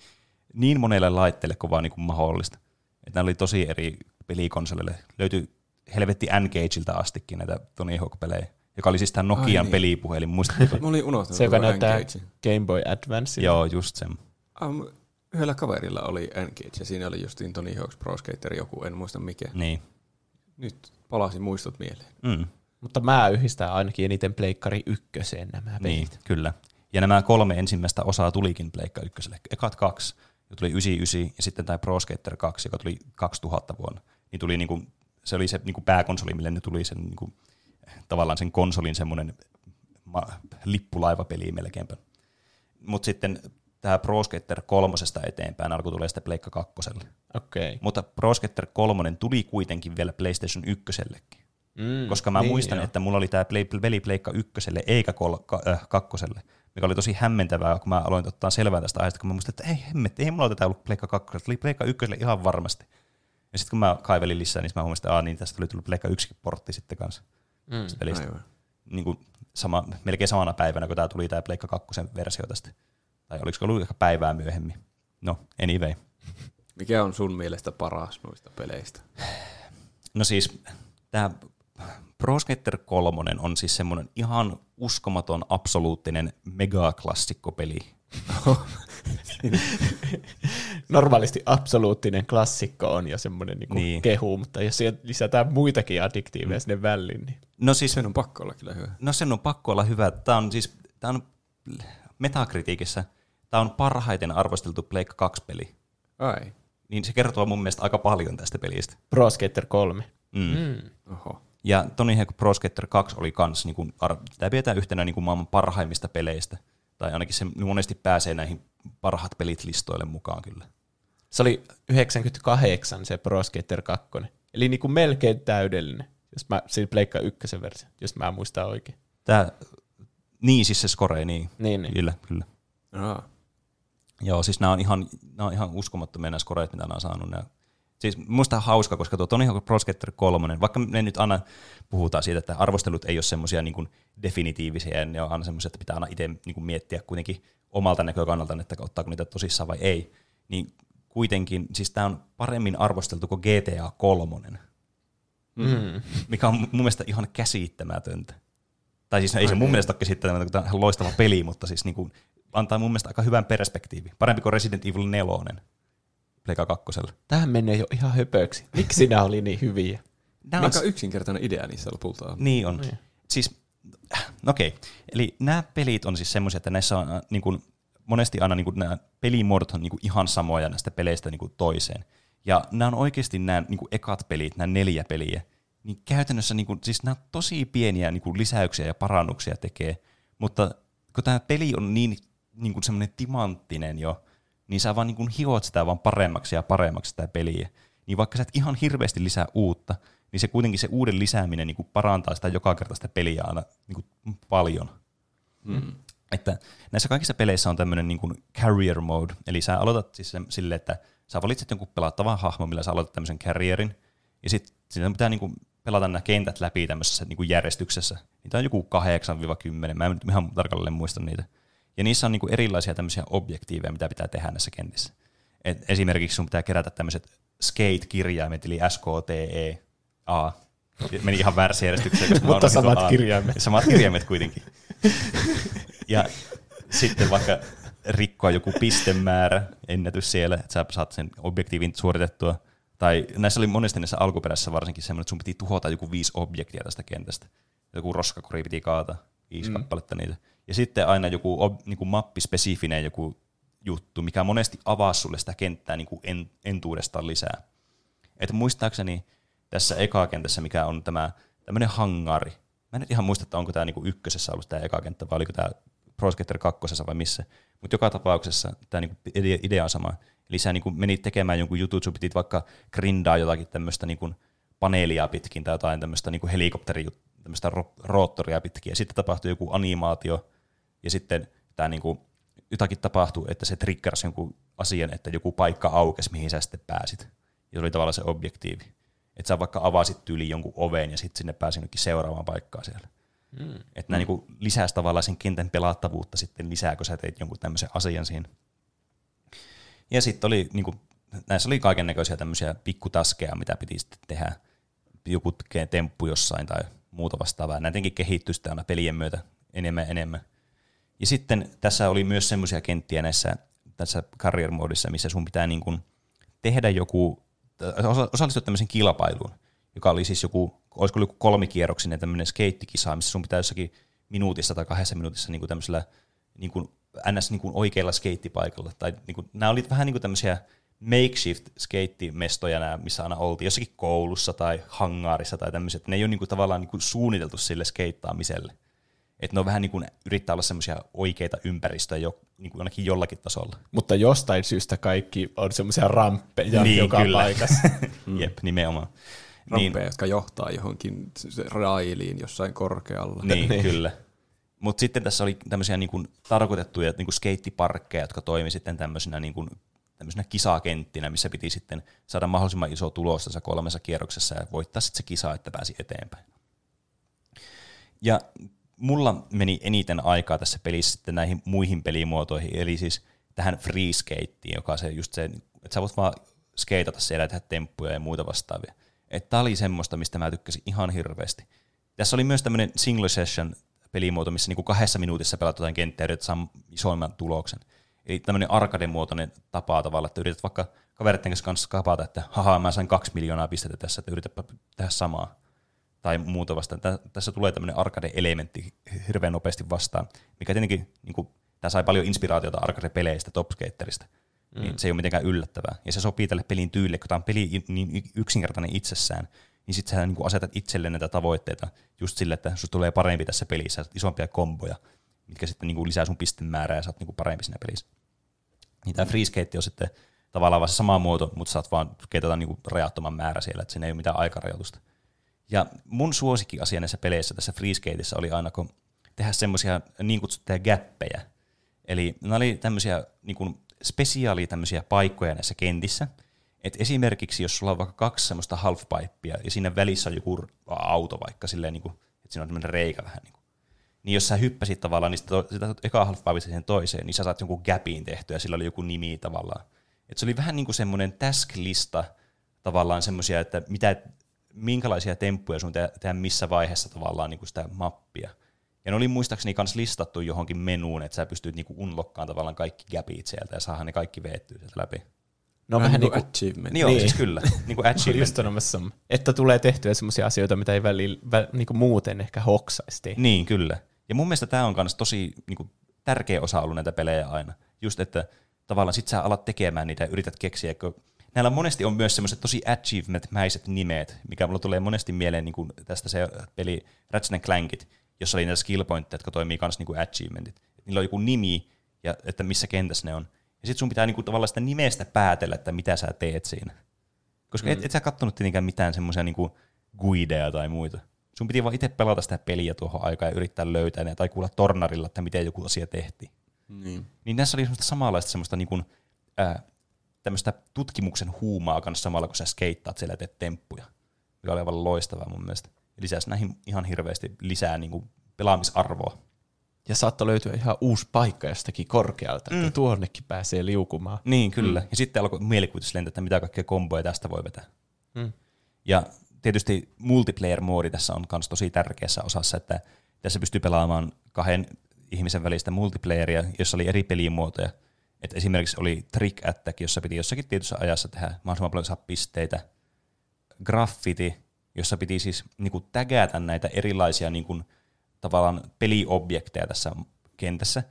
niin monelle laitteelle kuin vaan niinku mahdollista. Että nämä oli tosi eri pelikonsoleille. Löytyi helvetti N-Gageilta astikin näitä Tony Hawk-pelejä, joka oli siis tämä Nokian niin. pelipuhelin. Muistatko? Mä olin unohtanut Se, joka näyttää. Game Boy Advance. Joo, just sen. Um, yhdellä kaverilla oli N-Gage ja siinä oli justiin Tony Hawk's Pro Skater joku, en muista mikä. Niin. Nyt palasi muistot mieleen. Mm. Mutta mä yhdistän ainakin eniten Pleikkari ykköseen nämä pelit. Niin, kyllä. Ja nämä kolme ensimmäistä osaa tulikin Pleikka ykköselle. Ekat kaksi, joka tuli 99, ja sitten tämä Pro Skater 2, joka tuli 2000 vuonna. Niin tuli niinku, se oli se niinku pääkonsoli, mille ne tuli sen niinku, tavallaan sen konsolin semmoinen ma- lippulaivapeli melkeinpä. Mutta sitten tämä Pro Skater kolmosesta eteenpäin alkoi tulee sitten Pleikka kakkoselle. Okay. Mutta Pro Skater 3 tuli kuitenkin vielä PlayStation 1 Mm, koska mä niin, muistan, joo. että mulla oli tämä peli Pleikka ykköselle eikä kol- ka- äh, kakkoselle, mikä oli tosi hämmentävää, kun mä aloin ottaa selvää tästä aiheesta, kun mä muistin, että ei hemmet, ei mulla tätä ollut Pleikka kakkoselle, oli Pleikka ykköselle ihan varmasti. Ja sitten kun mä kaivelin lisää, niin mä huomasin, että niin tästä tuli tullut Pleikka yksikin portti sitten kanssa. Mm. Pelistä. Aivan. Niin kuin sama, melkein samana päivänä, kun tämä tuli tämä Pleikka kakkosen versio tästä. Tai oliko ollut ehkä päivää myöhemmin. No, anyway. Mikä on sun mielestä paras noista peleistä? No siis tämä Pro Skater 3 on siis semmoinen ihan uskomaton, absoluuttinen megaklassikkopeli. Normaalisti absoluuttinen klassikko on jo semmoinen niinku Niin. niin. kehu, mutta jos siihen lisätään muitakin addiktiiveja mm. sinne väliin, niin No siis, Sen on pakko olla kyllä hyvä. no sen on pakko olla hyvä. Tämä on siis, tämä on metakritiikissä, tämä on parhaiten arvosteltu Pleikka 2-peli. Ai. Niin se kertoo mun mielestä aika paljon tästä pelistä. Pro Skater 3. Mm. Mm. Oho. Ja Tony Hawk Pro Skater 2 oli kans, niin kuin, tämä pidetään yhtenä niin kuin maailman parhaimmista peleistä. Tai ainakin se monesti pääsee näihin parhaat pelit listoille mukaan kyllä. Se oli 98 se Pro Skater 2. Eli niinku melkein täydellinen, jos mä, siinä Pleikka ykkösen versio, jos mä muistan oikein. Tää, niin siis se score, niin. Niin, niin. Kyllä, kyllä. Aa. Joo, siis nämä on ihan, nämä on ihan uskomattomia nämä scoreet, mitä nämä on saanut. Nämä. Siis musta on hauska, koska tuo Tony Hawk Pro Skater 3, vaikka me nyt aina puhutaan siitä, että arvostelut ei ole semmoisia niin kuin definitiivisia, ja ne on aina semmoisia, että pitää aina itse niin kuin miettiä kuitenkin omalta näkökannalta, että ottaako niitä tosissaan vai ei, niin kuitenkin, siis tämä on paremmin arvosteltu kuin GTA 3, Mm. mikä on mun mielestä ihan käsittämätöntä. Tai siis no, ei se mun mielestä ole käsittämätöntä, kun tämä on ihan loistava peli, mutta siis niin kuin, antaa mun mielestä aika hyvän perspektiivi. Parempi kuin Resident Evil 4. Pleika 2. Tähän menee jo ihan höpöksi. Miksi nämä oli niin hyviä? Nämä on, Aika yksinkertainen idea niissä lopulta on. niin on. Niin. Siis, äh, okei. Okay. Eli nämä pelit on siis semmoisia, että näissä on äh, niin kuin, monesti aina niin kuin, nämä pelimuodot on niin kuin, ihan samoja näistä peleistä niin kuin, toiseen. Ja nämä on oikeasti nämä niin kuin, ekat pelit, nämä neljä peliä, niin käytännössä niin kuin, siis nämä tosi pieniä niin kuin, lisäyksiä ja parannuksia tekee, mutta kun tämä peli on niin, niin kuin semmoinen timanttinen jo, niin sä vaan niin kuin hiot sitä vaan paremmaksi ja paremmaksi sitä peliä. Niin vaikka sä et ihan hirveästi lisää uutta, niin se kuitenkin se uuden lisääminen niin kuin parantaa sitä joka kerta sitä peliä aina niin kuin paljon. Mm. Että näissä kaikissa peleissä on tämmöinen niin kuin carrier mode, eli sä aloitat siis silleen, että sä valitset jonkun pelattavan hahmon, millä sä aloitat tämmöisen carrierin, ja sitten pitää niin kuin pelata nämä kentät läpi tämmöisessä niin kuin järjestyksessä. Niitä on joku 8-10, mä en nyt ihan tarkalleen muista niitä. Ja niissä on niin kuin erilaisia tämmöisiä objektiiveja, mitä pitää tehdä näissä kentissä. Et esimerkiksi sun pitää kerätä tämmöiset skate-kirjaimet, eli S, K, T, E, A. Meni ihan väärässä järjestyksessä. koska Mutta samat A. kirjaimet. Samat kirjaimet kuitenkin. ja sitten vaikka rikkoa joku pistemäärä, ennätys siellä, että sä saat sen objektiivin suoritettua. Tai näissä oli monesti näissä alkuperäisissä varsinkin semmoinen, että sun piti tuhota joku viisi objektia tästä kentästä. Joku roskakori piti kaata, viisi mm. kappaletta niitä. Ja sitten aina joku ob, niin kuin mappispesifinen joku juttu, mikä monesti avaa sulle sitä kenttää niin kuin en, entuudestaan lisää. Et muistaakseni tässä eka-kentässä, mikä on tämä tämmöinen hangari. Mä en nyt ihan muista, että onko tämä niinku ykkösessä ollut tämä eka kenttä, vai oliko tämä Pro Skater kakkosessa vai missä. Mutta joka tapauksessa tämä niinku ide- idea on sama. Eli sä niinku menit tekemään jonkun jutun, sun pitit vaikka grindaa jotakin tämmöistä niinku paneelia pitkin tai jotain tämmöistä niinku helikopteri tämmöistä ro- roottoria pitkin, ja sitten tapahtui joku animaatio, ja sitten tämä niinku, jotakin tapahtui, että se triggerasi jonkun asian, että joku paikka aukesi, mihin sä sitten pääsit. Ja se oli tavallaan se objektiivi. Että sä vaikka avasit tyyli jonkun oven ja sitten sinne pääsi jonnekin seuraavaan paikkaan siellä. Mm. Että nämä mm. niin lisäisi tavallaan sen kentän pelattavuutta sitten lisää, kun sä teit jonkun tämmöisen asian siinä. Ja sitten oli, niin kuin, näissä oli kaiken näköisiä tämmöisiä pikkutaskeja, mitä piti sitten tehdä. Joku temppu jossain tai muuta vastaavaa. Näidenkin kehittyi sitten aina pelien myötä enemmän enemmän. Ja sitten tässä oli myös semmoisia kenttiä näissä tässä career missä sun pitää niin kuin tehdä joku, osallistua tämmöisen kilpailuun, joka oli siis joku, olisiko joku kolmikierroksinen tämmöinen skeittikisa, missä sun pitää jossakin minuutissa tai kahdessa minuutissa niin kuin tämmöisellä niin kuin ns. Niin kuin oikealla skeittipaikalla. Tai niin kuin, nämä olivat vähän niin kuin tämmöisiä makeshift skeittimestoja, nämä, missä aina oltiin jossakin koulussa tai hangaarissa tai tämmöiset. Ne ei ole niin kuin, tavallaan niin kuin suunniteltu sille skeittaamiselle. Että ne on vähän niin kuin yrittää olla semmoisia oikeita ympäristöjä jo, niin kuin ainakin jollakin tasolla. Mutta jostain syystä kaikki on semmoisia ramppeja niin, joka kyllä. paikassa. Jep, nimenomaan. Ramppeja, niin, jotka johtaa johonkin railiin jossain korkealla. Niin, niin. kyllä. Mutta sitten tässä oli tämmöisiä niin kuin tarkoitettuja niin kuin skeittiparkkeja, jotka toimi sitten tämmöisinä, niin kuin, tämmöisinä kisakenttinä, missä piti sitten saada mahdollisimman iso tulos tässä kolmessa kierroksessa ja voittaa sitten se kisa, että pääsi eteenpäin. Ja mulla meni eniten aikaa tässä pelissä sitten näihin muihin pelimuotoihin, eli siis tähän free skateen, joka on se just se, että sä voit vaan skeitata siellä ja tehdä temppuja ja muita vastaavia. Että tää oli semmoista, mistä mä tykkäsin ihan hirveästi. Tässä oli myös tämmöinen single session pelimuoto, missä niinku kahdessa minuutissa pelaat jotain kenttää yrität saada isoimman tuloksen. Eli tämmöinen arcade-muotoinen tapa tavalla, että yrität vaikka kavereiden kanssa kapata, että haha, mä sain kaksi miljoonaa pistettä tässä, että yritäpä tehdä samaa tai muuta vastaan. Tässä tulee tämmöinen arcade-elementti hirveän nopeasti vastaan, mikä tietenkin, niin kuin, tämä sai paljon inspiraatiota arcade-peleistä, Top Skaterista, mm. niin se ei ole mitenkään yllättävää. Ja se sopii tälle pelin tyylille, kun tämä on peli niin yksinkertainen itsessään, niin sitten sä niin asetat itselle näitä tavoitteita just sille, että sinusta tulee parempi tässä pelissä, isompia komboja, mitkä sitten niin kuin lisää sun pistemäärää ja sä oot niin kuin parempi siinä pelissä. Niin tämä skate on sitten tavallaan vaan se sama muoto, mutta saat vaan keitata niin rajattoman määrä siellä, että siinä ei ole mitään aikarajoitusta. Ja mun suosikkiasia näissä peleissä tässä Freeskateissa oli aina, kun tehdä semmoisia niin kutsuttuja gäppejä. Eli ne oli tämmöisiä niin kuin spesiaalia tämmöisiä paikkoja näissä kentissä. Et esimerkiksi jos sulla on vaikka kaksi semmoista halfpipea ja siinä välissä on joku auto vaikka silleen, niin kuin, että siinä on tämmöinen reikä vähän niin kuin. Niin jos sä hyppäsit tavallaan niin sitä, sitä halfpipesta siihen toiseen, niin sä saat jonkun gapin tehtyä ja sillä oli joku nimi tavallaan. Et se oli vähän niin kuin semmoinen task-lista tavallaan semmoisia, että mitä minkälaisia temppuja sun te- tehdä missä vaiheessa tavallaan niin kuin sitä mappia. Ja ne oli muistaakseni myös listattu johonkin menuun, että sä pystyt niinku unlokkaan tavallaan kaikki gapit sieltä ja saadaan ne kaikki veettyä sieltä läpi. No vähän, niin kuin achievement. Niin, niin. siis kyllä. niin kuin achievement. Että tulee tehtyä sellaisia asioita, mitä ei välillä, vä, niin kuin muuten ehkä hoksaisi. Niin, kyllä. Ja mun mielestä tämä on myös tosi niin kuin, tärkeä osa ollut näitä pelejä aina. Just, että tavallaan sit sä alat tekemään niitä ja yrität keksiä, kun näillä monesti on myös semmoiset tosi achievement-mäiset nimet, mikä mulla tulee monesti mieleen niin kuin tästä se peli Ratchet Clankit, jossa oli näitä skill pointteja, jotka toimii myös niin kuin achievementit. Niillä on joku nimi, ja että missä kentässä ne on. Ja sitten sun pitää niin kuin, tavallaan sitä nimestä päätellä, että mitä sä teet siinä. Koska mm. et, et sä kattonut tietenkään mitään semmoisia niin guideja tai muita. Sun piti vaan itse pelata sitä peliä tuohon aikaan ja yrittää löytää ne, tai kuulla tornarilla, että miten joku asia tehtiin. Niin. Niin näissä oli semmoista samanlaista semmoista niin kuin, ää, tämmöistä tutkimuksen huumaa kanssa samalla, kun sä skeittaat siellä ja teet temppuja, mikä oli aivan loistavaa mun mielestä. Lisäsi näihin ihan hirveästi lisää niin kuin pelaamisarvoa. Ja saattoi löytyä ihan uusi paikka jostakin korkealta, mm. että tuonnekin pääsee liukumaan. Niin, kyllä. Mm. Ja sitten alkoi mielikuvitus lentää, että mitä kaikkea komboja tästä voi vetää. Mm. Ja tietysti multiplayer-moodi tässä on myös tosi tärkeässä osassa, että tässä pystyy pelaamaan kahden ihmisen välistä multiplayeria, jossa oli eri pelimuotoja, et esimerkiksi oli Trick Attack, jossa piti jossakin tietyssä ajassa tehdä mahdollisimman paljon saa pisteitä. Graffiti, jossa piti siis niinku tägätä näitä erilaisia niinku, tavallaan peliobjekteja tässä kentässä.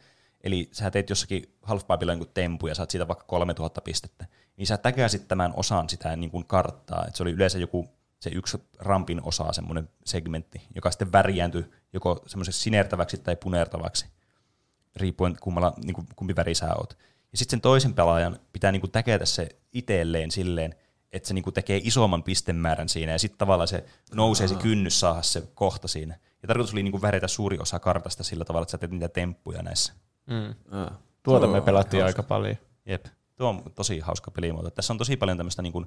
Eli sä teet jossakin halfpipella jonkun tempu ja saat siitä vaikka 3000 pistettä. Niin sä tägäsit tämän osan sitä niin kuin karttaa. Et se oli yleensä joku se yksi rampin osa, semmoinen segmentti, joka sitten värjääntyi joko semmoiseksi sinertäväksi tai punertavaksi, riippuen kummalla, niin kuin, kumpi väri sä oot. Ja sitten sen toisen pelaajan pitää niinku täkätä se itselleen silleen, että se niinku tekee isomman pistemäärän siinä, ja sitten tavallaan se nousee se kynnys saada se kohta siinä. Ja tarkoitus oli niinku väretä suuri osa kartasta sillä tavalla, että sä teet niitä temppuja näissä. Mm. Tuota me pelattiin hauska. aika paljon. Jep. Tuo on tosi hauska pelimuoto. Tässä on tosi paljon tämmöistä niinku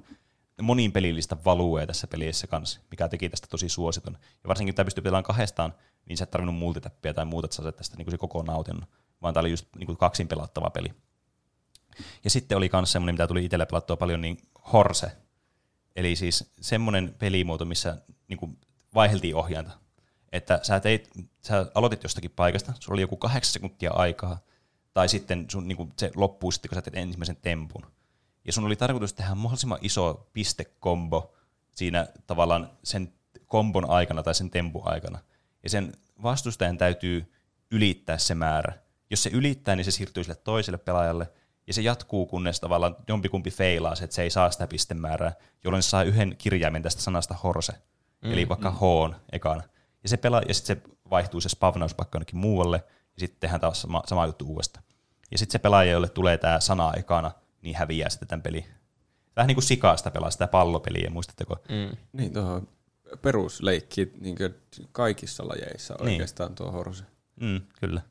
monin pelillistä valuea tässä pelissä kanssa, mikä teki tästä tosi suositun. Ja varsinkin kun tämä pystyy pelaamaan kahdestaan, niin sä et tarvinnut multitappia tai muuta, että sä tästä niin kuin se koko nautinnon, vaan tämä oli just niin kuin kaksin pelattava peli. Ja sitten oli myös semmoinen, mitä tuli itselle pelattua paljon, niin Horse. Eli siis semmoinen pelimuoto, missä niin kuin vaiheltiin ohjainta. Että sä, teit, sä aloitit jostakin paikasta, sulla oli joku kahdeksan sekuntia aikaa, tai sitten sun, niin kuin, se loppuu sitten, kun sä teet ensimmäisen tempun. Ja sun oli tarkoitus tehdä mahdollisimman iso pistekombo siinä tavallaan sen kombon aikana tai sen tempun aikana. Ja sen vastustajan täytyy ylittää se määrä. Jos se ylittää, niin se siirtyy sille toiselle pelaajalle, ja se jatkuu, kunnes tavallaan jompikumpi feilaa se, että se ei saa sitä pistemäärää, jolloin se saa yhden kirjaimen tästä sanasta horse, mm, eli vaikka mm. H ekana. Ja se pelaa, ja sitten se vaihtuu se spavnauspaikka jonnekin muualle, ja sitten tehdään taas sama, sama juttu uudestaan. Ja sitten se pelaaja, jolle tulee tämä sana ekana, niin häviää sitten tämän peli. Vähän niin kuin sikaasta pelaa sitä pallopeliä, muistatteko? Mm. Niin, tuohon perusleikki niin kaikissa lajeissa niin. oikeastaan tuo horse. Mm, kyllä.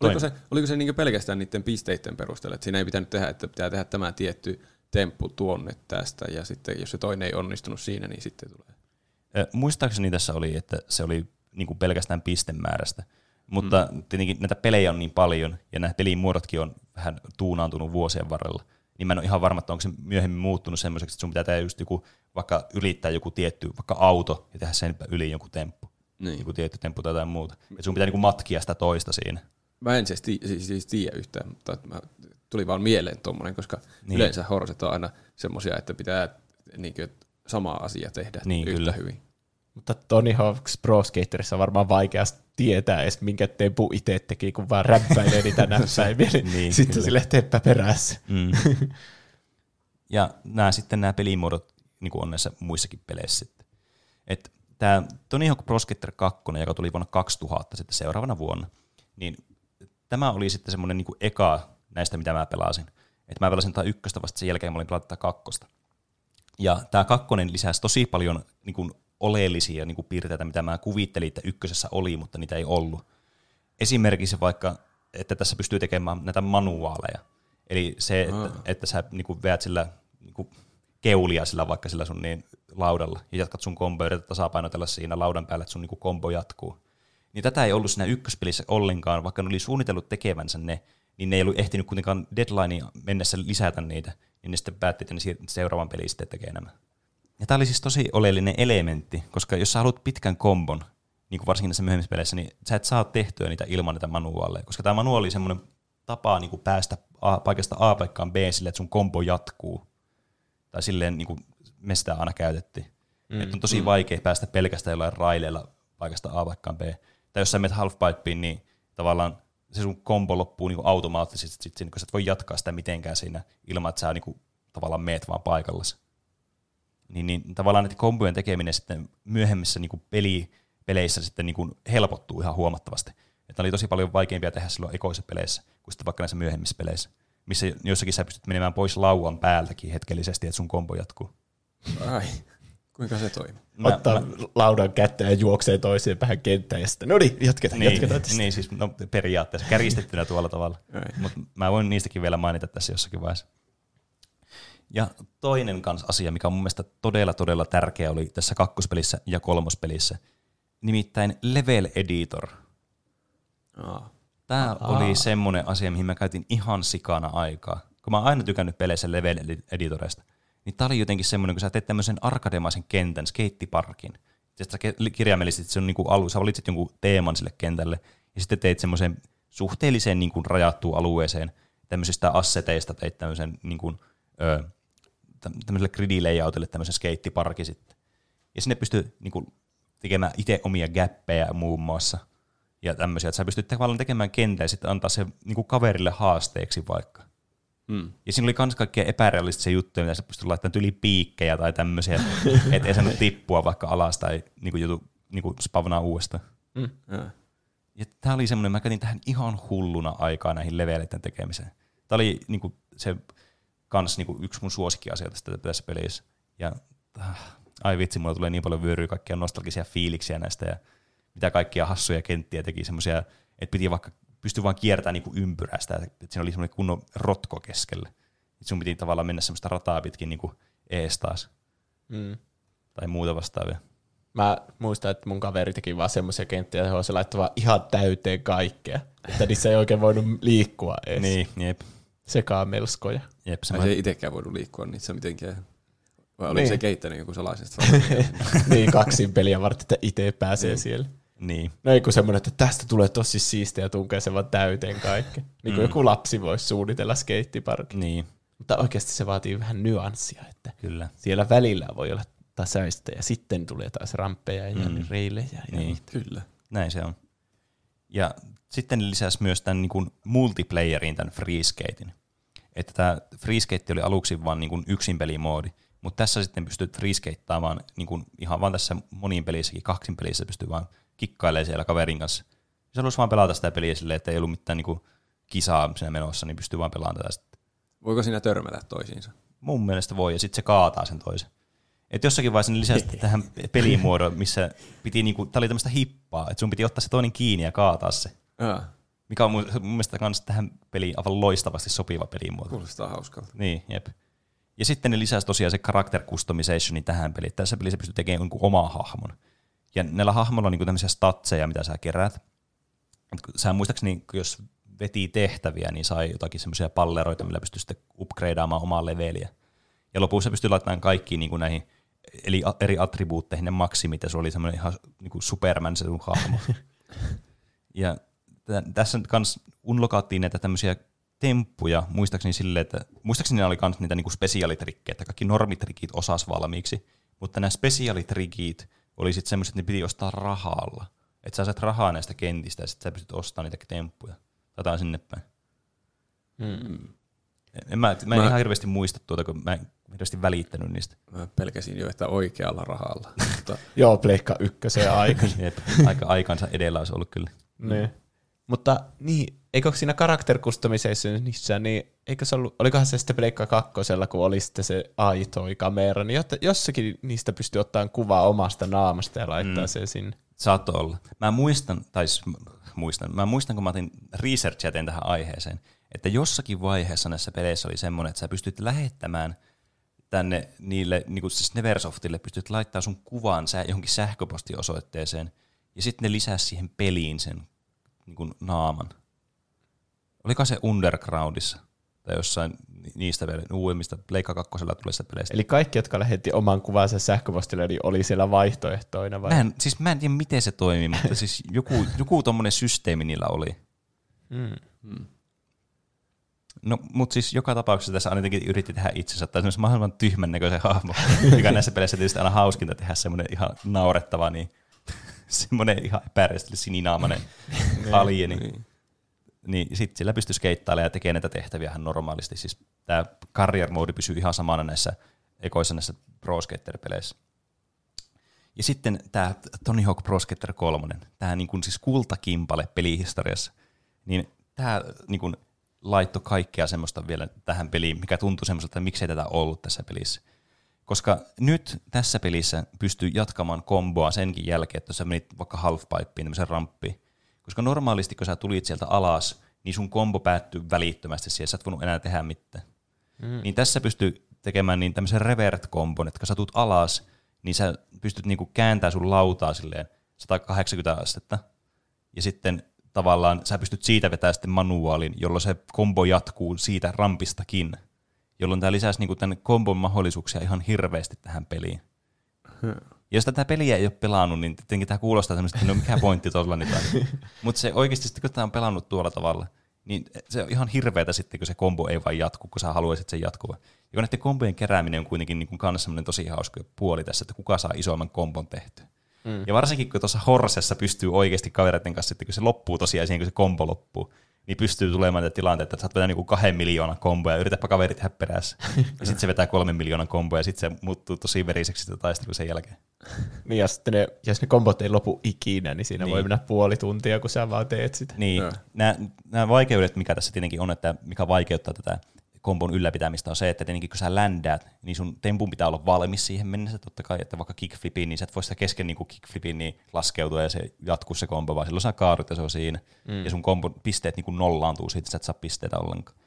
Oliko se, oliko se niin pelkästään niiden pisteiden perusteella, että siinä ei pitänyt tehdä, että pitää tehdä tämä tietty temppu tuonne tästä, ja sitten jos se toinen ei onnistunut siinä, niin sitten tulee. Muistaakseni tässä oli, että se oli niin kuin pelkästään pistemäärästä, mutta mm. tietenkin näitä pelejä on niin paljon, ja nämä pelin muodotkin on vähän tuunaantunut vuosien varrella, niin mä en ole ihan varma, että onko se myöhemmin muuttunut semmoiseksi, että sun pitää tehdä just joku, vaikka ylittää joku tietty, vaikka auto, ja tehdä sen yli joku temppu. Niin. Joku tietty temppu tai jotain muuta. Et sun pitää niin kuin matkia sitä toista siinä. Mä en siis, siis, siis tiedä yhtään, mutta mä, tuli vaan mieleen tuommoinen, koska niin. yleensä horset on aina semmoisia, että pitää niin kuin, sama asia tehdä niin, yhtä kyllä. hyvin. Mutta Tony Hawk's Pro Skaterissa on varmaan vaikeasti tietää edes, minkä tempu itse teki, kun vaan räppäilee niitä näppäimiä, niin, niin sitten kyllä. sille teppä perässä. Mm. ja nämä sitten nämä pelimuodot niin kuin on näissä muissakin peleissä sitten. Et tämä Tony Hawk Pro Skater 2, joka tuli vuonna 2000 sitten seuraavana vuonna, niin tämä oli sitten semmoinen niin eka näistä, mitä mä pelasin. Että mä pelasin tätä ykköstä vasta sen jälkeen, mä olin pelata kakkosta. Ja tämä kakkonen lisäsi tosi paljon niin kuin oleellisia niin kuin piirteitä, mitä mä kuvittelin, että ykkösessä oli, mutta niitä ei ollut. Esimerkiksi vaikka, että tässä pystyy tekemään näitä manuaaleja. Eli se, että, ah. että sä niin kuin veät sillä niin kuin keulia sillä vaikka sillä sun niin laudalla ja jatkat sun komboja ja tasapainotella siinä laudan päällä, että sun niin kuin kombo jatkuu niin tätä ei ollut siinä ykköspelissä ollenkaan, vaikka ne oli suunnitellut tekevänsä ne, niin ne ei ollut ehtinyt kuitenkaan deadlineen mennessä lisätä niitä, niin ne sitten päätti, että ne seuraavan peliin sitten tekee nämä. Ja tämä oli siis tosi oleellinen elementti, koska jos sä haluat pitkän kombon, niin kuin varsinkin näissä myöhemmissä peleissä, niin sä et saa tehtyä niitä ilman näitä manuaaleja, koska tämä manuaali oli semmoinen tapa niin kuin päästä A, paikasta A paikkaan B sille, että sun kombo jatkuu. Tai silleen niin kuin me sitä aina käytettiin. Mm, että on tosi mm. vaikea päästä pelkästään jollain raileilla paikasta A paikkaan B tai jos sä menet halfpipeen, niin tavallaan se sun kombo loppuu niin automaattisesti, sit, sit, kun sä et voi jatkaa sitä mitenkään siinä ilman, että sä niin kuin, tavallaan meet vaan paikallasi. Niin, niin tavallaan näiden kombojen tekeminen sitten myöhemmissä niin kuin peli, peleissä sitten niin kuin helpottuu ihan huomattavasti. Että oli tosi paljon vaikeampia tehdä silloin ekoissa peleissä kuin sitten vaikka näissä myöhemmissä peleissä, missä jossakin sä pystyt menemään pois lauan päältäkin hetkellisesti, että sun kombo jatkuu. Ai. Kuinka se toimii? Mä, Ottaa mä, laudan kättä ja juoksee toiseen vähän kenttään ja sitten, no niin, jatketaan, niin, jatketaan tästä. Niin, siis no, periaatteessa kärjistettynä tuolla tavalla. Mutta mä voin niistäkin vielä mainita tässä jossakin vaiheessa. Ja toinen kans asia, mikä on mun mielestä todella, todella tärkeä oli tässä kakkospelissä ja kolmospelissä, nimittäin Level Editor. Oh. Tämä oh. oli semmoinen asia, mihin mä käytin ihan sikana aikaa. Kun mä oon aina tykännyt peleissä Level Editorista – niin tämä oli jotenkin semmoinen, kun sä teet tämmöisen arkademaisen kentän, skeittiparkin. Sitten sä kirjaimellisesti se on niin kuin alu, sä valitsit jonkun teeman sille kentälle, ja sitten teit semmoisen suhteellisen niin kuin rajattuun alueeseen tämmöisistä asseteista teit tämmöisen niin kuin, ö, tämmöiselle gridilayoutille tämmöisen skeittiparki sitten. Ja sinne pystyy niin kuin, tekemään itse omia gäppejä muun muassa, ja tämmöisiä, että sä pystyt tavallaan tekemään kentän ja sitten antaa se niin kuin kaverille haasteeksi vaikka. Mm. Ja siinä oli myös kaikkea epärealistisia juttuja, mitä sä pystyt laittamaan yli piikkejä tai tämmöisiä, että ei saanut tippua vaikka alas tai niinku, jutu, niinku spavnaa uudestaan. Mm. Ja. ja tämä oli semmoinen, mä käytin tähän ihan hulluna aikaa näihin leveleiden tekemiseen. Tämä oli niinku, se kans niinku, yksi mun suosikkiasia tästä tässä pelissä. Ja äh, ai vitsi, mulla tulee niin paljon vyöryä kaikkia nostalgisia fiiliksiä näistä ja mitä kaikkia hassuja kenttiä teki semmoisia, että piti vaikka pystyi vaan kiertämään niin kuin ympyrästä, että siinä oli semmoinen kunnon rotko keskellä. Et sun piti tavallaan mennä semmoista rataa pitkin niin kuin ees taas. Mm. tai muuta vastaavia. Mä muistan, että mun kaveri teki vaan semmoisia kenttiä, johon se laittoi vaan ihan täyteen kaikkea. Että niissä ei oikein voinut liikkua edes. Niin, jep. Sekaa melskoja. jep se ei itsekään voinut liikkua niissä mitenkään. Vai oliko Niin. se keittänyt joku salaisesta? niin, kaksin peliä varten, että itse pääsee niin. siellä. Niin. No ei kun semmoinen, että tästä tulee tosi siistiä ja tunkee se vaan täyteen kaikki. Niin kuin mm. joku lapsi voisi suunnitella skeittiparkin. Niin, Mutta oikeasti se vaatii vähän nyanssia, että kyllä. siellä välillä voi olla tasaista ja sitten tulee taas ramppeja ja mm. reilejä. Ja Niin. Kyllä. Näin se on. Ja sitten ne lisäsi myös tämän niin kuin multiplayerin, tämän freeskatein. Että tämä freeskate oli aluksi vain niin kuin yksin pelimoodi, mutta tässä sitten pystyt freeskeittaamaan niin kuin ihan vaan tässä moniin pelissäkin, kaksin pelissä pystyy vaan kikkailemaan siellä kaverin kanssa. Jos haluaisi vaan pelata sitä peliä silleen, että ei ollut mitään niin kuin kisaa siinä menossa, niin pystyy vaan pelaamaan tätä sitten. Voiko siinä törmätä toisiinsa? Mun mielestä voi, ja sitten se kaataa sen toisen. Et jossakin vaiheessa ne lisäsi tähän pelimuodon, missä piti niinku, tää oli tämmöistä hippaa, että sun piti ottaa se toinen kiinni ja kaataa se. Aa, Mikä on mun, mun mielestä kans tähän peliin aivan loistavasti sopiva pelimuoto. kuulostaa hauskalta. Niin, jep. Ja sitten ne lisäsi tosiaan se character customizationin tähän peliin. Tässä pelissä pystyy tekemään jonkun omaa hahmon. Ja näillä hahmoilla on niinku tämmöisiä statseja, mitä sä keräät. Sä muistaakseni, jos veti tehtäviä, niin sai jotakin semmoisia palleroita, millä pystyy sitten upgradeaamaan omaa leveliä. Ja lopussa pystyy laittamaan kaikkiin niin kuin näihin eli eri attribuutteihin ne maksimit, ja se oli semmoinen ihan niin kuin Superman se sun hahmo. ja tä- tässä kans unlokaattiin näitä tämmöisiä temppuja, muistaakseni silleen, että muistaakseni ne oli kans niitä niinku spesiaalitrikkejä, että kaikki normitrikit osas valmiiksi, mutta nämä spesiaalitrikit oli sitten semmoiset, että ne piti ostaa rahalla. Että sä saat rahaa näistä kentistä ja sitten sä pystyt ostamaan niitä temppuja. Tätä sinne päin. Mm. En mä, mä en Mä- ihan hirveästi muista tuota, kun mä en hirveästi välittänyt niistä. Mä pelkäsin jo, että oikealla rahalla. Mutta Joo, Pleikka ykkösen aikana. Jep, aika aikansa edellä olisi ollut kyllä. niin. Mutta niin, eikö siinä character customizationissa, niin eikö se ollut, olikohan se sitten Pleikka kakkosella, kun oli sitten se aitoi kamera, niin jotta, jossakin niistä pystyy ottamaan kuvaa omasta naamasta ja laittaa mm. sen sinne. Saattoi olla. Mä muistan, tai muistan, mä muistan, kun mä otin researchia tein tähän aiheeseen, että jossakin vaiheessa näissä peleissä oli semmoinen, että sä pystyt lähettämään tänne niille, niin kuin siis Neversoftille, pystyt laittaa sun kuvan sä johonkin sähköpostiosoitteeseen, ja sitten ne lisää siihen peliin sen niin kuin naaman. Oliko se Undergroundissa? Tai jossain ni- niistä vielä uudemmista Pleikka kakkosella tulleista peleistä. Eli kaikki, jotka lähetti oman kuvansa sähköpostille, niin oli siellä vaihtoehtoina vai? Mä en, siis mä en tiedä, miten se toimii, mutta siis joku, joku tommonen systeemi niillä oli. Mm. No, mutta siis joka tapauksessa tässä aina jotenkin yritti tehdä itsensä, tai semmoisen mahdollisimman tyhmän näköisen hahmo, mikä näissä peleissä tietysti aina hauskinta tehdä semmoinen ihan naurettava, niin semmoinen ihan epäärjestely sininaamainen alieni. Niin, niin sitten sillä pystyy skeittailemaan ja tekemään näitä tehtäviä ihan normaalisti. Siis tämä career mode pysyy ihan samana näissä ekoissa näissä Pro Skater-peleissä. Ja sitten tämä Tony Hawk Pro Skater 3, tämä niin siis kultakimpale pelihistoriassa, niin tämä niin kuin laittoi kaikkea semmoista vielä tähän peliin, mikä tuntui semmoiselta, että miksei tätä ollut tässä pelissä. Koska nyt tässä pelissä pystyy jatkamaan komboa senkin jälkeen, että jos sä menit vaikka halfpipeen, tämmöisen ramppiin. Koska normaalisti, kun sä tulit sieltä alas, niin sun kombo päättyy välittömästi siihen, sä et voinut enää tehdä mitään. Mm. Niin tässä pystyy tekemään niin tämmöisen revert-kombon, että kun sä tulet alas, niin sä pystyt niinku kääntämään sun lautaa silleen 180 astetta, ja sitten tavallaan sä pystyt siitä vetämään sitten manuaalin, jolloin se kombo jatkuu siitä rampistakin, jolloin tämä lisäsi niinku tämän kombon mahdollisuuksia ihan hirveästi tähän peliin. Ja jos tätä peliä ei ole pelannut, niin tietenkin tämä kuulostaa tämmöistä, että no mikä pointti tuolla nyt on. Mutta se oikeasti sitten, kun tämä on pelannut tuolla tavalla, niin se on ihan hirveätä sitten, kun se kombo ei vain jatku, kun sä haluaisit sen jatkuva. Ja kun näiden kombojen kerääminen on kuitenkin niin kanssa semmoinen tosi hauska puoli tässä, että kuka saa isomman kombon tehty. Mm. Ja varsinkin, kun tuossa Horsessa pystyy oikeasti kavereiden kanssa, että kun se loppuu tosiaan siihen, kun se kombo loppuu, niin pystyy tulemaan näitä tilanteita, että sä oot vetää niinku kahden miljoonan komboja ja yritäpä kaverit tehdä perässä. ja sitten se vetää kolmen miljoonan komboja ja sitten se muuttuu tosi veriseksi sitä taistelua sen jälkeen. Niin ja sitten ne, jos ne kombot ei lopu ikinä, niin siinä niin. voi mennä puoli tuntia, kun sä vaan teet sitä. Niin, nämä vaikeudet, mikä tässä tietenkin on, että mikä vaikeuttaa tätä kombon ylläpitämistä on se, että tietenkin kun sä ländäät, niin sun tempun pitää olla valmis siihen mennessä totta kai, että vaikka kickflipiin, niin sä et voi sitä kesken niin kickflipiin niin laskeutua ja se jatkuu se kombo, vaan silloin sä kaadut ja se on siinä. Mm. Ja sun kombon pisteet niin kuin nollaantuu siitä, sä et saa pisteitä ollenkaan.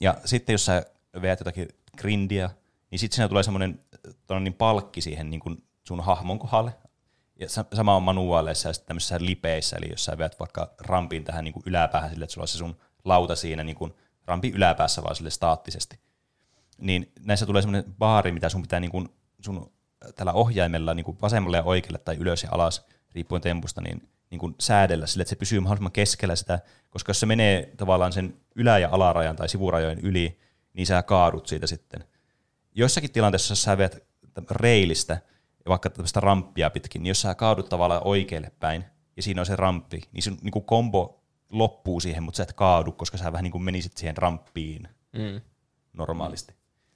Ja sitten jos sä veät jotakin grindia, niin sitten siinä tulee semmoinen niin palkki siihen niin kuin sun hahmon kohdalle. Ja sama on manuaaleissa ja sitten tämmöisissä lipeissä, eli jos sä veät vaikka rampin tähän niin kuin yläpäähän sille, että sulla on se sun lauta siinä niin kuin rampin yläpäässä vaan sille staattisesti. Niin näissä tulee semmoinen baari, mitä sun pitää niin kuin sun tällä ohjaimella niin kuin vasemmalle ja oikealle tai ylös ja alas, riippuen tempusta, niin, niin kuin säädellä sille, että se pysyy mahdollisimman keskellä sitä, koska jos se menee tavallaan sen ylä- ja alarajan tai sivurajojen yli, niin sä kaadut siitä sitten. Joissakin tilanteissa, jos sä veet reilistä, vaikka tämmöistä ramppia pitkin, niin jos sä kaadut tavallaan oikealle päin, ja siinä on se ramppi, niin sun niin kuin kombo loppuu siihen, mutta sä et kaadu, koska sä vähän niin kuin menisit siihen ramppiin mm. normaalisti.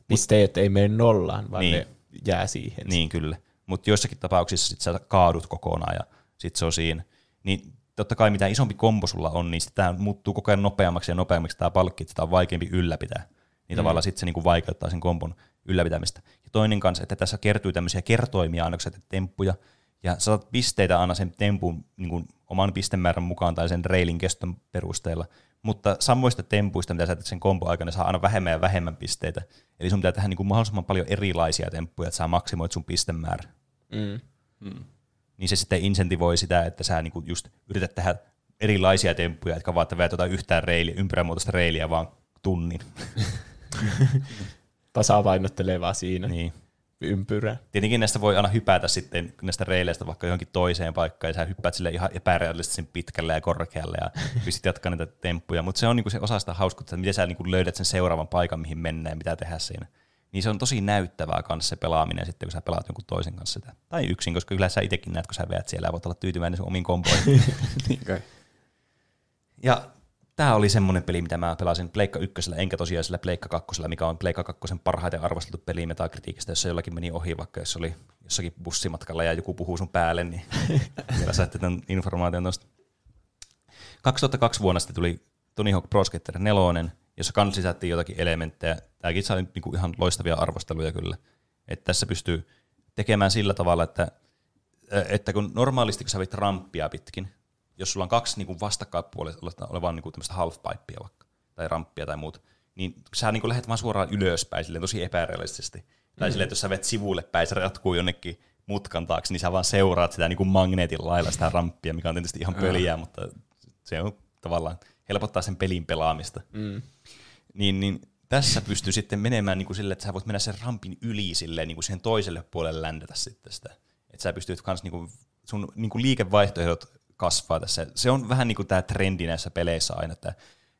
Pisteet ei mene nollaan, vaan niin. ne jää siihen. Niin, kyllä. Mutta joissakin tapauksissa sit sä kaadut kokonaan ja sit se on siinä. Niin totta kai mitä isompi kombo sulla on, niin tämä muuttuu koko ajan nopeammaksi ja nopeammaksi tämä palkki, että sitä on vaikeampi ylläpitää. Niin mm. tavallaan sitten se niinku vaikeuttaa sen kombon ylläpitämistä. Ja toinen kanssa, että tässä kertyy tämmöisiä kertoimia annokset temppuja, ja saat pisteitä aina sen tempun niin kuin oman pistemäärän mukaan tai sen reilin keston perusteella, mutta samoista tempuista, mitä sä teet sen kombo aikana, saa aina vähemmän ja vähemmän pisteitä. Eli sun pitää tehdä niin kuin mahdollisimman paljon erilaisia temppuja, että sä maksimoit sun pistemäärä. Mm. Mm. Niin se sitten insentivoi sitä, että sä niin kuin just yrität tehdä erilaisia temppuja, jotka vaan että tuota yhtään reiliä, ympyrämuotoista reiliä vaan tunnin. Tasapainottelee vaan siinä. Niin ympyrä. Tietenkin näistä voi aina hypätä sitten näistä reileistä vaikka johonkin toiseen paikkaan, ja sä hyppäät sille ihan epärealistisen pitkälle ja korkealle, ja pystyt jatkamaan niitä temppuja, mutta se on niinku se osa sitä hauskuutta, että miten sä niinku löydät sen seuraavan paikan, mihin mennään ja mitä tehdä siinä. Niin se on tosi näyttävää kanssa se pelaaminen sitten, kun sä pelaat jonkun toisen kanssa sitä. Tai yksin, koska kyllä sä itsekin näet, kun sä veät siellä ja voit olla tyytyväinen sun omiin kompoihin. niin kai. Ja tämä oli semmoinen peli, mitä mä pelasin Pleikka 1, enkä tosiaan sillä Pleikka 2, mikä on Pleikka 2 parhaiten arvosteltu peli metakritiikistä, jos se jollakin meni ohi, vaikka jos oli jossakin bussimatkalla ja joku puhuu sun päälle, niin vielä saatte tämän informaation tuosta. 2002 vuonna sitten tuli Tony Hawk Pro Skater 4, jossa kans lisättiin jotakin elementtejä. Tämäkin sai niinku ihan loistavia arvosteluja kyllä. Että tässä pystyy tekemään sillä tavalla, että, että kun normaalisti kun sä vit ramppia pitkin, jos sulla on kaksi niin kuin vastakkainpuolella olevaa niin tämmöistä halfpipea vaikka, tai ramppia tai muuta, niin sä niin kuin lähdet vaan suoraan ylöspäin silleen tosi epärealistisesti. Mm-hmm. Tai silleen, että jos sä vet sivulle päin, se jatkuu jonnekin mutkan taakse, niin sä vaan seuraat sitä niin kuin magneetin lailla sitä ramppia, mikä on tietysti ihan pöliä, mm. mutta se on tavallaan helpottaa sen pelin pelaamista. Mm. Niin, niin tässä pystyy sitten menemään niin kuin sille, että sä voit mennä sen rampin yli silleen, niin kuin siihen toiselle puolelle ländetä sitten sitä. Että sä pystyt kans niin kuin, sun niin kuin liikevaihtoehdot kasvaa tässä. Se on vähän niin kuin tämä trendi näissä peleissä aina, että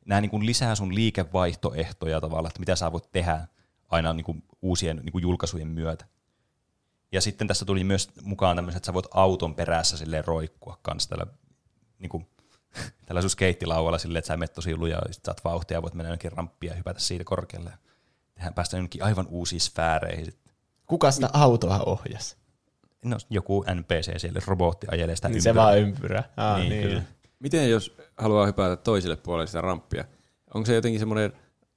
nämä niin kuin lisää sun liikevaihtoehtoja tavallaan, että mitä sä voit tehdä aina niin kuin uusien niin kuin julkaisujen myötä. Ja sitten tässä tuli myös mukaan tämmöiset, että sä voit auton perässä silleen roikkua kanssa tällä, niin kuin, tällä sun skeittilauvalla silleen, että sä menet tosi lujaa, ja saat vauhtia ja voit mennä jonnekin ramppia ja hypätä siitä korkealle. Ja tehdään päästä jonnekin aivan uusiin sfääreihin sitten. Kuka sitä autoa ohjasi? No joku NPC siellä, robotti ajelee sitä niin Se vaan ympyrä. Ah, niin, niin. Kyllä. Miten jos haluaa hypätä toiselle puolelle sitä ramppia? Onko se jotenkin semmoinen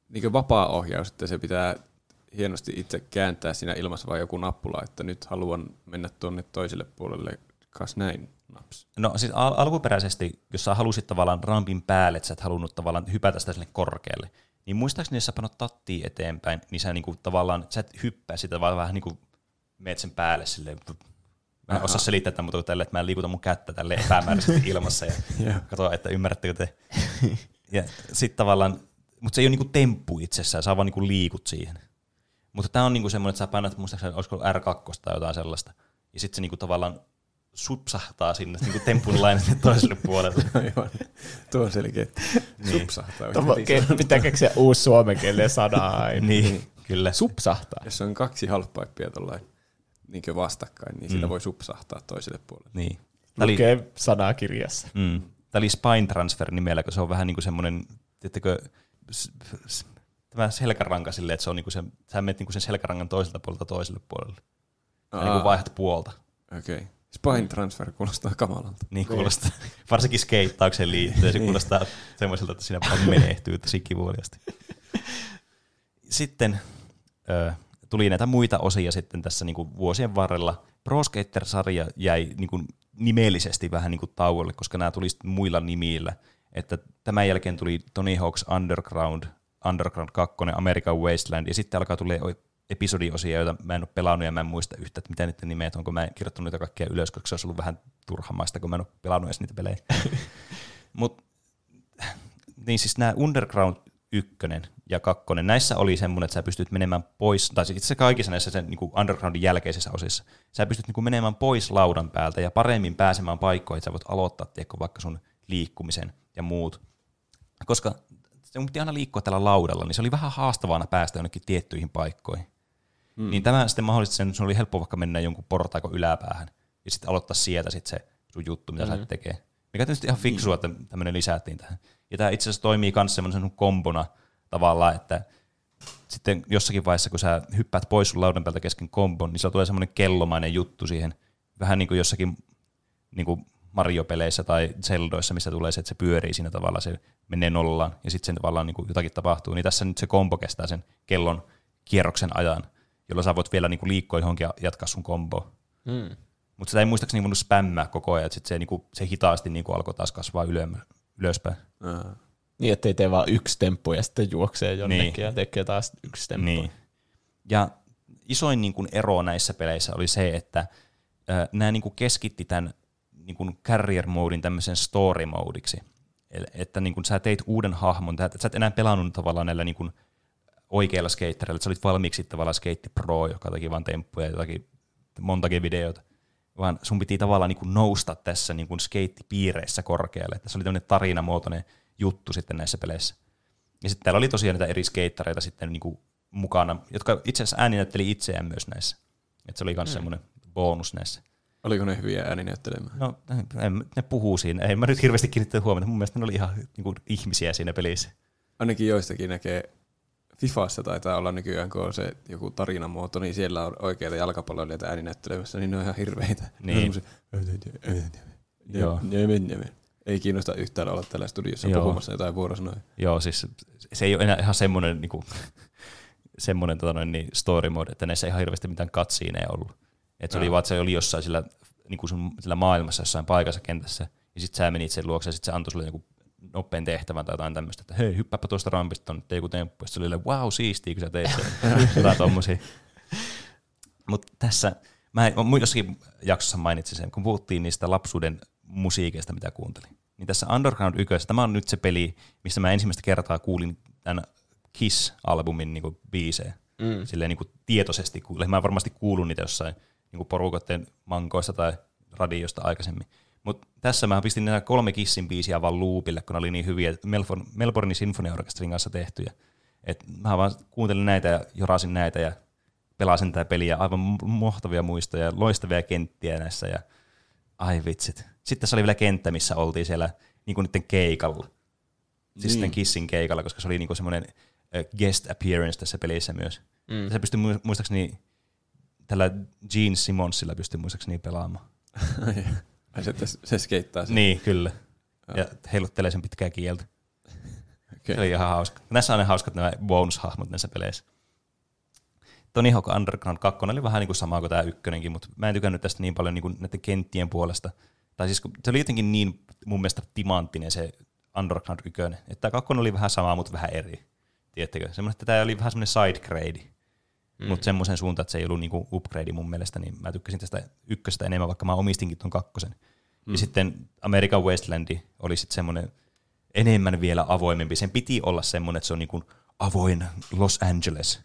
niin vapaa ohjaus, että se pitää hienosti itse kääntää siinä ilmassa vai joku nappula, että nyt haluan mennä tuonne toiselle puolelle, kas näin naps. No siis al- alkuperäisesti, jos sä halusit tavallaan rampin päälle, että sä et halunnut tavallaan hypätä sitä sinne korkealle, niin muistaakseni jos sä panot tattia eteenpäin, niin sä niinku tavallaan, sä et hyppää sitä, vaan vähän niinku meet sen päälle silleen Mä en osaa selittää tämän, mutta tälle, että mä liikutan mun kättä tälle epämääräisesti ilmassa ja katsoa, että ymmärrättekö te. ja sitten tavallaan, mutta se ei ole niinku temppu itsessään, saa vaan niinku liikut siihen. Mutta tämä on niinku semmoinen, että sä painat, muistaakseni olisiko R2 tai jotain sellaista, ja sitten se niinku tavallaan supsahtaa sinne niinku tempun lainen toiselle puolelle. Aivan. Tuo on selkeä. Niin. Supsahtaa. Ke- pitää keksiä uusi suomen kielen sana niin, kyllä. Supsahtaa. Jos on kaksi halppaippia tuollainen niin vastakkain, niin mm. sitä voi supsahtaa toiselle puolelle. Niin. Tämä Lukee oli, sanakirjassa. Mm. Tämä oli Spine Transfer nimellä, kun se on vähän niin kuin semmoinen, tiedättekö, tämä selkäranka silleen, että se on niin kuin se, sä menet niin kuin sen selkärangan toiselta puolelta toiselle puolelle. Aa. niin kuin vaihdat puolta. Okei. Okay. Spine transfer kuulostaa kamalalta. Niin kuulostaa. Varsinkin skeittaukseen liittyen. Se kuulostaa semmoiselta, että siinä paljon menehtyy tosi kivuliasti. Sitten tuli näitä muita osia sitten tässä niin kuin vuosien varrella. Pro Skater-sarja jäi niin kuin nimellisesti vähän niin kuin tauolle, koska nämä tuli muilla nimillä. Että tämän jälkeen tuli Tony Hawk's Underground, Underground 2, American Wasteland, ja sitten alkaa tulee episodiosia, joita mä en ole pelannut ja mä en muista yhtä, että mitä niiden nimet on, kun mä en kirjoittanut niitä kaikkia ylös, koska se olisi ollut vähän turhamaista, kun mä en ole pelannut edes niitä pelejä. Mutta niin siis nämä Underground 1 ja 2, näissä oli semmoinen, että sä pystyt menemään pois, tai siis itse asiassa kaikissa näissä sen niin kuin Undergroundin jälkeisissä osissa, sä pystyt niin kuin menemään pois laudan päältä ja paremmin pääsemään paikkoihin, että sä voit aloittaa tiedätkö, vaikka sun liikkumisen ja muut. Koska se piti aina liikkua tällä laudalla, niin se oli vähän haastavana päästä jonnekin tiettyihin paikkoihin. Mm. Niin tämä sitten mahdollisti sen, sun oli helppo vaikka mennä jonkun portaiko yläpäähän ja sitten aloittaa sieltä sit se sun juttu, mitä mm. sä tekee. Mikä tietysti ihan fiksua, että tämmöinen lisättiin tähän. Ja tämä itse asiassa toimii myös semmoisen kombona tavallaan, että sitten jossakin vaiheessa, kun sä hyppäät pois sun laudan päältä kesken kombon, niin se tulee semmoinen kellomainen juttu siihen. Vähän niin kuin jossakin niin kuin Mario-peleissä tai Zeldoissa, missä tulee se, että se pyörii siinä tavalla, se menee nollaan ja sitten sen tavallaan niin kuin jotakin tapahtuu. Niin tässä nyt se kombo kestää sen kellon kierroksen ajan, jolloin sä voit vielä niin kuin liikkua johonkin ja jatkaa sun komboa. Mm. Mutta sitä ei muistaakseni voinut spämmää koko ajan, että sit se, niinku, se hitaasti niinku alkoi taas kasvaa ylöspäin. Uh. Niin, ettei tee vaan yksi temppu ja sitten juoksee jonnekin niin. ja tekee taas yksi temppu. Niin. Ja isoin niin kuin, ero näissä peleissä oli se, että äh, nämä niin kuin, keskitti tämän niin kuin, carrier modin tämmöisen story modiksi. Että niin kuin, sä teit uuden hahmon, että sä et enää pelannut tavallaan näillä niin kuin, oikeilla skeittereillä, että sä olit valmiiksi tavallaan skeitti pro, joka teki vaan temppuja ja jotakin montakin videota vaan sun piti tavallaan niin kuin nousta tässä niin kuin skeittipiireissä korkealle. Tässä oli tämmöinen tarinamuotoinen juttu sitten näissä peleissä. Ja sitten täällä oli tosiaan niitä eri skeittareita sitten niin kuin mukana, jotka itse asiassa ääninäytteli itseään myös näissä. Että se oli myös mm. semmoinen bonus näissä. Oliko ne hyviä ääninäyttelemään? No, en, ne puhuu siinä. Ei mä nyt hirveästi kiinnittänyt huomiota. Mun mielestä ne oli ihan niin kuin, ihmisiä siinä pelissä. Ainakin joistakin näkee Fifassa taitaa olla nykyään, kun on se joku tarinamuoto, niin siellä on oikeita jalkapalloilijoita ääninäyttelemässä, niin ne on ihan hirveitä. Niin. Joo. Ei kiinnosta yhtään olla täällä studiossa Joo. puhumassa jotain vuorosanoja. Joo, siis se ei ole enää ihan semmoinen, niin kuin, semmoinen tota noin, niin story mode, että näissä ei ihan hirveästi mitään katsiineja ollut. Että se oli vaan, että se oli jossain sillä, niin kuin sun, sillä maailmassa jossain paikassa kentässä, ja sitten sä menit sen luokse, ja sitten se antoi sulle joku nopein tehtävän tai jotain tämmöistä, että hei, hyppääpä tuosta rampista tuonne, tee joku temppu. Sitten se oli wow, siistiä, kun sä teit jotain tommosia. Mutta tässä, mä jossakin jaksossa mainitsin sen, kun puhuttiin niistä lapsuuden musiikeista, mitä kuuntelin. Niin tässä Underground 1, tämä on nyt se peli, missä mä ensimmäistä kertaa kuulin tämän Kiss-albumin niin biisejä. Mm. Silleen niin kuin tietoisesti kuulin. Mä varmasti kuulun niitä jossain niin porukoiden mankoista tai radiosta aikaisemmin. Mutta tässä mä pistin nämä kolme Kissin biisiä vaan loopille, kun ne oli niin hyviä Melbourne, Melbourne Symphony Orchestrin kanssa tehtyjä. Et mä vaan kuuntelin näitä ja jorasin näitä ja pelasin tätä peliä. Aivan mohtavia muistoja, loistavia kenttiä näissä ja ai vitsit. Sitten tässä oli vielä kenttä, missä oltiin siellä niin kuin niiden keikalla. Siis niin. Kissin keikalla, koska se oli niin semmoinen guest appearance tässä pelissä myös. Mm. Se pystyi muistaakseni tällä Gene Simmonsilla pystyi muistaakseni pelaamaan. Ai se, se skeittaa sen. Niin, kyllä. Ja heiluttelee sen pitkää kieltä. Okay. Se oli ihan hauska. Näissä on ne hauskat nämä bonus-hahmot näissä peleissä. Tony Hawk Underground 2 oli vähän niin kuin sama kuin tämä ykkönenkin, mutta mä en tykännyt tästä niin paljon niin kuin näiden kenttien puolesta. Tai siis se oli jotenkin niin mun mielestä timanttinen se Underground 1. Että tämä kakkonen oli vähän sama, mutta vähän eri. Tiedättekö? Semmoinen, että tämä oli vähän semmoinen side grade. Mm. Mutta semmoisen suuntaan, että se ei ollut niinku upgrade mun mielestä, niin mä tykkäsin tästä ykköstä enemmän, vaikka mä omistinkin tuon kakkosen. Mm. Ja sitten American Westlandi oli sitten semmoinen enemmän vielä avoimempi. Sen piti olla semmoinen, että se on niinku avoin Los Angeles.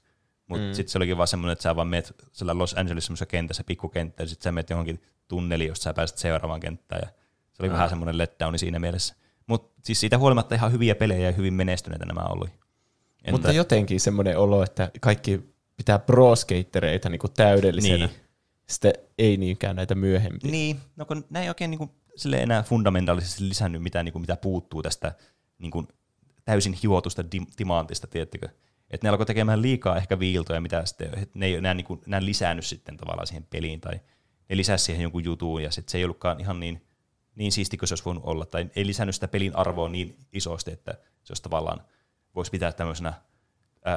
Mutta mm. sitten se olikin vaan semmoinen, että sä vaan meet sillä Los Angeles semmoisessa kentässä, pikkukenttä, ja sitten sä meet johonkin tunneliin, josta sä pääset seuraavaan kenttään. Ja se oli mm. vähän semmoinen letdowni siinä mielessä. Mutta siis siitä huolimatta ihan hyviä pelejä ja hyvin menestyneitä nämä oli. Entä... Mutta jotenkin semmoinen olo, että kaikki pitää pro-skatereita niin täydellisenä. Niin. Sitten ei niinkään näitä myöhempiä. Niin, no kun näin ei oikein niin kuin, sille enää fundamentaalisesti lisännyt mitään, niin kuin, mitä puuttuu tästä niin kuin, täysin hiuotusta dim- timantista, tiettikö? Että ne alkoi tekemään liikaa ehkä viiltoja, mitä sitten, ne ei enää, niin kuin, enää lisännyt sitten tavallaan siihen peliin, tai ne lisäsi siihen jonkun jutuun, ja sitten se ei ollutkaan ihan niin, niin siisti kuin se olisi voinut olla, tai ei lisännyt sitä pelin arvoa niin isosti, että se olisi tavallaan, voisi pitää tämmöisenä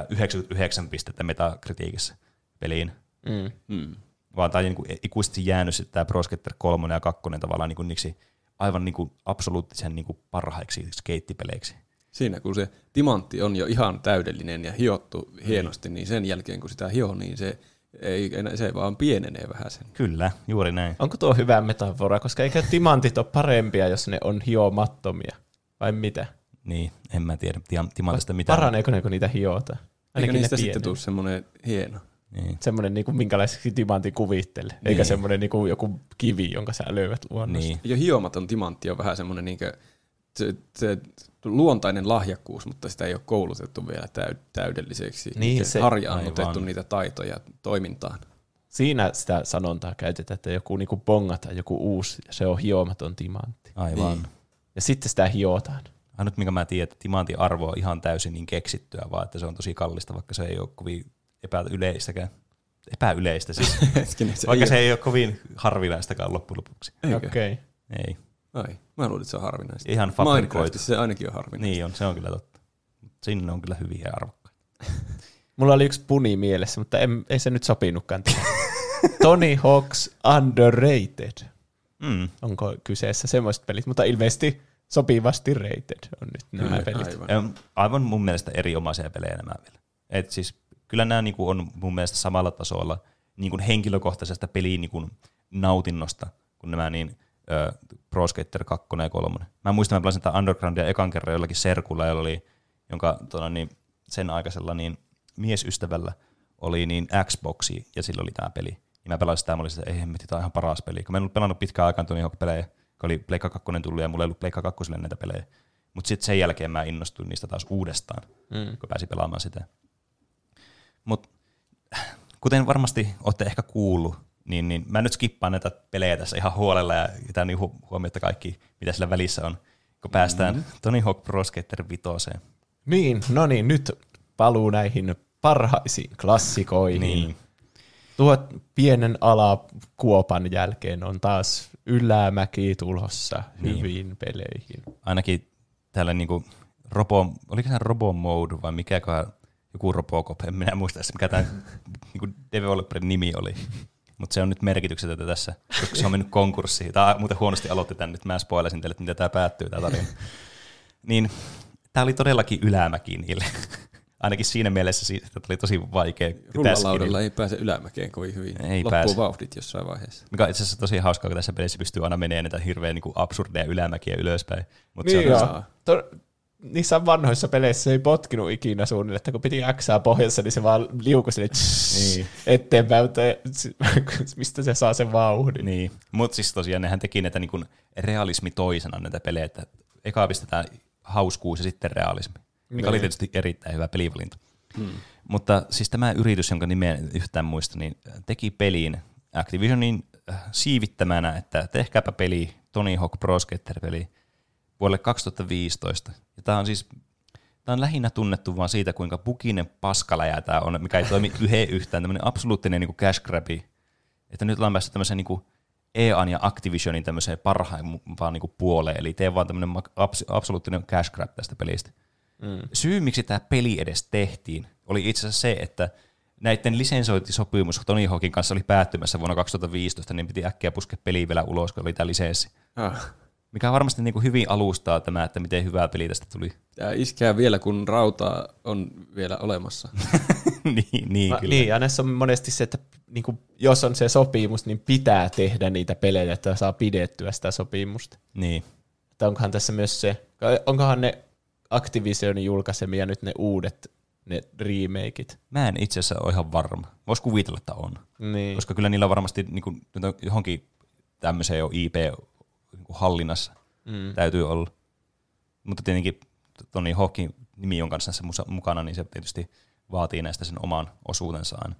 99 pistettä metakritiikissä peliin. Mm. Mm. Vaan tämä on niin ikuisesti jäänyt sitten tämä Pro Skater 3 ja 2 tavallaan niin kuin, niiksi aivan niin kuin absoluuttisen niin kuin parhaiksi skeittipeleiksi. Siinä kun se timantti on jo ihan täydellinen ja hiottu hienosti, niin sen jälkeen kun sitä hio, niin se, ei, se vaan pienenee vähän sen. Kyllä, juuri näin. Onko tuo hyvä metafora, koska eikö timantit ole parempia, jos ne on hiomattomia? Vai mitä? Niin, en mä tiedä timantista mitään. Paraneeko ne, kun niitä hiotaan? Eikö ne niistä sitten tule semmoinen hieno? Niin. Semmoinen, niin kuin, minkälaiseksi timantti kuvittelee. Eikä Niin. semmoinen niin kuin, joku kivi, jonka sä löydät luonnosta. Niin. Jo hiomaton timantti on vähän semmoinen niin se, se luontainen lahjakkuus, mutta sitä ei ole koulutettu vielä täy, täydelliseksi. Niin, se- harjaannutettu aivan. niitä taitoja toimintaan. Siinä sitä sanontaa käytetään, että joku niin kuin bongataan joku uusi, ja se on hiomaton timantti. Aivan. Niin. Ja sitten sitä hiotaan. Ainut, mikä mä tiedän, että timantin arvo on ihan täysin niin keksittyä, vaan että se on tosi kallista, vaikka se ei ole kovin epäyleistäkään. Epäyleistä siis. Vaikka ei se ei ole kovin harvinaistakaan loppujen lopuksi. Okei. Okay. Ei. Ai, mä luulin, että se on harvinaista. Ihan fabrikoitu. Se ainakin on harvinaista. Niin on, se on kyllä totta. Sinne on kyllä hyviä ja arvokkaita. Mulla oli yksi puni mielessä, mutta en, ei se nyt sopinutkaan. Tony Hawk's Underrated. Mm. Onko kyseessä semmoiset pelit, mutta ilmeisesti sopivasti rated on nyt nämä Kyllä, pelit. aivan. Aivan mun mielestä erinomaisia pelejä nämä vielä. Et siis, kyllä nämä niinku on mun mielestä samalla tasolla niinku henkilökohtaisesta peliin niinku nautinnosta kuin nämä niin, Pro Skater 2 ja 3. Mä muistan, mä pelasin tätä Undergroundia ekan kerran jollakin serkulla, jolla oli, jonka tuona, niin, sen aikaisella niin, miesystävällä oli niin Xboxi ja sillä oli tämä peli. Ja mä pelasin sitä mä olin sitä, ei hemmetti, tämä on ihan paras peli. Kun mä en ollut pelannut pitkään aikaan Tony Hawk-pelejä, kun oli Pleikka 2 tullut ja mulla ei ollut Pleikka 2 näitä pelejä. Mutta sitten sen jälkeen mä innostuin niistä taas uudestaan, Mm. kun pääsin pelaamaan sitä. Mutta kuten varmasti olette ehkä kuullut, niin, niin mä nyt skippaan näitä pelejä tässä ihan huolella ja jätän niin hu- huomiota kaikki, mitä sillä välissä on, kun päästään mm. Tony Hawk Pro Skater 5. Niin, no niin, nyt paluu näihin parhaisiin klassikoihin. Niin. Tuo pienen alakuopan jälkeen on taas ylämäki tulossa Niin. hyviin peleihin. Ainakin täällä niinku Robo, oliko se Robo Mode vai mikä joku Robocop, en minä muista mikä tämä niinku developerin nimi oli. Mutta se on nyt merkityksetöntä tässä, koska se on mennyt konkurssiin. Tämä muuten huonosti aloitti tämän, nyt mä spoilasin teille, että miten tämä päättyy tämä tarina. Niin tämä oli todellakin ylämäki niille. Ainakin siinä mielessä, siitä, että oli tosi vaikea pitää Rullalaudalla ei pääse ylämäkeen kovin hyvin. Ei Loppuu pääse. vauhdit jossain vaiheessa. Mikä on itse asiassa tosi hauskaa, kun tässä pelissä pystyy aina menemään näitä hirveän niin absurdeja ylämäkiä ylöspäin. Mutta Niin se on joo. saa. To, niissä vanhoissa peleissä se ei potkinut ikinä suunnilleen, että kun piti Xää pohjassa, niin se vaan liukui sille niin. eteenpäin, mutta mistä se saa sen vauhdin. Niin, mutta siis tosiaan nehän teki näitä niin realismi toisena näitä pelejä, että eka pistetään hauskuus ja sitten realismi, mikä oli tietysti erittäin hyvä pelivalinta. Hmm. Mutta siis tämä yritys, jonka nimeä yhtään muista, niin teki peliin Activisionin siivittämänä, että tehkääpä peli, Tony Hawk Pro Skater-peli vuodelle 2015. Ja tämä on siis Tämä on lähinnä tunnettu vaan siitä, kuinka pukinen paskaläjä tämä on, mikä ei toimi yhden yhtään, tämmöinen absoluuttinen niin cash grabi. Että nyt ollaan päässyt tämmöiseen niin EAN ja Activisionin tämmöiseen parhaimpaan niin puoleen, eli tee vaan tämmöinen absoluuttinen cash grab tästä pelistä. Mm. Syy, miksi tämä peli edes tehtiin, oli itse asiassa se, että näiden lisensointisopimus Tony Hawkin kanssa oli päättymässä vuonna 2015, niin piti äkkiä puskea peli vielä ulos, kun oli tämä lisenssi. Ah. Mikä varmasti niin kuin hyvin alustaa tämä, että miten hyvää peli tästä tuli. Tää iskää vielä, kun rautaa on vielä olemassa. niin, niin Ma, kyllä. niin, ja näissä on monesti se, että niin kuin, jos on se sopimus, niin pitää tehdä niitä pelejä, että saa pidettyä sitä sopimusta. niin. Että onkohan tässä myös se, onkohan ne Activisionin julkaisemia nyt ne uudet ne remakeit. Mä en itse asiassa ole ihan varma. Voisi kuvitella, että on. Niin. Koska kyllä niillä on varmasti niin kuin, johonkin tämmöiseen jo IP hallinnassa Mm. täytyy olla. Mutta tietenkin Tony Hawkin nimi on kanssa tässä musa- mukana, niin se tietysti vaatii näistä sen oman osuutensa aina.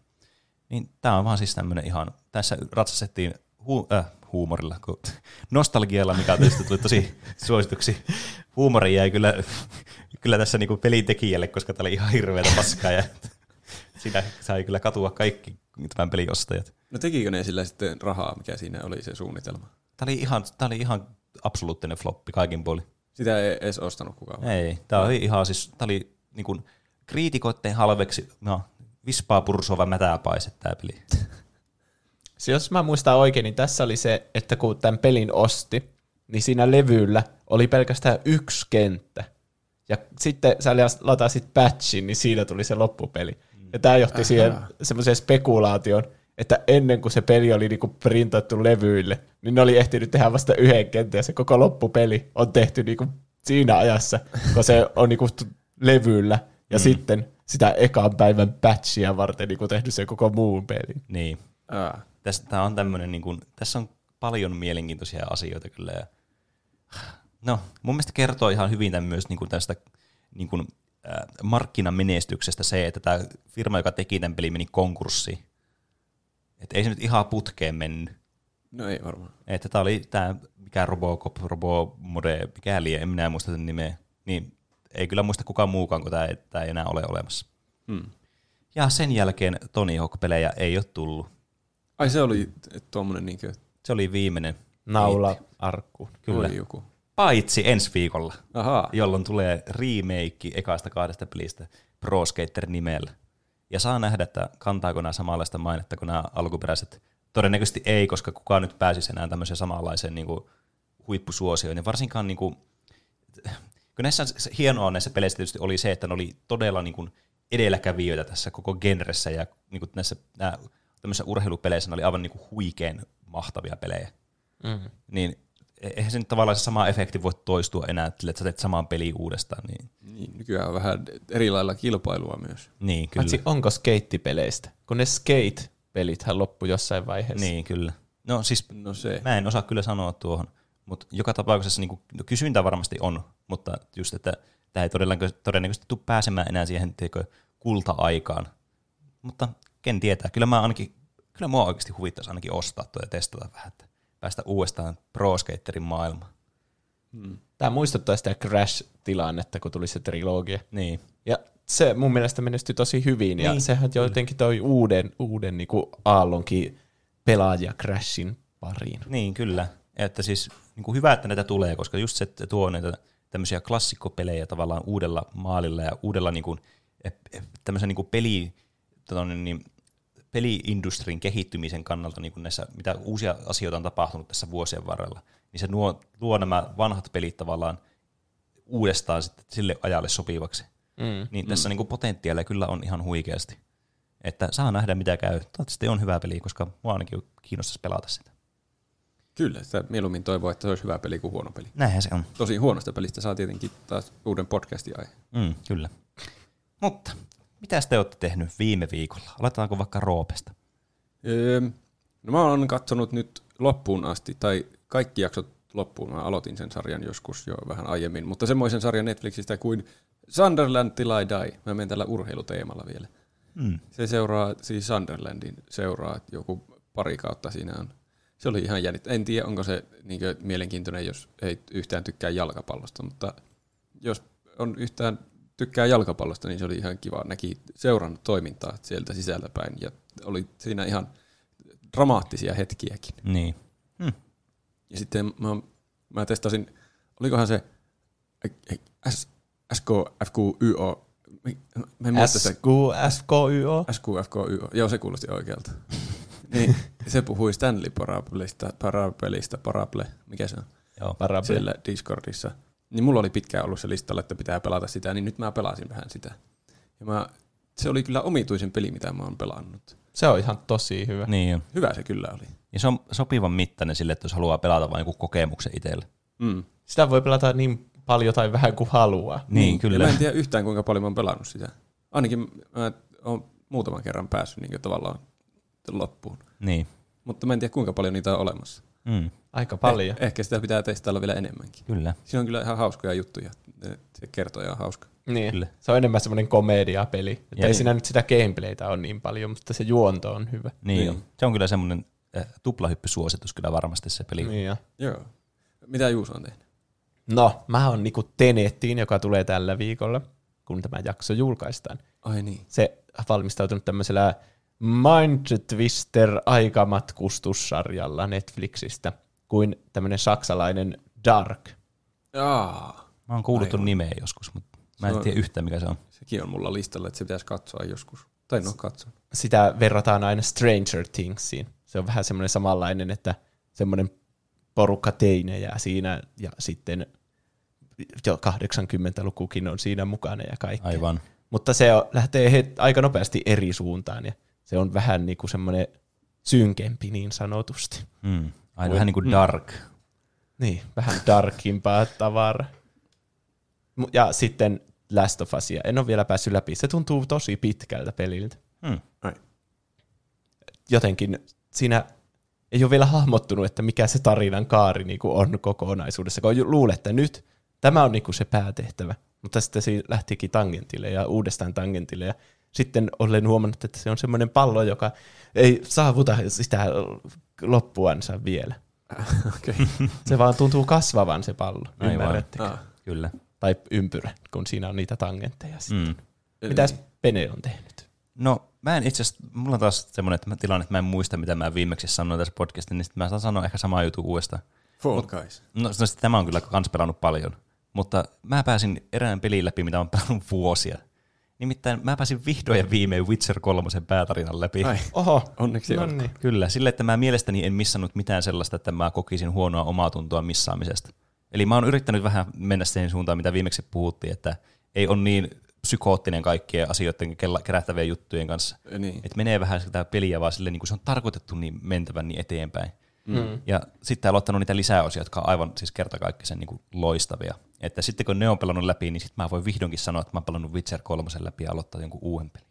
Niin tämä on vaan siis tämmöinen ihan, tässä ratsastettiin hu- äh, huumorilla, kun nostalgialla, mikä tietysti tuli tosi suosituksi. Huumori jäi kyllä, kyllä tässä niinku pelitekijälle, koska tämä oli ihan hirveätä paskaa ja siinä sai kyllä katua kaikki tämän pelin ostajat. No tekikö ne sillä sitten rahaa, mikä siinä oli se suunnitelma? Tämä oli ihan, tämä oli ihan absoluuttinen floppi kaikin puolin. Sitä ei edes ostanut kukaan. Ei, tämä oli ihan siis, tämä oli niin kuin kriitikoitteen halveksi, no, vispaa pursova mätäpaise tämä peli. Se, jos mä muistan oikein, niin tässä oli se, että kun tämän pelin osti, niin siinä levyllä oli pelkästään yksi kenttä. Ja sitten sä latasit patchin, niin siinä tuli se loppupeli. Ja tämä johti siihen semmoiseen spekulaation, että ennen kuin se peli oli niinku printattu levyille, niin ne oli ehtinyt tehdä vasta yhden kentän, ja se koko loppupeli on tehty niinku siinä ajassa, kun se on niinku levyllä, ja mm. sitten sitä ekan päivän patchia varten niinku tehnyt se koko muun pelin. Niin. Tässä, tää on tämmönen, niin kuin, tässä on paljon mielenkiintoisia asioita kyllä. Ja, no, mun mielestä kertoo ihan hyvin tämän myös niin kuin tästä niin kuin, äh, markkinamenestyksestä se, että tämä firma, joka teki tämän pelin, meni konkurssiin. Että ei se nyt ihan putkeen mennyt. No ei varmaan. Että tämä oli tämä, mikä Robocop, Robomode, mikä liian, en minä muista sen nimeä. Niin ei kyllä muista kukaan muukaan, kun tämä ei, tämä ei enää ole olemassa. Hmm. Ja sen jälkeen Tony Hawk-pelejä ei ole tullut. Ai se oli tuommoinen niinkö, Se oli viimeinen. Naula arkku. Kyllä. oli joku. Paitsi ensi viikolla, Ahaa. jolloin tulee remake ekaista kahdesta pelistä Pro Skater nimellä. Ja saa nähdä, että kantaako nämä samanlaista mainetta kuin nämä alkuperäiset. Todennäköisesti ei, koska kukaan nyt pääsisi enää tämmöiseen samanlaiseen niin kuin, huippusuosioon. Ja varsinkaan, niin kuin, kun näissä hienoa näissä peleissä tietysti oli se, että ne oli todella niin kuin, edelläkävijöitä tässä koko genressä. Ja niin kuin, näissä nämä, tämmöisissä urheilupeleissä ne oli aivan niin kuin, huikean mahtavia pelejä. Mm. Niin eihän se nyt tavallaan se sama efekti voi toistua enää, että sä teet saman peliin uudestaan. Niin, Niin, nykyään on vähän eri lailla kilpailua myös. niin kyllä. Paitsi onko skeittipeleistä? Kun ne skate-pelithän loppu jossain vaiheessa. Niin, kyllä. No siis No se. mä en osaa kyllä sanoa tuohon, mutta joka tapauksessa niin kuin, no, kysyntä varmasti on, mutta just, että tämä ei todennäköisesti, todennäköisesti tule pääsemään enää siihen tiedätkö, kulta-aikaan. Mutta ken tietää, kyllä mä ainakin, kyllä mua oikeasti huvittaisi ainakin ostaa tuo ja testata vähän, että päästä uudestaan pro skaterin maailmaan. Tämä muistuttaa sitä Crash-tilannetta, kun tuli se trilogia. Niin, Ja se mun mielestä menestyi tosi hyvin, ja Niin, sehän jotenkin toi uuden, uuden niin kuin aallonkin pelaaja Crashin pariin. Niin, kyllä. Että siis niin kuin hyvä, että näitä tulee, koska just se, että tuo näitä tämmöisiä klassikkopelejä tavallaan uudella maalilla ja uudella niin kuin, ep- ep- tämmöisen niin kuin peli, niin, peliindustrin kehittymisen kannalta, niin kuin näissä, mitä uusia asioita on tapahtunut tässä vuosien varrella, niin se luo, luo nämä vanhat pelit tavallaan uudestaan sitten sille ajalle sopivaksi. Mm. Niin tässä niin kuin potentiaalia kyllä on ihan huikeasti. Että saa nähdä mitä käy. Toivottavasti on hyvä peli, koska mua ainakin kiinnostaisi pelata sitä. Kyllä, sitä mieluummin toivoo, että se olisi hyvä peli kuin huono peli. Näinhän se on. Tosi huonosta pelistä saa tietenkin taas uuden podcastin aihe. Mm, kyllä. Mutta mitä te olette tehnyt viime viikolla? Aletaanko vaikka Roopesta? Öö, no mä oon katsonut nyt loppuun asti, tai kaikki jaksot loppuun. Mä aloitin sen sarjan joskus jo vähän aiemmin, mutta semmoisen sarjan Netflixistä kuin Sunderland Till I Die. Mä menen tällä urheiluteemalla vielä. Mm. Se seuraa, siis Sunderlandin seuraa, että joku pari kautta siinä on. Se oli ihan jännit. En tiedä, onko se niin mielenkiintoinen, jos ei yhtään tykkää jalkapallosta, mutta jos on yhtään tykkää jalkapallosta, niin se oli ihan kiva. Näki seurannut toimintaa sieltä sisältä päin ja oli siinä ihan dramaattisia hetkiäkin. Niin. Mm. Ja sitten mä, mä testasin, olikohan se S, SKFQYO, mä en muista joo se kuulosti oikealta. niin, se puhui Stanley Parablesta, Parabelista, Parable, mikä se on, Joo. Parable. siellä Discordissa. Niin mulla oli pitkään ollut se listalla, että pitää pelata sitä, niin nyt mä pelasin vähän sitä. Ja mä, se oli kyllä omituisen peli, mitä mä oon pelannut. Se on ihan tosi hyvä. Niin on. Hyvä se kyllä oli. Ja se on sopivan mittainen sille, että jos haluaa pelata vain joku kokemuksen itselle. Mm. Sitä voi pelata niin paljon tai vähän kuin haluaa. Niin, Ja kyllä. mä en tiedä yhtään, kuinka paljon mä oon pelannut sitä. Ainakin mä oon muutaman kerran päässyt niin tavallaan loppuun. Niin. Mutta mä en tiedä, kuinka paljon niitä on olemassa. Mm. Aika paljon. Eh, ehkä sitä pitää testailla vielä enemmänkin. Kyllä. Siinä on kyllä ihan hauskoja juttuja. Se kertoja on hauska. Niin. Kyllä. Se on enemmän semmoinen komediapeli. Että Ja ei niin. siinä nyt sitä gameplaytä ole niin paljon, mutta se juonto on hyvä. Niin. Niin. Se on kyllä semmoinen äh, tuplahyppysuositus kyllä varmasti se peli. Niin ja. Joo. Mitä Juuso on tehnyt? No, mä oon niinku Tenettiin, joka tulee tällä viikolla, kun tämä jakso julkaistaan. Ai niin. Se valmistautunut tämmöisellä Mind Twister aikamatkustussarjalla Netflixistä, kuin tämmöinen saksalainen Dark. Jaa. Mä oon kuullut ton Aivan. nimeä joskus, mutta mä en on- tiedä yhtään mikä se on. Sekin on mulla listalla, että se pitäisi katsoa joskus. Tai no katson. Sitä verrataan aina Stranger Thingsiin. Se on vähän semmoinen samanlainen, että semmoinen porukka teinejä siinä ja sitten jo 80-lukukin on siinä mukana ja kaikki. Aivan. Mutta se on, lähtee aika nopeasti eri suuntaan ja se on vähän niin kuin semmoinen synkempi niin sanotusti. Mm. Ai, vähän niin kuin dark. Niin, vähän darkimpaa tavaraa. Ja sitten Last of Usia. En ole vielä päässyt läpi. Se tuntuu tosi pitkältä peliltä. Mm. Ai. Jotenkin siinä ei ole vielä hahmottunut, että mikä se tarinan kaari niin kuin on kokonaisuudessa. Kun luulee, että nyt tämä on niin kuin se päätehtävä. Mutta sitten se lähtikin tangentille ja uudestaan tangentille. Ja sitten olen huomannut, että se on semmoinen pallo, joka ei saavuta sitä loppuansa vielä. Okei. Se vaan tuntuu kasvavan se pallo. Ymmärrättekö? Ah. Kyllä. Tai ympyrä, kun siinä on niitä tangentteja. Mm. Mm. Mitäs Pene on tehnyt? No, mä en itse asiassa, mulla on taas semmoinen että mä tilanne, että mä en muista, mitä mä viimeksi sanoin tässä podcastissa, niin sitten mä saan sanoa ehkä samaa juttu uudestaan. Fall Guys. No, no sitten tämä on kyllä kans pelannut paljon, mutta mä pääsin erään pelin läpi, mitä on pelannut vuosia. Nimittäin mä pääsin vihdoin ja viimein Witcher 3 päätarinan läpi. Ai, Oho, onneksi no niin. Kyllä, sille, että mä mielestäni en missannut mitään sellaista, että mä kokisin huonoa omaa tuntoa missaamisesta. Eli mä oon yrittänyt vähän mennä siihen suuntaan, mitä viimeksi puhuttiin, että ei ole niin psykoottinen kaikkien asioiden kerättävien juttujen kanssa. Niin. Että menee vähän sitä peliä vaan silleen, niin kuin se on tarkoitettu niin mentävän niin eteenpäin. Mm. Ja sitten täällä on ottanut niitä lisäosia, jotka on aivan siis kertakaikkisen niin kuin loistavia. Että sitten kun ne on pelannut läpi, niin sitten mä voin vihdoinkin sanoa, että mä oon pelannut Witcher 3 läpi ja aloittaa jonkun uuden pelin.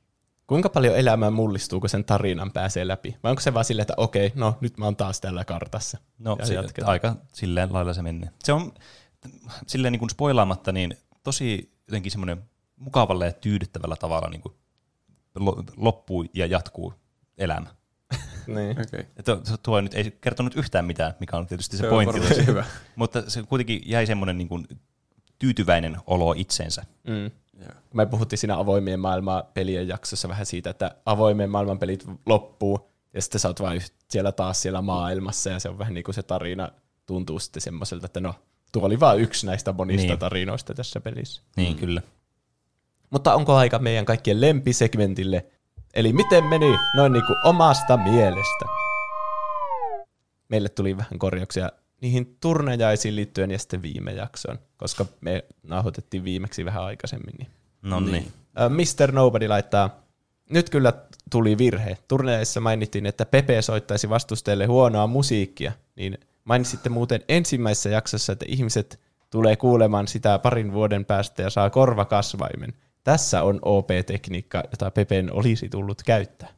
Kuinka paljon elämää mullistuu, kun sen tarinan pääsee läpi? Vai onko se vaan silleen, että okei, no nyt mä oon taas tällä kartassa? No Ja se, jatketaan. aika silleen lailla se menee. Se on silleen niin kuin spoilaamatta, niin tosi jotenkin semmoinen mukavalla ja tyydyttävällä tavalla niin kuin lo- loppuu ja jatkuu elämä. Niin. Okei. Että tuo, tuo nyt ei kertonut yhtään mitään, mikä on tietysti se, Se pointti. hyvä. Mutta se kuitenkin jäi semmoinen niin kuin tyytyväinen olo itsensä. Mm. Joo. Me puhuttiin siinä avoimien maailman pelien jaksossa vähän siitä, että avoimien maailman pelit loppuu, ja sitten sä oot vaan siellä taas siellä maailmassa, ja se on vähän niin kuin se tarina tuntuu sitten semmoiselta, että no, tuo oli vaan yksi näistä monista niin. tarinoista tässä pelissä. Niin, mm. kyllä. Mutta onko aika meidän kaikkien lempisegmentille? Eli miten meni noin niin kuin omasta mielestä? Meille tuli vähän korjauksia niihin turnajaisiin liittyen ja sitten viime jaksoon, koska me nauhoitettiin viimeksi vähän aikaisemmin. Niin. No niin. Ö, Mr. Nobody laittaa, nyt kyllä tuli virhe. Turneissa mainittiin, että Pepe soittaisi vastustajille huonoa musiikkia, niin mainitsitte muuten ensimmäisessä jaksossa, että ihmiset tulee kuulemaan sitä parin vuoden päästä ja saa korvakasvaimen. Tässä on OP-tekniikka, jota Pepen olisi tullut käyttää.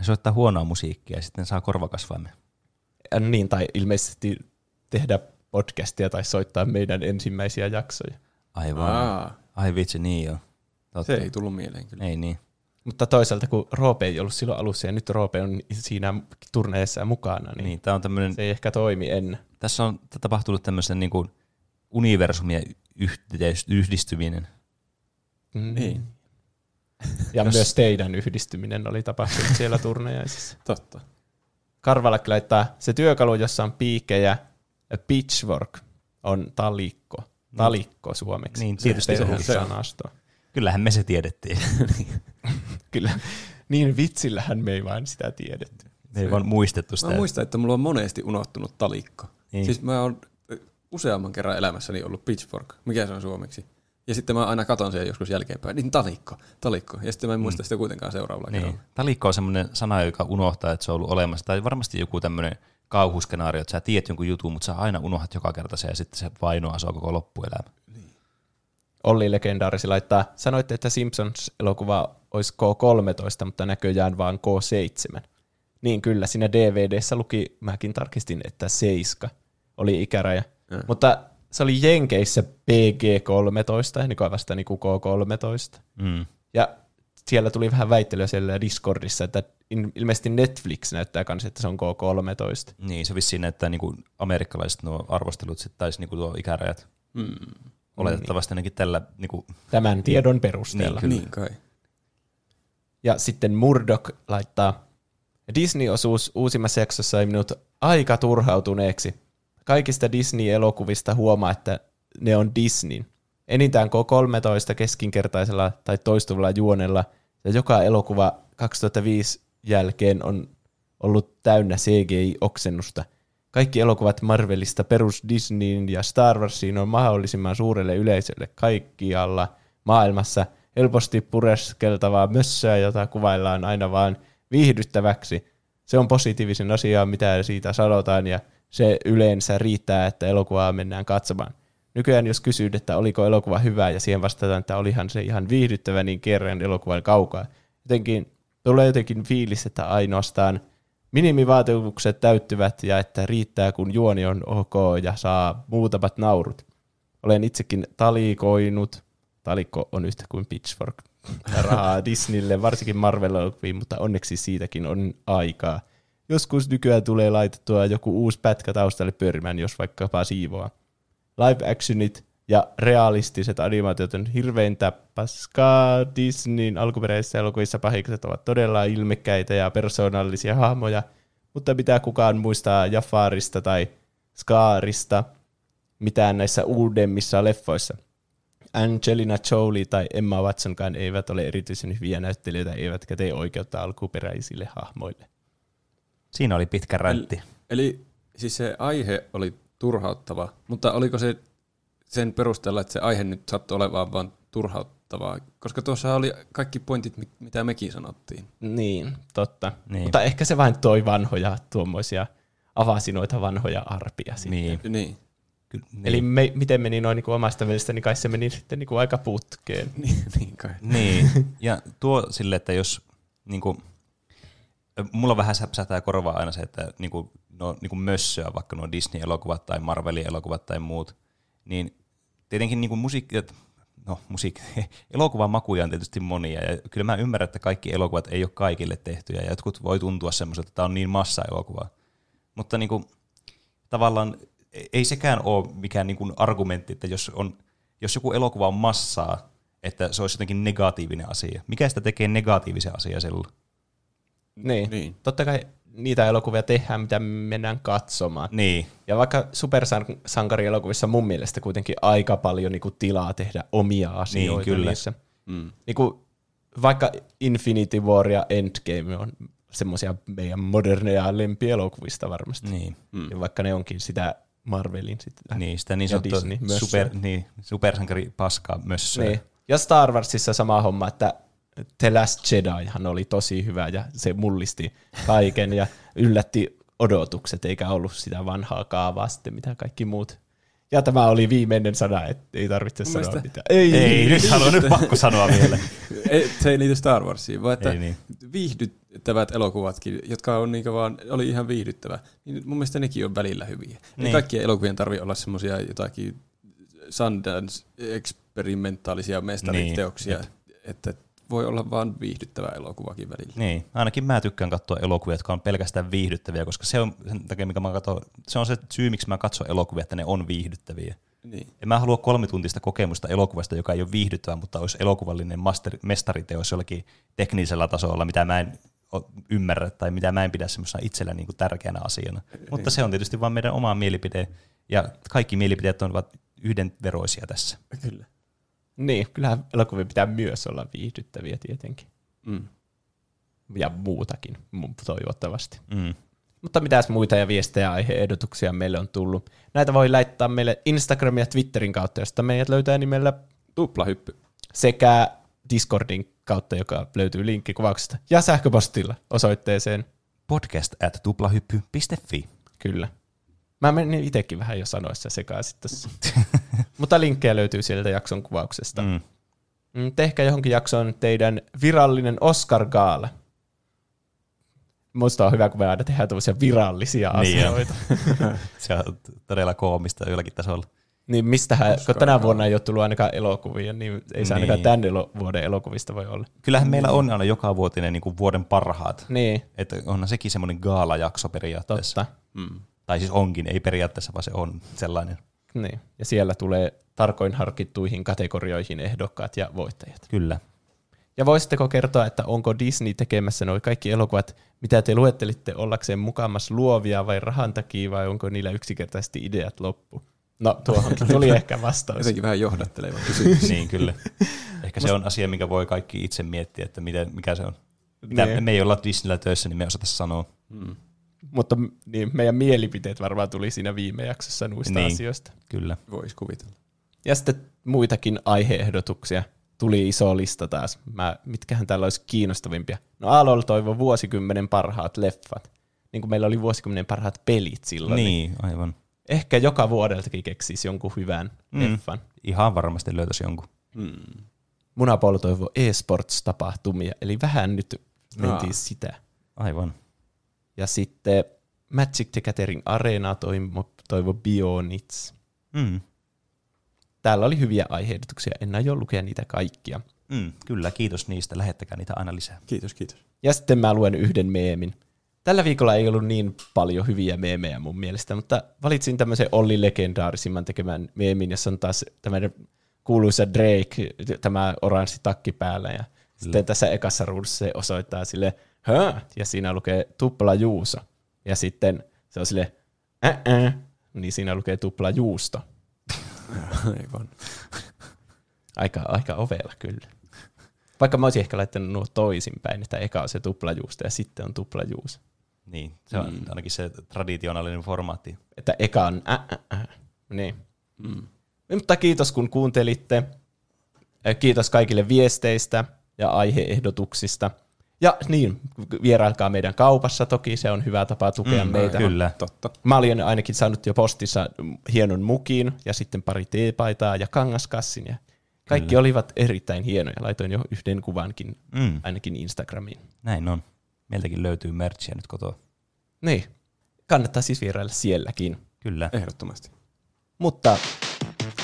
Soittaa huonoa musiikkia ja sitten saa korvakasvaimen. Ja niin, tai ilmeisesti tehdä podcastia tai soittaa meidän ensimmäisiä jaksoja. Aivan. Aa, Ai vitsi, niin joo. Totta. se ei tullut mieleen kyllä. Ei niin. Mutta toisaalta, kun Roope ei ollut silloin alussa ja nyt Roope on siinä turneessa mukana, niin, Niin, tää on tämmönen, se ei ehkä toimi ennen. tässä on tapahtunut tämmöisen niin kuin universumien yhdistyminen. Mm. Niin. Ja Jos- myös teidän yhdistyminen oli tapahtunut siellä turnajaisissa. Totta. Karvalakki laittaa se työkalu, jossa on piikejä, pitchwork on talikko. Talikko suomeksi. Niin, Se tietysti se on. perussanasto. Kyllähän me se tiedettiin. Kyllä. Niin vitsillähän me ei vain sitä tiedetty. me ei vaan muistettu sitä. Mä muistan, että mulla on monesti unohtunut talikko. Niin. Siis mä oon useamman kerran elämässäni ollut pitchfork. Mikä se on suomeksi? Ja sitten mä aina katon sen joskus jälkeenpäin. Niin talikko, talikko. Ja sitten mä en muista sitä kuitenkaan seuraavalla Niin. kerralla. Talikko on semmoinen sana, joka unohtaa, että se on ollut olemassa. Tai varmasti joku tämmöinen kauhuskenaario, että sä tiedät jonkun jutun, mutta sä aina unohdat joka kerta sen ja sitten se vainoa sua koko loppuelämä. Olli Legendaarisi laittaa, sanoitte, että Simpsons-elokuva olisi K13, mutta näköjään vaan K7. Niin kyllä, siinä DVDssä luki, mäkin tarkistin, että 7 oli ikäraja. Mm. Mutta se oli Jenkeissä PG-13, niin kuin vasta niin kuin K13. Mm. Ja siellä tuli vähän väittelyä siellä Discordissa, että ilmeisesti Netflix näyttää kanssa, että se on K13. Niin, se vissiin näyttää niinku amerikkalaiset nuo arvostelut sit taisi niinku tuo ikärajat. Mm. Oletettavasti ainakin tällä niinku, Tämän tiedon perusteella. Kyllä. Niin kai. Ja sitten Murdoch laittaa, Disney-osuus uusimmassa jaksossa sai minut aika turhautuneeksi. Kaikista Disney-elokuvista huomaa, että ne on Disney. Enintään K13 keskinkertaisella tai toistuvalla juonella, ja joka elokuva 2005 jälkeen on ollut täynnä CGI-oksennusta. Kaikki elokuvat Marvelista perus Disneyin ja Star Warsiin on mahdollisimman suurelle yleisölle kaikkialla maailmassa helposti pureskeltavaa mössöä, jota kuvaillaan aina vaan viihdyttäväksi. Se on positiivisen asia, mitä siitä sanotaan, ja se yleensä riittää, että elokuvaa mennään katsomaan. Nykyään jos kysyt, että oliko elokuva hyvä, ja siihen vastataan, että olihan se ihan viihdyttävä, niin kerran elokuvan kaukaa. Jotenkin tulee jotenkin fiilis, että ainoastaan minimivaatimukset täyttyvät ja että riittää, kun juoni on ok ja saa muutamat naurut. Olen itsekin talikoinut, talikko on yhtä kuin pitchfork, rahaa Disneylle, varsinkin Marvel-elokuviin, mutta onneksi siitäkin on aikaa. Joskus nykyään tulee laitettua joku uusi pätkä taustalle pyörimään, jos vaikkapa siivoaa. Live actionit ja realistiset animaatiot on hirveintä paskaa. Disneyn alkuperäisissä elokuvissa pahikset ovat todella ilmekkäitä ja persoonallisia hahmoja, mutta mitä kukaan muistaa Jafarista tai Skaarista mitään näissä uudemmissa leffoissa. Angelina Jolie tai Emma Watsonkaan eivät ole erityisen hyviä näyttelijöitä, eivätkä tee oikeutta alkuperäisille hahmoille. Siinä oli pitkä räntti. Eli, eli siis se aihe oli turhauttava, mutta oliko se sen perusteella, että se aihe nyt sattui olemaan vaan turhauttavaa? Koska tuossa oli kaikki pointit, mitä mekin sanottiin. Niin, totta. Niin. Mutta ehkä se vain toi vanhoja tuommoisia, avasi noita vanhoja arpia sitten. Niin. Niin. Niin. Eli me, miten meni noin niin kuin omasta mielestä, niin kai se meni sitten niin kuin aika putkeen. niin, niin kai. Niin, ja tuo sille, että jos niin kuin, mulla vähän säpsähtää korvaa aina se, että niin kuin, no, niin kuin mössöä, vaikka nuo Disney-elokuvat tai Marvelin elokuvat tai muut, niin tietenkin niin kuin musiikki, no musiikki, elokuvan makuja on tietysti monia, ja kyllä mä ymmärrän, että kaikki elokuvat ei ole kaikille tehtyjä, ja jotkut voi tuntua semmoiselta, että tämä on niin massa-elokuva. Mutta niin kuin, tavallaan ei sekään ole mikään niin kuin argumentti, että jos, on, jos joku elokuva on massaa, että se olisi jotenkin negatiivinen asia. Mikä sitä tekee negatiivisen asia silloin? Niin. Niin. Totta kai niitä elokuvia tehdään, mitä mennään katsomaan. Niin, Ja vaikka supersankarielokuvissa mun mielestä kuitenkin aika paljon niin kuin tilaa tehdä omia asioita kyllä. niissä. Mm. Niin kuin, vaikka Infinity War ja Endgame on semmoisia meidän moderneja lempielokuvista varmasti. niin. Mm. Ja vaikka ne onkin sitä Marvelin sitten. Niin, sitä niin sanottua super, niin, supersankari paskaa myös. Niin. Ja Star Warsissa sama homma, että The Last Jedihan oli tosi hyvä ja se mullisti kaiken ja yllätti odotukset, eikä ollut sitä vanhaa kaavaa sitten, mitä kaikki muut. Ja tämä oli viimeinen sana, että ei tarvitse Mun sanoa mielestä- mitään. Ei, Ei, nyt haluan nyt pakko sanoa vielä. Ei, se ei liity Star Warsiin, vaan että Ei niin. viihdyttävät elokuvatkin, jotka on niin vaan, oli ihan viihdyttävä, niin mun mielestä nekin on välillä hyviä. Niin. Niin. Ei kaikkien elokuvien tarvi olla semmoisia jotakin Sundance-eksperimentaalisia mestariteoksia, Niin, että voi olla vaan viihdyttävä elokuvakin välillä. Niin, ainakin mä tykkään katsoa elokuvia, jotka on pelkästään viihdyttäviä, koska se on sen takia, mikä mä katson, se on se syy, miksi mä katson elokuvia, että ne on viihdyttäviä. Niin. En mä halua kolmituntista kokemusta elokuvasta, joka ei ole viihdyttävä, mutta olisi elokuvallinen master, mestariteos jollakin teknisellä tasolla, mitä mä en ymmärrä tai mitä mä en pidä semmoisena itsellä niin kuin tärkeänä asiana. Mutta se on tietysti vain meidän oma mielipide, ja kaikki mielipiteet ovat yhdenveroisia tässä. Kyllä. Niin, kyllähän elokuvia pitää myös olla viihdyttäviä tietenkin. Mm. Ja muutakin, mu- toivottavasti. Mm. Mutta mitäs muita ja viestejä ja aihe-ehdotuksia meille on tullut? Näitä voi laittaa meille Instagram ja Twitterin kautta, josta meidät löytää nimellä Tuplahyppy. sekä Discordin kautta, joka löytyy linkki kuvauksesta, ja sähköpostilla osoitteeseen. Podcast at tuplahyppy.fi. Kyllä. Mä menin itsekin vähän jo sanoissa sekaisin tässä. Mutta linkkejä löytyy sieltä jakson kuvauksesta. Mm. Mm. Tehkää johonkin jaksoon teidän virallinen Oscar-gaala. Musta on hyvä, kun me aina tehdään tämmöisiä virallisia Niin asioita. Se on todella koomista jollakin tasolla. Niin mistähän, kun Oscar tänä gaala. vuonna ei ole tullut ainakaan elokuvia, niin ei se ainakaan Niin. tämän elo- vuoden elokuvista voi olla. Kyllähän meillä on aina joka vuotinen niin kuin vuoden parhaat. Niin, Että onhan sekin semmoinen gaala-jakso periaatteessa. totta. Mm. Tai siis onkin, ei periaatteessa, vaan se on sellainen. Niin. Ja siellä tulee tarkoin harkittuihin kategorioihin ehdokkaat ja voittajat. Kyllä. Ja voisitteko kertoa, että onko Disney tekemässä nuo kaikki elokuvat, mitä te luettelitte ollakseen mukamas luovia vai rahan takia, vai onko niillä yksinkertaisesti ideat loppu? No, tuohonkin tuli ehkä vastaus. Jotenkin vähän johdatteleva kysymys. niin, kyllä. Ehkä se on asia, minkä voi kaikki itse miettiä, että miten, mikä se on. Mitä, Niin. Me ei olla Disneyllä töissä, niin me osata sanoa. Mm. Mutta niin, meidän mielipiteet varmaan tuli siinä viime jaksossa noista Niin. asioista. Kyllä. Voisi kuvitella. Ja sitten muitakin aiheehdotuksia. Tuli iso lista taas. Mä, mitkähän täällä olisi kiinnostavimpia? No Aalol toivo vuosikymmenen parhaat leffat. Niin kuin meillä oli vuosikymmenen parhaat pelit silloin. Niin. Niin, aivan. Ehkä joka vuodeltakin keksisi jonkun hyvän mm. leffan. Ihan varmasti löytäisi jonkun. Munapolo toivo e-sports-tapahtumia, eli vähän nyt mentiin Aa. sitä. Aivan. Ja sitten Magic the Gathering Arena toivo, toivo Bionits. Mm. Täällä oli hyviä aiheetuksia, en aio lukea niitä kaikkia. Mm, kyllä, kiitos niistä. Lähettäkää niitä aina lisää. Kiitos, kiitos. Ja sitten mä luen yhden meemin. Tällä viikolla ei ollut niin paljon hyviä meemejä mun mielestä, mutta valitsin tämmöisen Olli legendaarisimman tekemään meemin, jossa on taas tämmöinen kuuluisa Drake, tämä oranssi takki päällä. Ja sitten tässä ekassa ruudussa se osoittaa sille, Hö? ja siinä lukee tupla juuso. Ja sitten se on sille, äh niin siinä lukee tupla juusto. Aivan. Aika, aika ovella kyllä. Vaikka mä olisin ehkä laittanut nuo toisinpäin, että eka on se tuplajuusto ja sitten on tuplajuuso. Niin, se on mm. ainakin se traditionaalinen formaatti. Että eka on ä, ä, ä. Niin. Mm. Mutta kiitos kun kuuntelitte. Kiitos kaikille viesteistä ja aiheehdotuksista. Ja niin, vierailkaa meidän kaupassa toki, se on hyvä tapa tukea Mm, meitä. Kyllä. Totta. Mä olin ainakin saanut jo postissa hienon mukin ja sitten pari teepaitaa ja kangaskassin. Ja kaikki Kyllä. olivat erittäin hienoja. Laitoin jo yhden kuvankin Mm. ainakin Instagramiin. Näin on. Meiltäkin löytyy merchia nyt kotoa. Niin, kannattaa siis vierailla sielläkin. Kyllä. Ehdottomasti. Mutta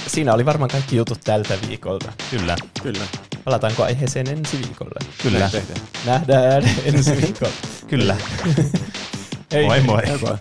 siinä oli varmaan kaikki jutut tältä viikolta. Kyllä. Kyllä. Palataanko aiheeseen ensi viikolla? Kyllä. Tehdään. Nähdään ensi viikolla. Kyllä. Hei. Moi. Moi moi.